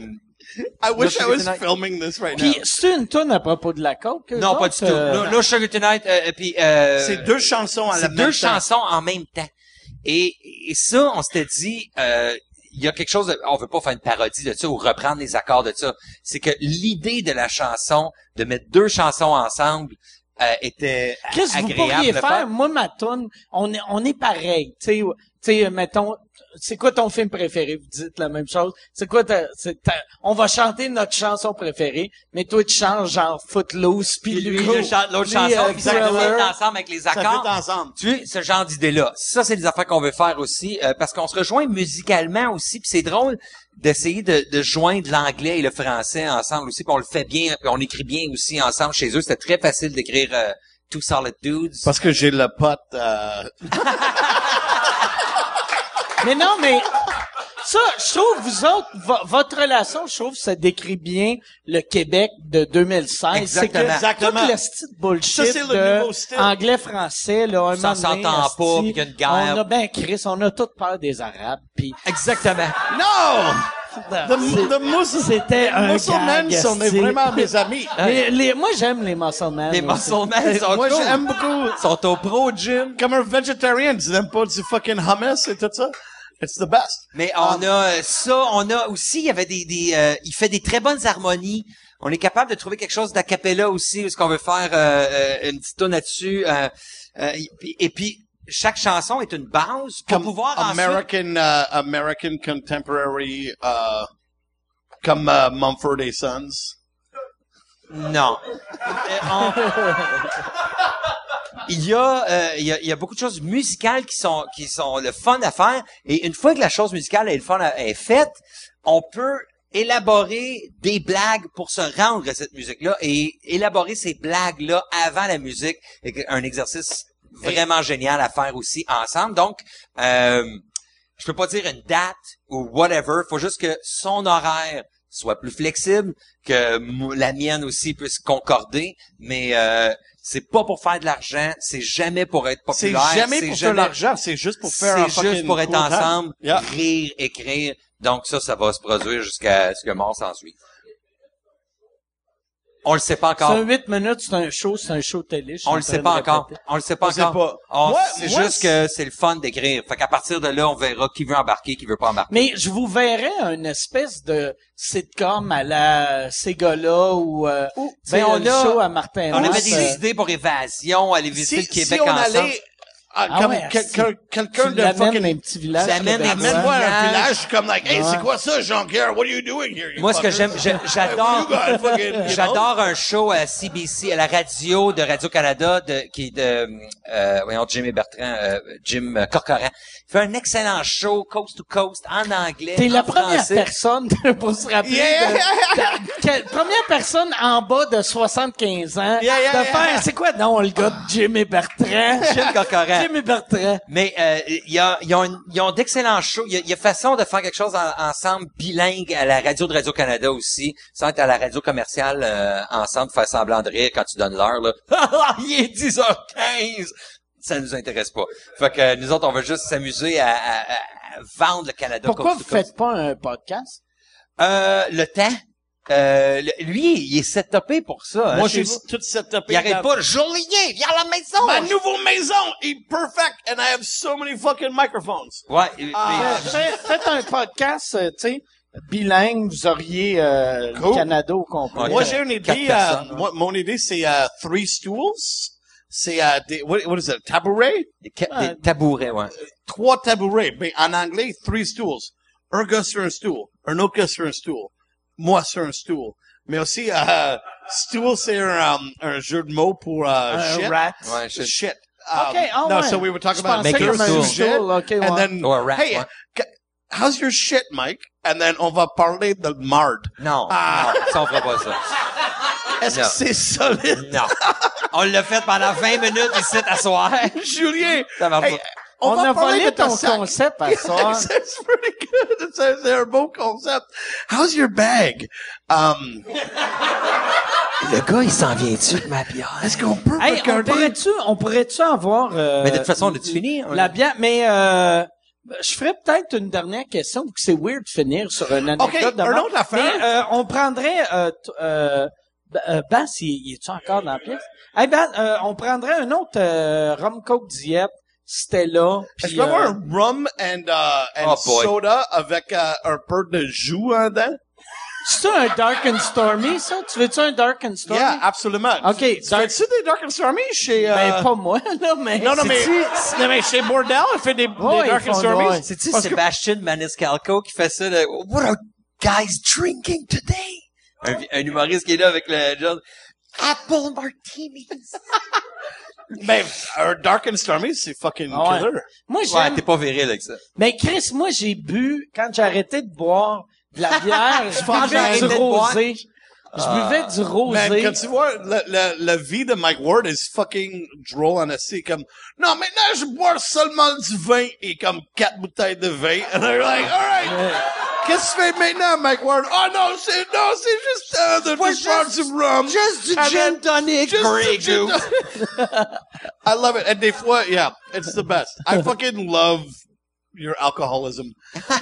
I wish I was Tonight. filming this right Puis, now. c'est une tonne à propos de la coke? Non, pas autres, du tout. euh, No, Sugar Tonight, euh, et puis euh, C'est deux chansons à la c'est même deux temps. chansons en même temps. Et, et ça, on s'était dit, euh, il y a quelque chose, de, on veut pas faire une parodie de ça ou reprendre les accords de ça. C'est que l'idée de la chanson, de mettre deux chansons ensemble, euh, était Qu'est-ce que vous pourriez faire? Moi, ma tune, on est, on est pareil. Tu sais, sais, mettons, c'est quoi ton film préféré? Vous dites la même chose. C'est quoi ta, c'est ta- on va chanter notre chanson préférée, mais toi, tu chantes genre Footloose, puis lui, Lui, il chante l'autre lui, chanson, euh, puis ça fit ensemble avec les Ça accords. fait ensemble. Tu sais, ce genre d'idée-là. Ça, c'est des affaires qu'on veut faire aussi, euh, parce qu'on se rejoint musicalement aussi, puis c'est drôle d'essayer de, de joindre l'anglais et le français ensemble aussi, puis on le fait bien, puis on écrit bien aussi ensemble chez eux. C'était très facile d'écrire euh, Two Solid Dudes. Parce que j'ai le pote, euh, Mais non, mais ça, je trouve, vous autres, vo- votre relation, je trouve, ça décrit bien le Québec de 2016. C'est que Exactement. Exactement. tout le style bullshit Ça, c'est le de nouveau style. anglais-français, là, un Ça moment donné, s'entend pas, puis qu'il y a une guerre. On a ben Chris, on a toute peur des Arabes, puis Exactement. non! The, the c'était the un Musclemen sont vraiment mes amis. Les- les- moi, j'aime les Musclemen. Les. Musclemen sont Moi, j'aime beaucoup. Ils sont au pro gym. Comme un végétarien, tu n'aimes pas du fucking hummus et tout ça? It's the best. Mais on a euh, ça, on a aussi, il y avait des, des euh, il fait des très bonnes harmonies. On est capable de trouver quelque chose d'a cappella aussi, ce qu'on veut faire euh, euh, une petite tonne là-dessus. euh, euh, et, puis- et puis chaque chanson est une base pour Comme pouvoir ensuite. American, uh, American contemporary, uh, comme uh, Mumford et Sons. Non. On- Il y a, euh, il y a, il y a beaucoup de choses musicales qui sont, qui sont le fun à faire. Et une fois que la chose musicale est le fun à- est faite, on peut élaborer des blagues pour se rendre à cette musique-là et élaborer ces blagues-là avant la musique. est Un exercice vraiment génial à faire aussi ensemble. Donc, euh, je peux pas dire une date ou whatever. Faut juste que son horaire soit plus flexible, que la mienne aussi puisse concorder. Mais euh, c'est pas pour faire de l'argent. C'est jamais pour être C'est populaire. jamais pour faire de l'argent, c'est juste pour faire un C'est juste pour être ensemble, Yeah. rire, écrire. Donc ça, ça va se produire jusqu'à ce que mort s'en suive. On le sait pas C'est encore. un 8 minutes, c'est un show, c'est un show télé. On le sait pas encore. On le sait pas On sait encore. pas. On- c'est juste que c'est le fun d'écrire. Fait qu'à partir de là, on verra qui veut embarquer, qui veut pas embarquer. Mais je vous verrais une espèce de sitcom à la ces gars-là ou euh, Ben, on a- show à Martin On avait des euh, idées pour évasion, aller visiter Si, le Québec si on ensemble. allait, ah, Ah comme ouais, quelqu'un de fucking, un petit village. J'amène un village. je suis comme like, hey, Ouais. c'est quoi ça, Jean-Pierre? What are you doing here? you Moi, ce que j'aime, j'ai- j'adore, j'adore un show à CBC, à la radio de Radio-Canada, de, qui de, euh, voyons, Jim et Bertrand, euh, Jim Corcoran. Fait un excellent show, coast to coast, en anglais, T'es la première français. personne pour se rappeler Yeah. de, de- que- première personne en bas de 75 ans Yeah, yeah, de faire c'est quoi non le gars de Jim et Bertrand? Jim Corcoran. Jim et Bertrand Mais euh, il y a, ils ont, une- ils ont d'excellents shows. Il y a, y a façon de faire quelque chose en- ensemble, bilingue, à la radio de Radio-Canada aussi, sans être à la radio commerciale euh, ensemble, faire semblant de rire quand tu donnes l'heure. là. il est 10h15! Ça nous intéresse pas. Fait que nous autres, on veut juste s'amuser à, à- à vendre le Canada. pourquoi coast vous faites pas un podcast? Euh, le temps. Euh, le- lui, il est setupé pour ça. hein, Moi, chez j'ai tout setupé. Il arrête pas. Julien, viens à la maison! Ma nouvelle maison est perfect and I have so many fucking microphones. Ouais. et- Ah. Faites- faites un podcast euh, tu sais bilingue vous auriez euh, Cool. le Canada au complet. Moi, j'ai une idée. euh, moi, mon idée, c'est euh, three stools. C'est euh, des, what, what is it, tabouret? des, ca- des tabourets, ouais. Trois tabourets. Mais en anglais, three stools. Un gars sur un stool. Un autre gars sur un stool. Moi sur un stool. Mais aussi, euh, stool, c'est un, um, un jeu de mots pour euh, un shit. rat Ouais, je- Shit. Ok, ah no, ouais. so we were talking Je about pensais comme un stool. stool, ok, and ouais. then, Or a rat, hey, ouais. ca- how's your shit, Mike? And then on va parler de marde. Non, Ah. non, ça on fera pas ça. Est-ce que c'est solide? Non. On l'a fait pendant 20 minutes ici à soir. Julien, Ça hey, on, va a parler volé de ton sac. concept à soir It's pretty good. C'est c'est un bon concept. How's your bag? Um, Le gars, il s'en vient-tu? Avec ma bière? est-ce qu'on peut Hey, on regarder? pourrait-tu, on pourrait-tu avoir euh, Mais de toute façon, on a-tu fini? la bière, mais euh, je ferais peut-être une dernière question, vu que c'est weird de finir sur une anecdote Ok, de un autre affaire. Mais euh, on prendrait euh, t- euh, Bass, il, il est-tu encore dans la pièce? Hey, Bass, euh, on prendrait un autre euh, rum coke diète, Stella, Est-ce puis qu'on avoir euh, un rum and, uh, and Oh, soda avec uh, un peu de jus en dedans? C'est un Dark and Stormy, ça? Tu veux-tu un Dark and Stormy? Yeah, absolument. Ok, Tu Dark- fais-tu des Dark and Stormy chez... euh, Ben, pas moi, là, mais... Non, non, mais, non, mais chez Bordel, elle fait des, Ouais, des Dark and Stormy. ouais. C'est-tu Parce que- Sébastien Maniscalco qui fait ça, le, What are guys drinking today? Un, un humoriste qui est là avec le genre, Apple martinis. Ben, un Dark and Stormy, c'est fucking Ah ouais. killer. Moi, Ouais, j'aime... t'es pas viril avec ça. Mais Chris, moi, j'ai bu, quand j'ai arrêté de boire de la bière, je j'ai buvais du rosé. Je buvais du rosé. quand tu vois, la, la, la vie de Mike Ward is fucking drôle en assez, comme, non, maintenant, je bois seulement du vin et comme quatre bouteilles de vin. And they're like, alright, tu fais maintenant, Mike Ward? Oh non, c'est, non, c'est juste, euh, de, de boire du rum. Just And gin tonic, Grey the Goose. I love it. And des fois, yeah, it's the best. I fucking love your alcoholism.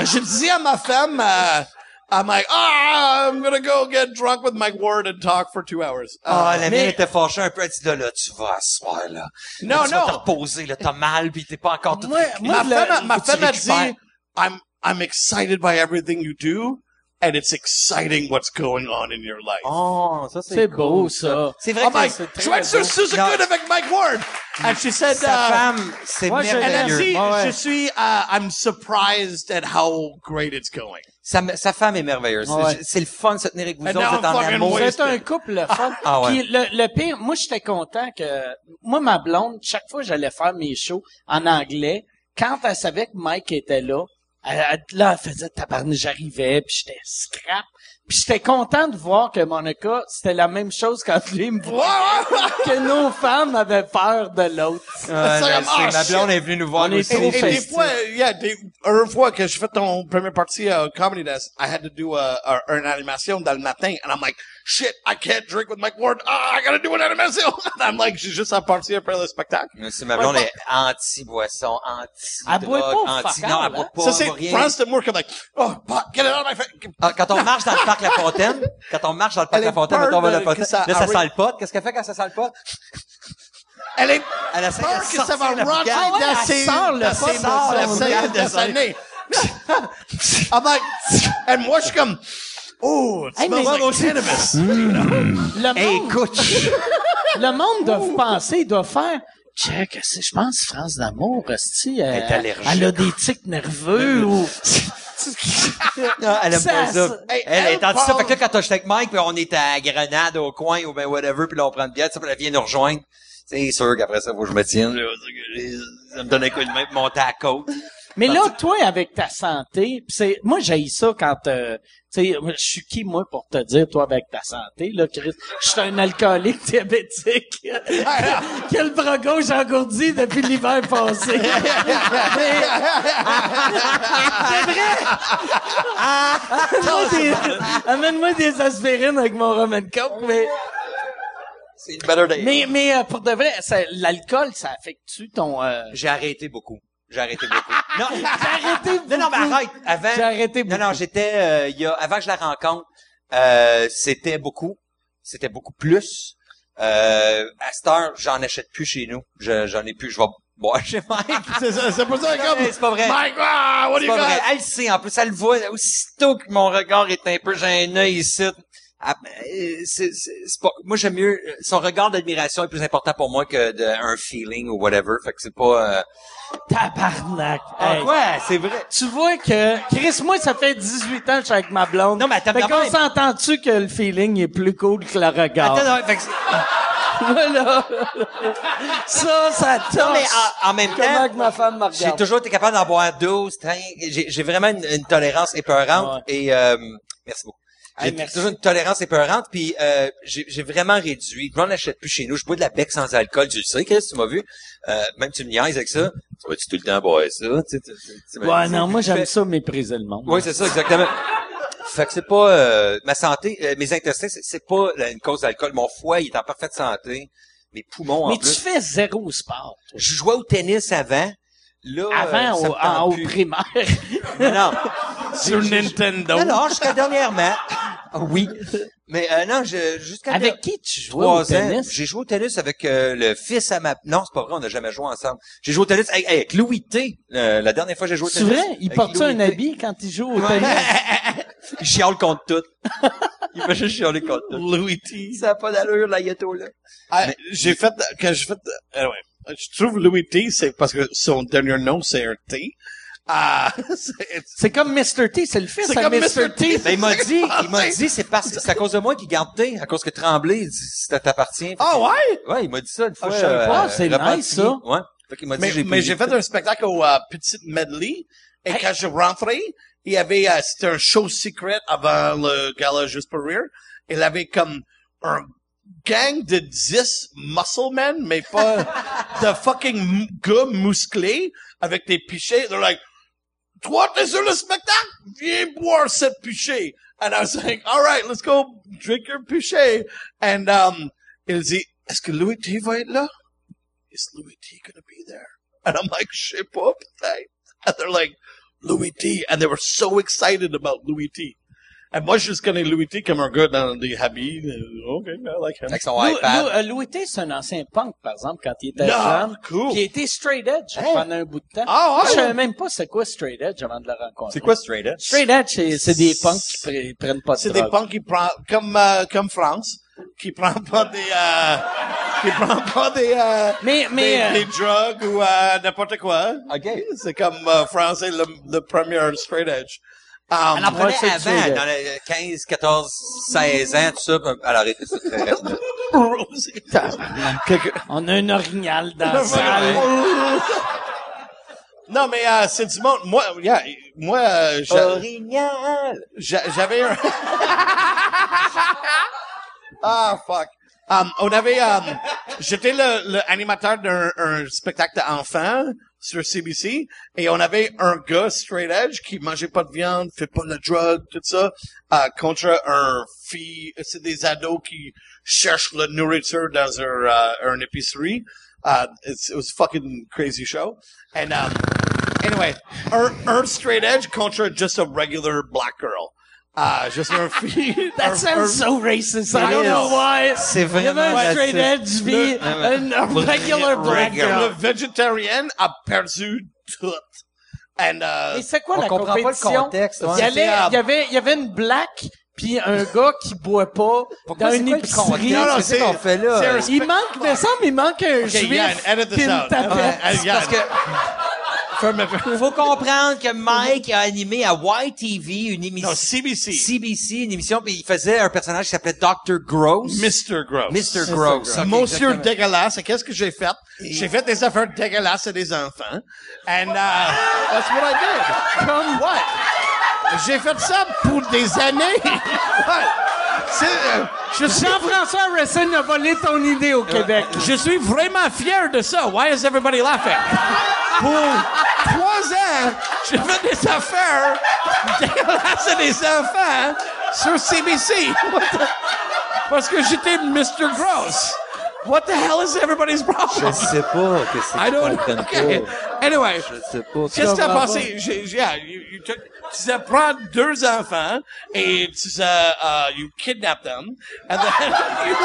Uh, je dis à ma femme, uh, I'm like, ah, I'm gonna go get drunk with Mike Ward and talk for two hours. Uh, Ah, la mais- mienne était fâchée un peu. Elle dit, là, là, tu vas asseoir, là. Non, Là, tu vas non. te reposer, là. T'as mal, pis t'es pas encore tout Moi- moi, ma le- femme, ma tu femme a récupères. dit, I'm, I'm excited by everything you do, and it's exciting what's going on in your life. Oh, ça, c'est C'est cool, beau, ça. C'est vrai I'm que like, c'est je vais être sur Susan Non. Good avec Mike Ward. And she said, sa uh, femme, c'est Moi, je Elle a merveilleux. dit, Ouais, ouais. je suis, uh, I'm surprised at how great it's going. Sa, sa femme est merveilleuse. Ouais. C'est- le fun de se tenir avec vous And autres, vous êtes en amour. C'est un couple le fun. Ah ouais. Puis le, le pire, moi j'étais content que moi ma blonde, chaque fois que j'allais faire mes shows en anglais, quand elle savait que Mike était là, elle, elle- là elle faisait tabarnak, j'arrivais, puis j'étais scrap. Puis j'étais content de voir que Monica, c'était la même chose quand lui me voit, que nos femmes avaient peur de l'autre. Ouais, Ça, merci. ah, Ma blonde est venue nous voir On est aussi. trop Et, et des fois, yeah, des, une fois que je fais ton première partie à Comedy Desk, I had to do a, a, une animation dans le matin, and I'm like, shit, I can't drink with Mike Ward. Ah, I gotta do une animation. And I'm like, j'ai juste à partir après le spectacle. Merci, ma blonde est anti-boisson, anti Elle boit pas, anti... Non, elle boit hein? pas, Ça, c'est. France de Moore comme like, oh, pot, get it out of my face. Ah, quand on marche dans le parc La Fontaine, quand on marche dans le parc Elle La est Fontaine, on va à La Fontaine, ça là, ça sent le pot. Qu'est-ce qu'elle fait quand ça sent le pot? Elle est Elle essaie peur de que ça va la rentrer dans elle ses, sort le dans de sa nez. I'm like, and moi, je suis comme, oh, like cannabis. Le Hey, monde, écoute! le monde doit penser, doit faire. Check, je pense France d'amour, esti, elle, elle a des tics nerveux ou. Non, elle aime Ça, pas ça. Hey, elle elle est anti ça. Fait que là, quand j'étais avec Mike, puis on est à Grenade, au coin, ou ben whatever, puis là, on prend une bière, ça, puis elle vient nous rejoindre. C'est sûr qu'après ça, faut que je me tienne, là. Ça me donne un coup de main pour monter à la côte. Mais là, toi, avec ta santé, pis c'est, moi, j'ai ça quand, euh, tu sais, je suis qui, moi, pour te dire, toi, avec ta santé, là, Chris? Je suis un alcoolique diabétique. le bras gauche engourdi depuis l'hiver passé. Mais- c'est vrai! Amène-moi des, des aspirines avec mon Roman Coke, mais, mais, mais, euh, pour de vrai, l'alcool, ça affecte-tu ton, euh, J'ai arrêté beaucoup. J'ai arrêté beaucoup. non, J'ai arrêté non, non, mais beaucoup. arrête. Avant, J'ai arrêté non, non, beaucoup. j'étais, euh, il y a, avant que je la rencontre, euh, c'était beaucoup. C'était beaucoup plus. Euh, à cette heure, j'en achète plus chez nous. Je, j'en ai plus. Je vais boire chez Mike. C'est ça, c'est pour ça comme, C'est pas vrai. Mike, ah, what do C'est you pas vrai. got? Elle le sait, en plus, elle le voit. Aussitôt que mon regard est un peu, j'ai un œil ici. Ah, euh, c'est, c'est, c'est pas, moi, j'aime mieux, son regard d'admiration est plus important pour moi que de, un feeling ou whatever. Fait que c'est pas, euh, Tabarnak. ah, Hey. quoi? C'est vrai. Tu vois que, Chris, moi, ça fait 18 ans que je suis avec ma blonde. Non, mais attends, Fait qu'on s'entend-tu que le feeling est plus cool que le regard? Attends, non, fait que Voilà. Ça, ça non, mais en, en même Comment temps, que ma femme me j'ai toujours été capable d'en boire 12, 13. J'ai, j'ai vraiment une, une tolérance épeurante Ouais. et, euh, merci beaucoup. J'ai Hey, toujours une tolérance épeurante, puis euh, j'ai, vraiment réduit. Je n'en achète plus chez nous. Je bois de la bec sans alcool. Tu le sais, Chris, tu m'as vu. Euh, même tu me niaises avec ça. Tu vas-tu tout le temps boire ça? Tu sais, tu- tu- Ouais, non, moi, j'aime ça mépriser le monde. Oui, c'est ça, exactement. Fait que c'est pas euh, ma santé, euh, mes intestins, c'est, pas une cause d'alcool. Mon foie, il est en parfaite santé. Mes poumons en Mais plus. tu fais zéro sport. toi. Je jouais au tennis avant. Là, Avant, au, en, au primaire. Non, non. Sur Nintendo. Non, non, jusqu'à dernièrement. Ah oui. Mais euh, non, je, jusqu'à Avec qui tu jouais au trois ans, tennis? j'ai joué au tennis avec euh, le fils à ma... Non, c'est pas vrai, on n'a jamais joué ensemble. J'ai joué au tennis avec, avec Louis T. euh, la dernière fois que j'ai joué au C'est tennis. vrai? Il Louis un T. habit quand il joue au tennis? Il chiale contre tout. Il va juste chialer contre tout. Louis T. Ça a pas d'allure, la gâteau, là. Ah, j'ai fait, quand j'ai fait, euh, ouais. Je trouve Louis T, c'est parce que son dernier nom, c'est un T. Ah, c'est, comme Mr. T, c'est le fils C'est à comme Mr. T. Ben, il m'a dit, Ah, il m'a c'est- dit, c'est parce que c'est à cause de moi qu'il garde T, à cause que Tremblay, il dit, ça t'appartient. ah ouais? Ouais, il m'a dit ça une fois. je savais pas. Ah, c'est nice, ça. Ouais. Fait qu'il m'a dit, Mais, j'ai mais j'ai fait un spectacle au euh, Petite Medley. Et quand je rentrais, il y avait, euh, c'était un show secret avant le gala Juste pour rire. Il avait comme un gang de 10 muscle men, mais pas de fucking m- gars musclés avec des pichets. They're like, toi, t'es sur le spectacle? Viens boire cette pichet. And I was like, all right, let's go drink your pichet. And, um, il dit, est-ce que Louis T va être là? Is Louis T gonna be there? And I'm like, je sais. And they're like, Louis T. And they were so excited about Louis T. And moi, je juste connais Louis T comme un gars dans des habits. Euh, OK, I like him. Avec son Lou- iPad. Lou- euh, Louis T, c'est un ancien punk, par exemple, quand il était Non, jeune. cool. Puis il était straight edge pendant un bout de temps. Ah, ouais, Moi, je savais même pas c'est quoi straight edge avant de le rencontrer. C'est quoi straight edge? Straight edge, c'est, des punks qui pre- prennent pas de C'est des punks qui prennent, comme, euh, comme France, qui prennent pas des, euh, qui prennent pas des, euh, Mais, mais, des, euh, des drogues ou euh, n'importe quoi. OK. C'est comme euh, français, le, le premier straight edge. Um, Elle en prenait avant, dans les 15, 14, 16 ans, tout ça. puis Elle a arrêté ça très rapidement. on a un orignal dans la salle. non, mais euh, c'est du monde. Moi, yeah, moi, euh, j'a- Orignal! j'a- j'avais un. ah fuck. Um, on avait, um, j'étais le, le animateur d'un un spectacle d'enfants sur CBC et on avait un gars straight edge qui mangeait pas de viande, fait pas de drogue, tout ça, euh, contre un fille, c'est des ados qui cherchent la nourriture dans un, euh, un épicerie. Uh, it was a fucking crazy show. And, um, anyway, un, un straight edge contre just a regular black girl. Uh, juste un fille. That un- sounds un- so racist. I don't know why. C'est Il y avait un vraiment straight raciste. edge puis un un regular black Le girl. végétarien a perdu tout. And, uh, Mais c'est quoi On la comprend pas le compétition? contexte, ouais. Il y, allait- il y avait, il y avait une black puis un gars qui boit pas dans c'est une le épicerie. Non, non, c'est- qu'on fait là? Il manque, me semble, il manque un Okay, juif Yann, edit this out. tapette. Yann, Parce que ferme- faut comprendre que Mike a animé à YTV une émission. Non, CBC. CBC, une émission, puis il faisait un personnage qui s'appelait Dr. Gross. Mr. Gross. Mr. Gross. Monsieur exactement. dégueulasse. Et qu'est-ce que j'ai fait? J'ai fait des affaires dégueulasses à des enfants. And, uh, that's what I did. Comme what? J'ai fait ça pour des années. What? Euh, je suis Jean-François Racine a volé ton idée au Québec. Je suis vraiment fier de ça. Why is everybody laughing? Pour trois ans, j'ai fait des affaires dégueulasses des enfants sur CBC. Parce que j'étais Mr. Gross. What the hell is everybody's problem? sais pas que I don't okay. Anyway, sais pas. qu'est-ce a passé? J'ai, yeah, you, you took- tu prends deux enfants et tu uh, you kidnap them and then you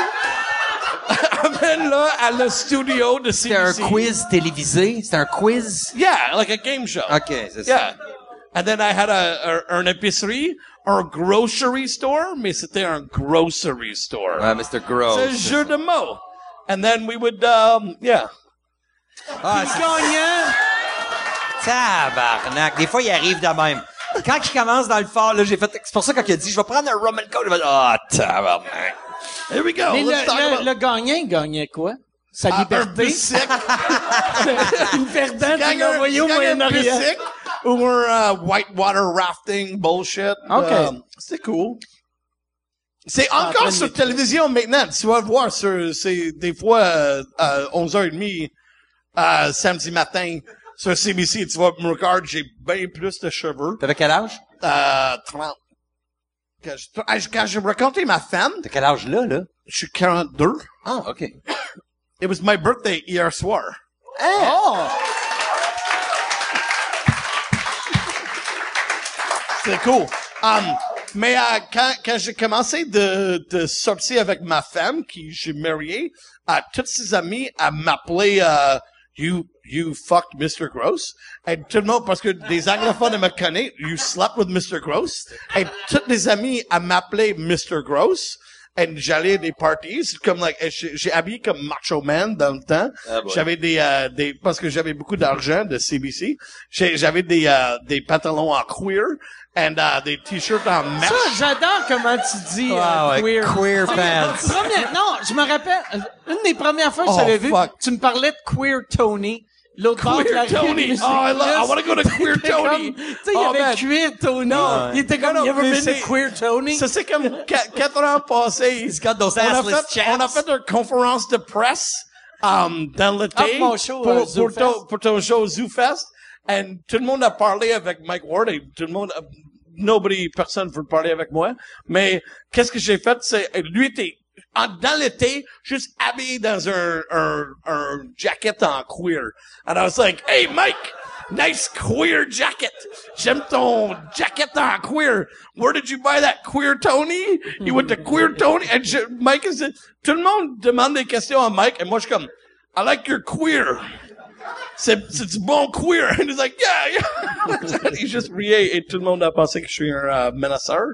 amènes là à le studio de CBC. C'était un quiz télévisé? C'était un quiz? Yeah, like a game show. OK, c'est ça. Yeah. And then I had a, a, un épicerie, un grocery store, mais c'était un grocery store. Ouais, Mr. Gross. C'est un jeu de mots. And then we would, um, yeah. Ah, c'est gagnant! Tabarnak. Des fois, il arrive de même. Quand il commence dans le fort, là, j'ai fait, c'est pour ça quand il a dit, je vais prendre un rum and coke, j'ai fait, ah, tabarnak. Here we go. Mais le, Let's talk le, about le gagnant, il gagnait quoi? Sa Ah, un liberté? bicycle. Une perdante, tu Gagne l'as un, envoyé au gagne un Moyen-Orient. bicycle ou un uh, whitewater rafting bullshit. OK. Um, c'est cool. C'est encore sur télévision maintenant. Tu vas voir sur, c'est des fois, euh, euh, 11h30, euh, samedi matin, sur CBC, tu vas me regarder, j'ai bien plus de cheveux. T'avais quel âge? Euh, 30. Quand je, ah, je- quand j'ai raconté ma femme, T'as quel âge là, là? je suis 42. Ah, OK. It was my birthday hier soir. Oh! C'est cool. Um, Mais euh, quand, quand j'ai commencé de, de sortir avec ma femme, qui j'ai marié, à toutes ses amies, à m'appeler euh, You you fucked Mr. Gross. Et tout le monde, parce que des anglophones me connaissent, You slept with Mr. Gross. Et toutes les amies à m'appeler Mr. Gross. Et j'allais à des parties, c'est comme like, j'ai j'ai habillé comme Macho Man dans le temps. j'avais des, euh, des, parce que j'avais beaucoup d'argent de CBC. J'ai- J'avais des, euh, des pantalons en queer et euh, des t-shirts en mesh. Ça, j'adore comment tu dis euh, Ah ouais, queer. queer pants. première- non, je me rappelle, euh, une des premières fois que Oh, je t'avais vu, fuck. tu me parlais de Queer Tony. L'autre bord de la Queer rue, Tony. Oh, I love- I Plus. wanna go to Queer Tony. Tu sais, il y Oh, avait man. Queer Tony. Non. Il était comme, you ever mais been to Queer Tony? Ça, c'est comme qu- quatre ans passés. He's got those on, a fait, chaps. on a fait une conférence de presse um, dans l'été Ah, pour mon show, pour, euh, ton, pour ton show ZooFest. Et tout le monde a parlé avec Mike Ward et tout le monde, a- nobody, personne veut parler avec moi. Mais qu'est-ce que j'ai fait, c'est, lui était en- dans l'été, juste habillé dans un, un, un jacket en queer. And I was like, hey Mike, nice queer jacket. J'aime ton jacket en queer. Where did you buy that queer Tony? You went to queer Tony? And je- Mike is, tout le monde demande des questions à Mike et moi je suis comme, I like your queer. C'est, c'est du bon queer. And he's like, yeah, yeah. il juste riait et tout le monde a pensé que je suis un euh, menaceur.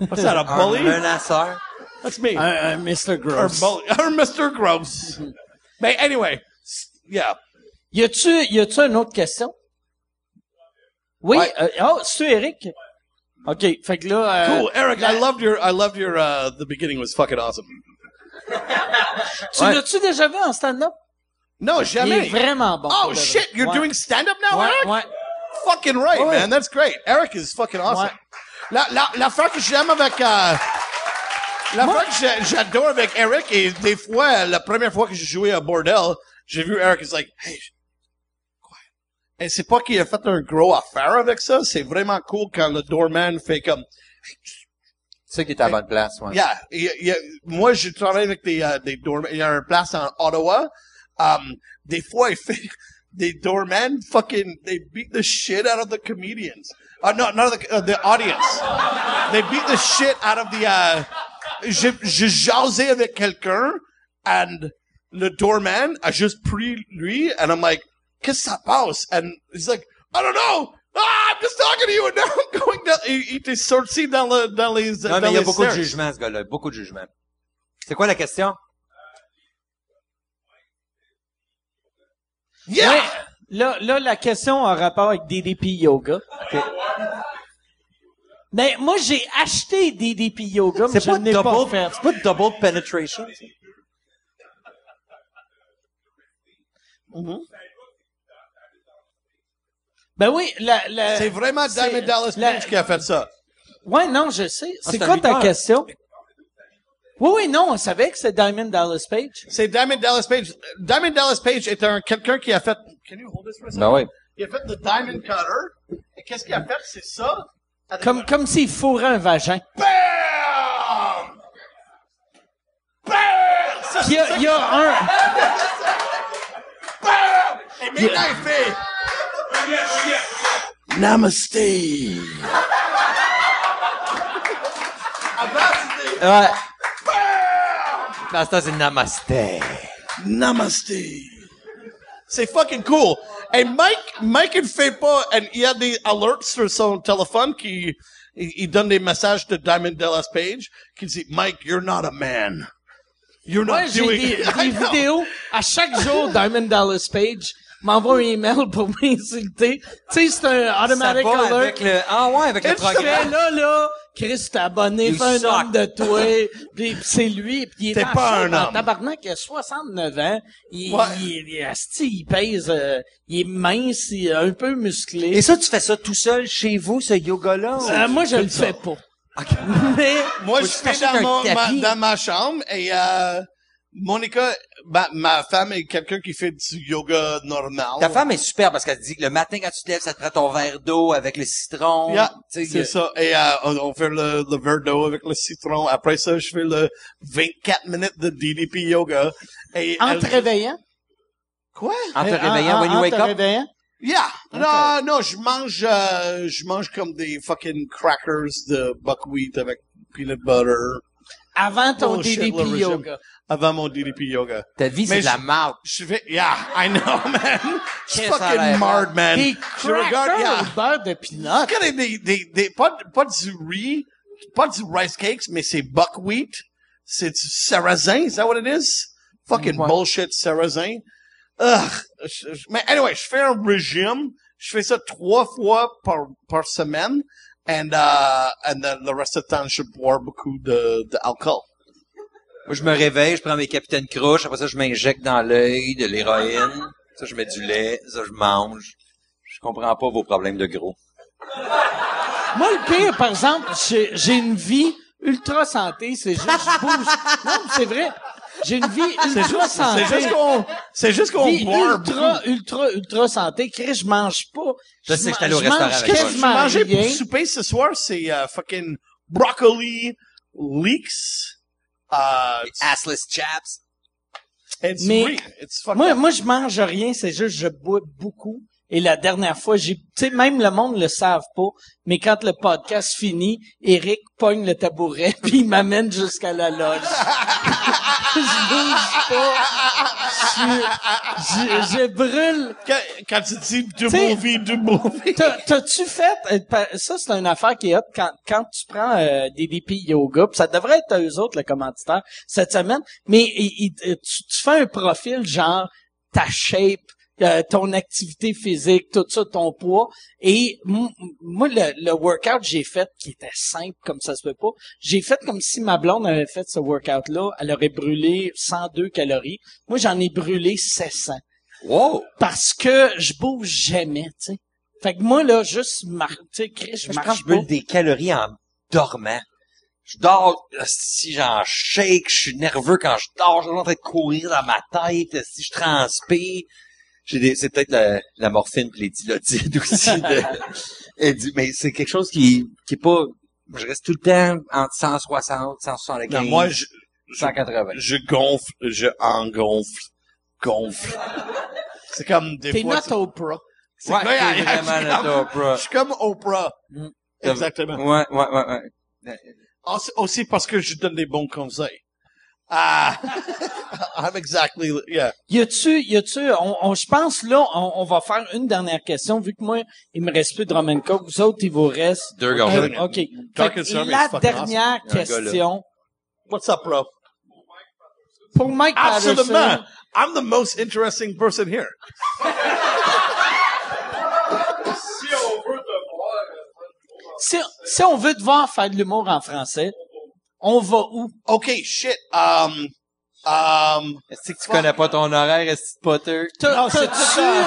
What's that, a bully? Un menaceur. That's me. Un, un Mr. or, Gross. bully, or Mr. Gross. But anyway, yeah. Y a-tu, y a-tu une autre question? Oui, Ouais. euh, oh, c'est Eric? OK, fait que là... euh, Cool, Eric. la- I loved your. I loved your. Uh, the beginning was fucking awesome. Tu l'as-tu déjà vu en stand-up? No, Il jamais. est vraiment bon. Oh shit! You're Ouais. doing stand up now, Ouais, Eric? ouais. Fucking right, Ouais. man. That's great. Eric is fucking awesome. Ouais. La, la, l'affaire que j'aime avec, euh, l'affaire que j'a- j'adore avec Eric, et des fois, la première fois que j'ai joué à Bordel, j'ai vu Eric, is like, hey, quoi? Et c'est pas qu'il a fait un gros affaire avec ça, c'est vraiment cool quand le doorman fait comme, C'est qui est à la bonne place, ouais. Yeah, il- il- moi, je travaille avec des, euh, des doormen. Il y a une place en Ottawa. Um, des fois, il fait des doormen fucking, they beat the shit out of the comedians. Uh, no, not the, uh, the audience. They beat the shit out of the, uh, je, je jasais avec quelqu'un and le doorman a juste pris lui and I'm like, qu'est-ce que ça passe? And he's like, I don't know. Ah, I'm just talking to you and now I'm going down. Il, était sorti dans, le, dans les, Non, dans mais il y a beaucoup de stairs. jugement, ce gars-là. Beaucoup de jugement. C'est quoi la question? Yeah! Ouais. Là, là, la question a rapport avec DDP Yoga. Mais moi, j'ai acheté DDP Yoga, mais C'est je pas pas double, fait. c'est pas double penetration. ça? Ben oui, la, la... C'est vraiment c'est- Diamond Dallas la- Page qui a fait ça. Ouais, non, je sais. C'est c'est quoi ta question? Oui, oui, non, on savait que c'est Diamond Dallas Page. C'est Diamond Dallas Page. Diamond Dallas Page est un quelqu'un qui a fait. Can you hold this for a second? Ben oui. Il a fait le Diamond Cutter. Et qu'est-ce qu'il a fait? C'est ça. Comme, comme s'il fourrait un vagin. Bam! Bam! Ça, il y a, il y a un... Bam! Et maintenant, il fait. Namaste. Avant, c'était. Ouais. Ce temps, c'est Namasté. Namaste. C'est fucking cool. Et Mike, Mike, il fait pas, et il y a des alerts sur son téléphone qui, il, il donne des messages de Diamond Dallas Page qui dit, Mike, you're not a man. You're not j'ai doing des, I des know. vidéos. À chaque jour, Diamond Dallas Page m'envoie un email pour m'insulter. Tu sais, c'est un automatic alert. avec le, ah ouais, avec le programme. là, là, Chris, t'es abonné, You fais un homme de toi. Puis pis c'est lui. Puis il est T'es pas un homme. tabarnak, il a 69 ans. Il, Ouais. il, il, asti, il pèse, euh, il est mince, il est un peu musclé. Et ça, tu fais ça tout seul chez vous, ce yoga-là? ou- Euh, moi, je le fais pas. Mais, Moi, je t'acheter dans, mon- ma, dans ma chambre et, euh, Monica, ma, ma femme est quelqu'un qui fait du yoga normal. Ta femme est super parce qu'elle dit que le matin, quand tu te lèves, ça te prend ton verre d'eau avec le citron. Yeah, c'est que- ça. Et euh, on, fait le, le verre d'eau avec le citron. Après ça, je fais le 24 minutes de DDP yoga. Et en elle- te réveillant? Quoi? En te Euh, réveillant, when you en wake te up? réveillant? Yeah. Non, non, je mange, euh, je mange comme des fucking crackers de buckwheat avec peanut butter Avant ton Bullshit, DDP yoga. avant mon DDP yoga. Ta vie, c'est de la je- marde. Je fais, yeah, I know, man. Je a fucking marde, man? Des Je regarde, yeah. au beurre de peanut. Regardez, des, des, des, pas, de- pas du riz, pas du rice cakes, mais c'est buckwheat. C'est du sarrasin, is that what it is? Fucking Ouais. bullshit sarrasin. Ugh. Je- je- mais anyway, je fais un régime. Je fais ça trois fois par, par semaine. And, uh, and then le reste du temps, je bois beaucoup de, d'alcool. Moi, je me réveille, je prends mes capitaines croches, après ça, je m'injecte dans l'œil de l'héroïne. Ça, je mets du lait. Ça, je mange. Je comprends pas vos problèmes de gros. Moi, le pire, par exemple, j'ai j'ai une vie ultra santé, c'est juste je bouge. Non, c'est vrai. J'ai une vie ultra santé. C'est juste qu'on, c'est juste qu'on ultra, ultra, ultra santé. Chris, je mange pas. Je sais que allé au restaurant avec. Qu'est-ce que tu mangeais pour souper ce soir? C'est euh, fucking broccoli, leeks, uh, Assless chaps. it's Mais-. It's Moi, moi, je mange rien, c'est juste je bois beaucoup. Et la dernière fois, j'ai, tu sais, même le monde le savent pas, mais quand le podcast finit, Eric pogne le tabouret puis il m'amène jusqu'à la loge. Je bouge pas. Je, je, je brûle. Quand, quand tu dis du movie, du movie. T'as- T'as-tu fait, euh, ça c'est une affaire qui est hot quand, quand tu prends euh, des DP Yoga, pis ça devrait être eux autres le commanditaire cette semaine, mais il- il- euh, tu, tu fais un profil genre ta shape, euh, ton activité physique, tout ça, ton poids, et moi le, le workout que j'ai fait qui était simple comme ça se peut pas, j'ai fait comme si ma blonde avait fait ce workout là, elle aurait brûlé 102 calories, moi j'en ai brûlé 700 Wow! parce que je bouge jamais, tu sais. Fait que moi, là, juste, mar- tu sais, Chris, je marche je brûle des calories en dormant. Je dors, si j'en shake, je suis nerveux quand je dors, je suis en train de courir dans ma tête, si je transpire. J'ai des, c'est peut-être la, la morphine pis les dilodides aussi de, et du- mais c'est quelque chose qui, qui est pas, je reste tout le temps entre 160, 175, Non, moi, je, 180. je gonfle, je engonfle, gonfle. C'est comme des T'es fois. not Oprah. c'est- Ouais, t'es vraiment je suis notre comme- Oprah. Je suis comme Oprah. Mm. Exactement. Ouais, ouais, ouais, ouais. Aussi, aussi parce que je donne des bons conseils. Ah, I'm exactly, yeah. Y a-tu, y a-tu, on, on- je pense, là, on, on va faire une dernière question, vu que moi, il me reste plus de Roman Coke. Vous autres, il vous reste. Deux Euh, gars. OK. Dark Fait and la dernière Il y a un gars là. question. What's up, bro? Pour Mike Absolument. Patterson. I'm the most interesting person here. Si, si on veut te voir faire de l'humour en français, on va où? Okay, shit. Um, um, Est-ce que tu connais pas ton horaire, est-ce que Potter? T'as- Non, c'est T'as-tu, ça.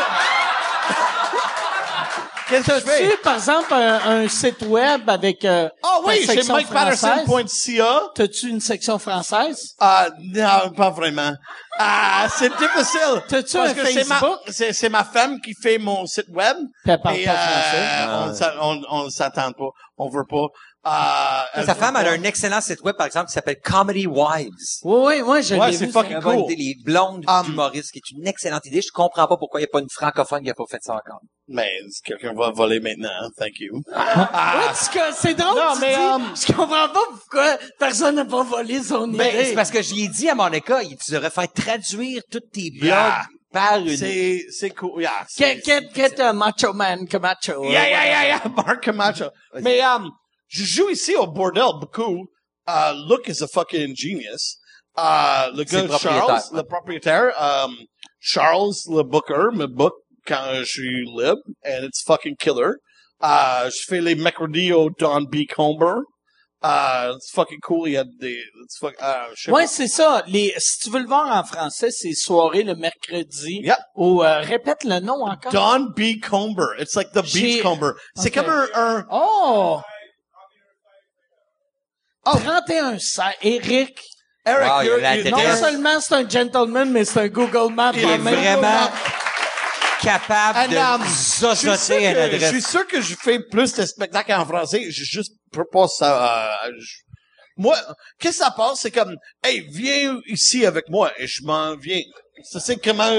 qu'est-ce que je fais? t'as-tu, par exemple, un, un site web avec, euh, Oh oui, française? MikePatterson.ca. T'as-tu une section française? Ah, non, pas vraiment. Ah, c'est difficile. T'as-tu Parce un que c'est ma, Facebook? c'est, c'est ma femme qui fait mon site web. Puis elle parle Et, pas euh, français. on, s'a- on, on s'attend pas. On veut pas. Ah, elle Sa femme, elle a un excellent site web, par exemple, qui s'appelle Comedy Wives. Oui, oui, moi, je Ouais, l'ai c'est vu. fucking une cool. idée, les blondes Um, d'humoristes, qui est une excellente idée. Je comprends pas pourquoi il n'y a pas une francophone qui a pas fait ça encore. Mais quelqu'un va voler maintenant. Thank you. Ouais, parce que c'est drôle, Non, tu mais, dis, um, je comprends pas pourquoi personne n'a pas volé son Ben, idée. c'est parce que j'y ai dit à Monica, il- tu devrais faire traduire tous tes blogs Yeah. par une... C'est, c'est cool. Yeah. Get, c'est- get, get a macho man, Camacho. Yeah, yeah, yeah, yeah. Mark Camacho. Mais, um, je joue ici au bordel beaucoup. Uh, Luke is a fucking genius. Uh, le gars le. Charles, le propriétaire, um, Charles, le booker, me book quand je suis libre, and it's fucking killer. Uh, je fais les mercredis au Don B. Comber. Uh, it's fucking cool. Il y a des, fuck, uh, Ouais, c'est ça. Les, si tu veux le voir en français, c'est soirée le mercredi. Yep. Ou, euh, répète le nom encore. Don B. Comber. It's like the beach comber. C'est comme un, un, Oh! Oh. 31 ça, Eric. Eric, Wow, il y a you're- la you- tête. Non seulement c'est un gentleman, mais c'est un Google Maps. Il est vraiment capable And, de um, je suis sûr zozoter Je suis sûr que je fais plus de spectacles en français. Je juste propose ça. euh, je- moi, qu'est-ce que ça passe? C'est comme, hey, viens ici avec moi et je m'en viens. Ça, c'est comment,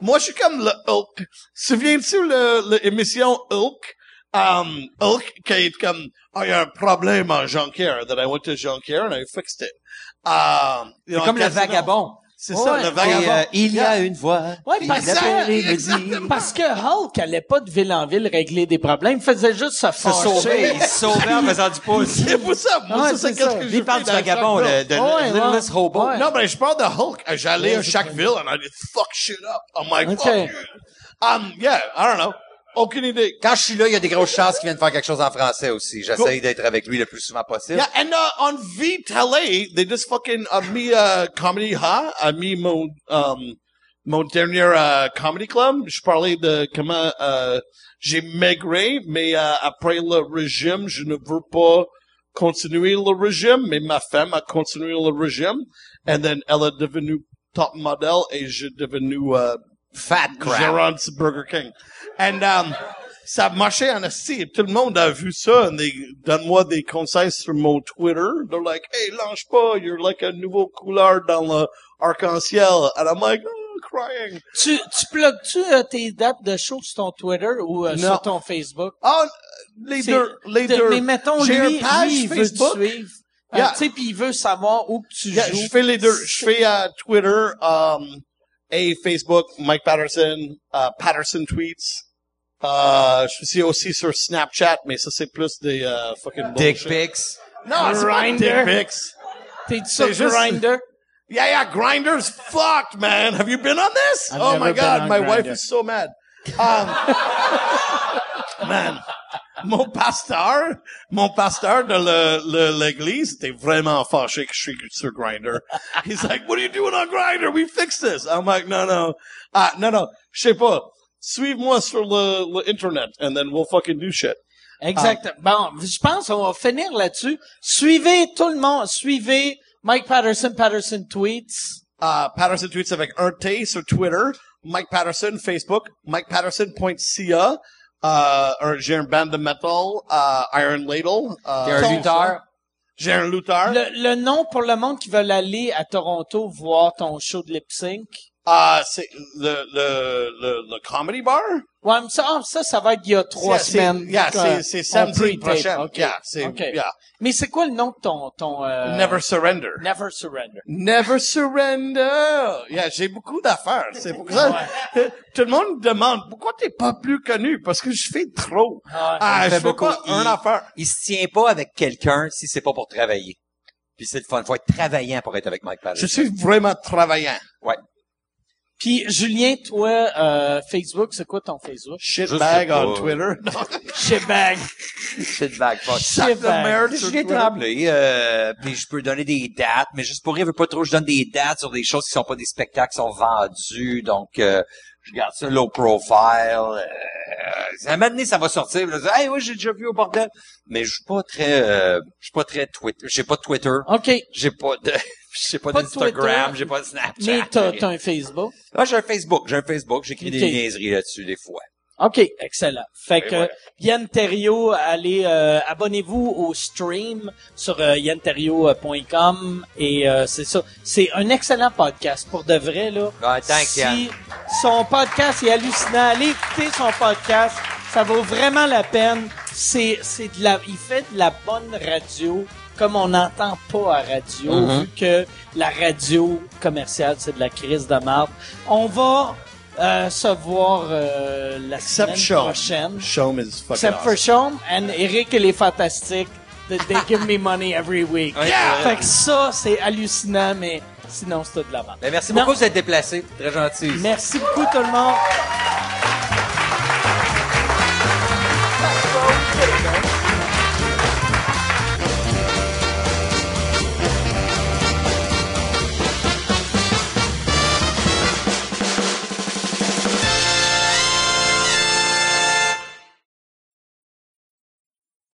moi, je suis comme le Hulk. Souviens-tu le, l'émission Hulk? Um, Hulk, qui est comme, oh, il y a un problème en Jonquière, that I went to Jonquière and I fixed it. Um, you know, C'est comme le vagabond. C'est ça, Ouais. le Et, vagabond. euh, il y a une voix. Ouais, parce que- et le. Parce que Hulk allait pas de ville en ville régler des problèmes, il faisait juste se Se fâcher. sauver. Il se sauvait en faisant du pouce. C'est pour ça. Moi, Ouais, ça, c'est qu'est-ce ça. que je Il parle du vagabond, le, de Ouais, Littlest ouais. Hobo. Ouais. Non, mais je parle de Hulk. J'allais à chaque ville and I did fuck shit up. I'm like, fuck you. Um, yeah, I don't know. Aucune idée. Quand je suis là, il y a des grosses chances qu'il vienne faire quelque chose en français aussi. J'essaye d'être avec lui le plus souvent possible. Yeah, and uh, on V-Télé, they just fucking, uh, mis uh, Comedy Ha, a mis mon, um, mon dernier uh, Comedy Club. Je parlais de comment uh, j'ai maigré, mais uh, après le régime, je ne veux pas continuer le régime, mais ma femme a continué le régime. And then elle est devenue top model et j'ai devenu uh, Fat crap. Burger King. And um, ça marchait en esti. Tout le monde a vu ça. Donne-moi des conseils sur mon Twitter. They're like, hey, lâche pas. You're like a nouveau couleur dans le arc-en-ciel. And I'm like, oh, crying. Tu, tu plugues-tu euh, tes dates de show sur ton Twitter ou euh, sur ton Facebook? Oh, les deux, les de- deux. Mais mettons, J'ai lui, une page lui, il veut Facebook. te suivre. Euh, tu sais, puis il veut savoir où que tu Yeah, joues. je fais les deux. Je fais Twitter, um, et Facebook, Mike Patterson, uh, Patterson Tweets. Euh, je suis aussi sur Snapchat, mais ça c'est plus des uh, fucking Dick bullshit. pics? Non, c'est pas Grindr. dick pics. T'es sur C'est juste- Grindr? Yeah, yeah, Grinder's fucked, man. Have you been on this? I've oh never my been god, on my wife Grindr. is so mad. Um, man, mon pasteur, mon pasteur de le- le- l'église était vraiment fâché que je suis sur Grinder. He's like, what are you doing on Grinder? We fixed this. I'm like, no, no. Ah, non, non, je sais pas. Suive-moi sur le, le internet and then we'll fucking do shit. Exact. Bon, je pense qu'on va finir là-dessus. Suivez tout le monde. Suivez Mike Patterson, Patterson Tweets. Uh, Patterson tweets avec un T sur Twitter. Mike Patterson, Facebook. MikePatterson.ca. Uh, un- j'ai un band de metal, uh, Iron Ladle. Uh, T'es un lutteur. J'ai un lutteur. Le, le nom pour le monde qui veut aller à Toronto voir ton show de lip sync. Uh, c'est le, le, le, le comedy bar? Ouais, mais ça, ah, ça, ça va être il y a trois semaines. yeah, c'est- c'est samedi prochain. OK. Yeah, c'est- OK. yeah. Mais c'est quoi le nom de ton, ton, euh, Never surrender. Never Surrender. Never surrender. Yeah, j'ai beaucoup d'affaires. C'est pour ça. Tout le monde me demande pourquoi t'es pas plus connu? Parce que je fais trop. Ah, Il je fais beaucoup. pas un affaire. Il se tient pas avec quelqu'un si c'est pas pour travailler. Puis c'est le fun. Faut être travaillant pour être avec Mike Patterson. Je suis vraiment travaillant. Ouais. Puis, Julien, toi, euh, Facebook, c'est quoi ton Facebook? Shitbag on. Twitter. Shitbag. Shitbag. sur Julien. Tremblay, euh, puis je peux donner des dates, mais juste pour rire, je veux pas trop, je donne des dates sur des choses qui sont pas des spectacles qui sont vendus, donc euh, je garde ça low profile. Euh, à un moment donné, ça va sortir, je vais dire, hey, oui, j'ai déjà vu au bordel, mais je suis pas très, euh, je suis pas très Twitter, j'ai pas de Twitter, OK. j'ai pas de, j'ai pas, Pas d'Instagram, j'ai pas de Snapchat. Mais t'as, t'as un Facebook. Ah, j'ai un Facebook, j'ai un Facebook, j'écris des niaiseries là-dessus des fois. OK, excellent. Fait que voilà. Yann Terriot, allez euh, abonnez-vous au stream sur euh, yanterrio.com et euh, c'est ça. C'est un excellent podcast pour de vrai là. Ah, thanks, si Yann. son podcast est hallucinant, allez écouter son podcast, ça vaut vraiment la peine. C'est c'est de la il fait de la bonne radio comme on n'entend pas à radio Mm-hmm. vu que la radio commerciale c'est de la crise de marde. On va euh, se voir euh, la Except semaine prochaine. Sean is fucking Except for awesome. Sean and Eric et les fantastiques. They, they give me money every week. Ouais, Fait que ça, c'est hallucinant, mais sinon, c'est tout de la merde. Ben, merci Non. beaucoup de vous être déplacé, très gentil. Merci beaucoup tout le monde.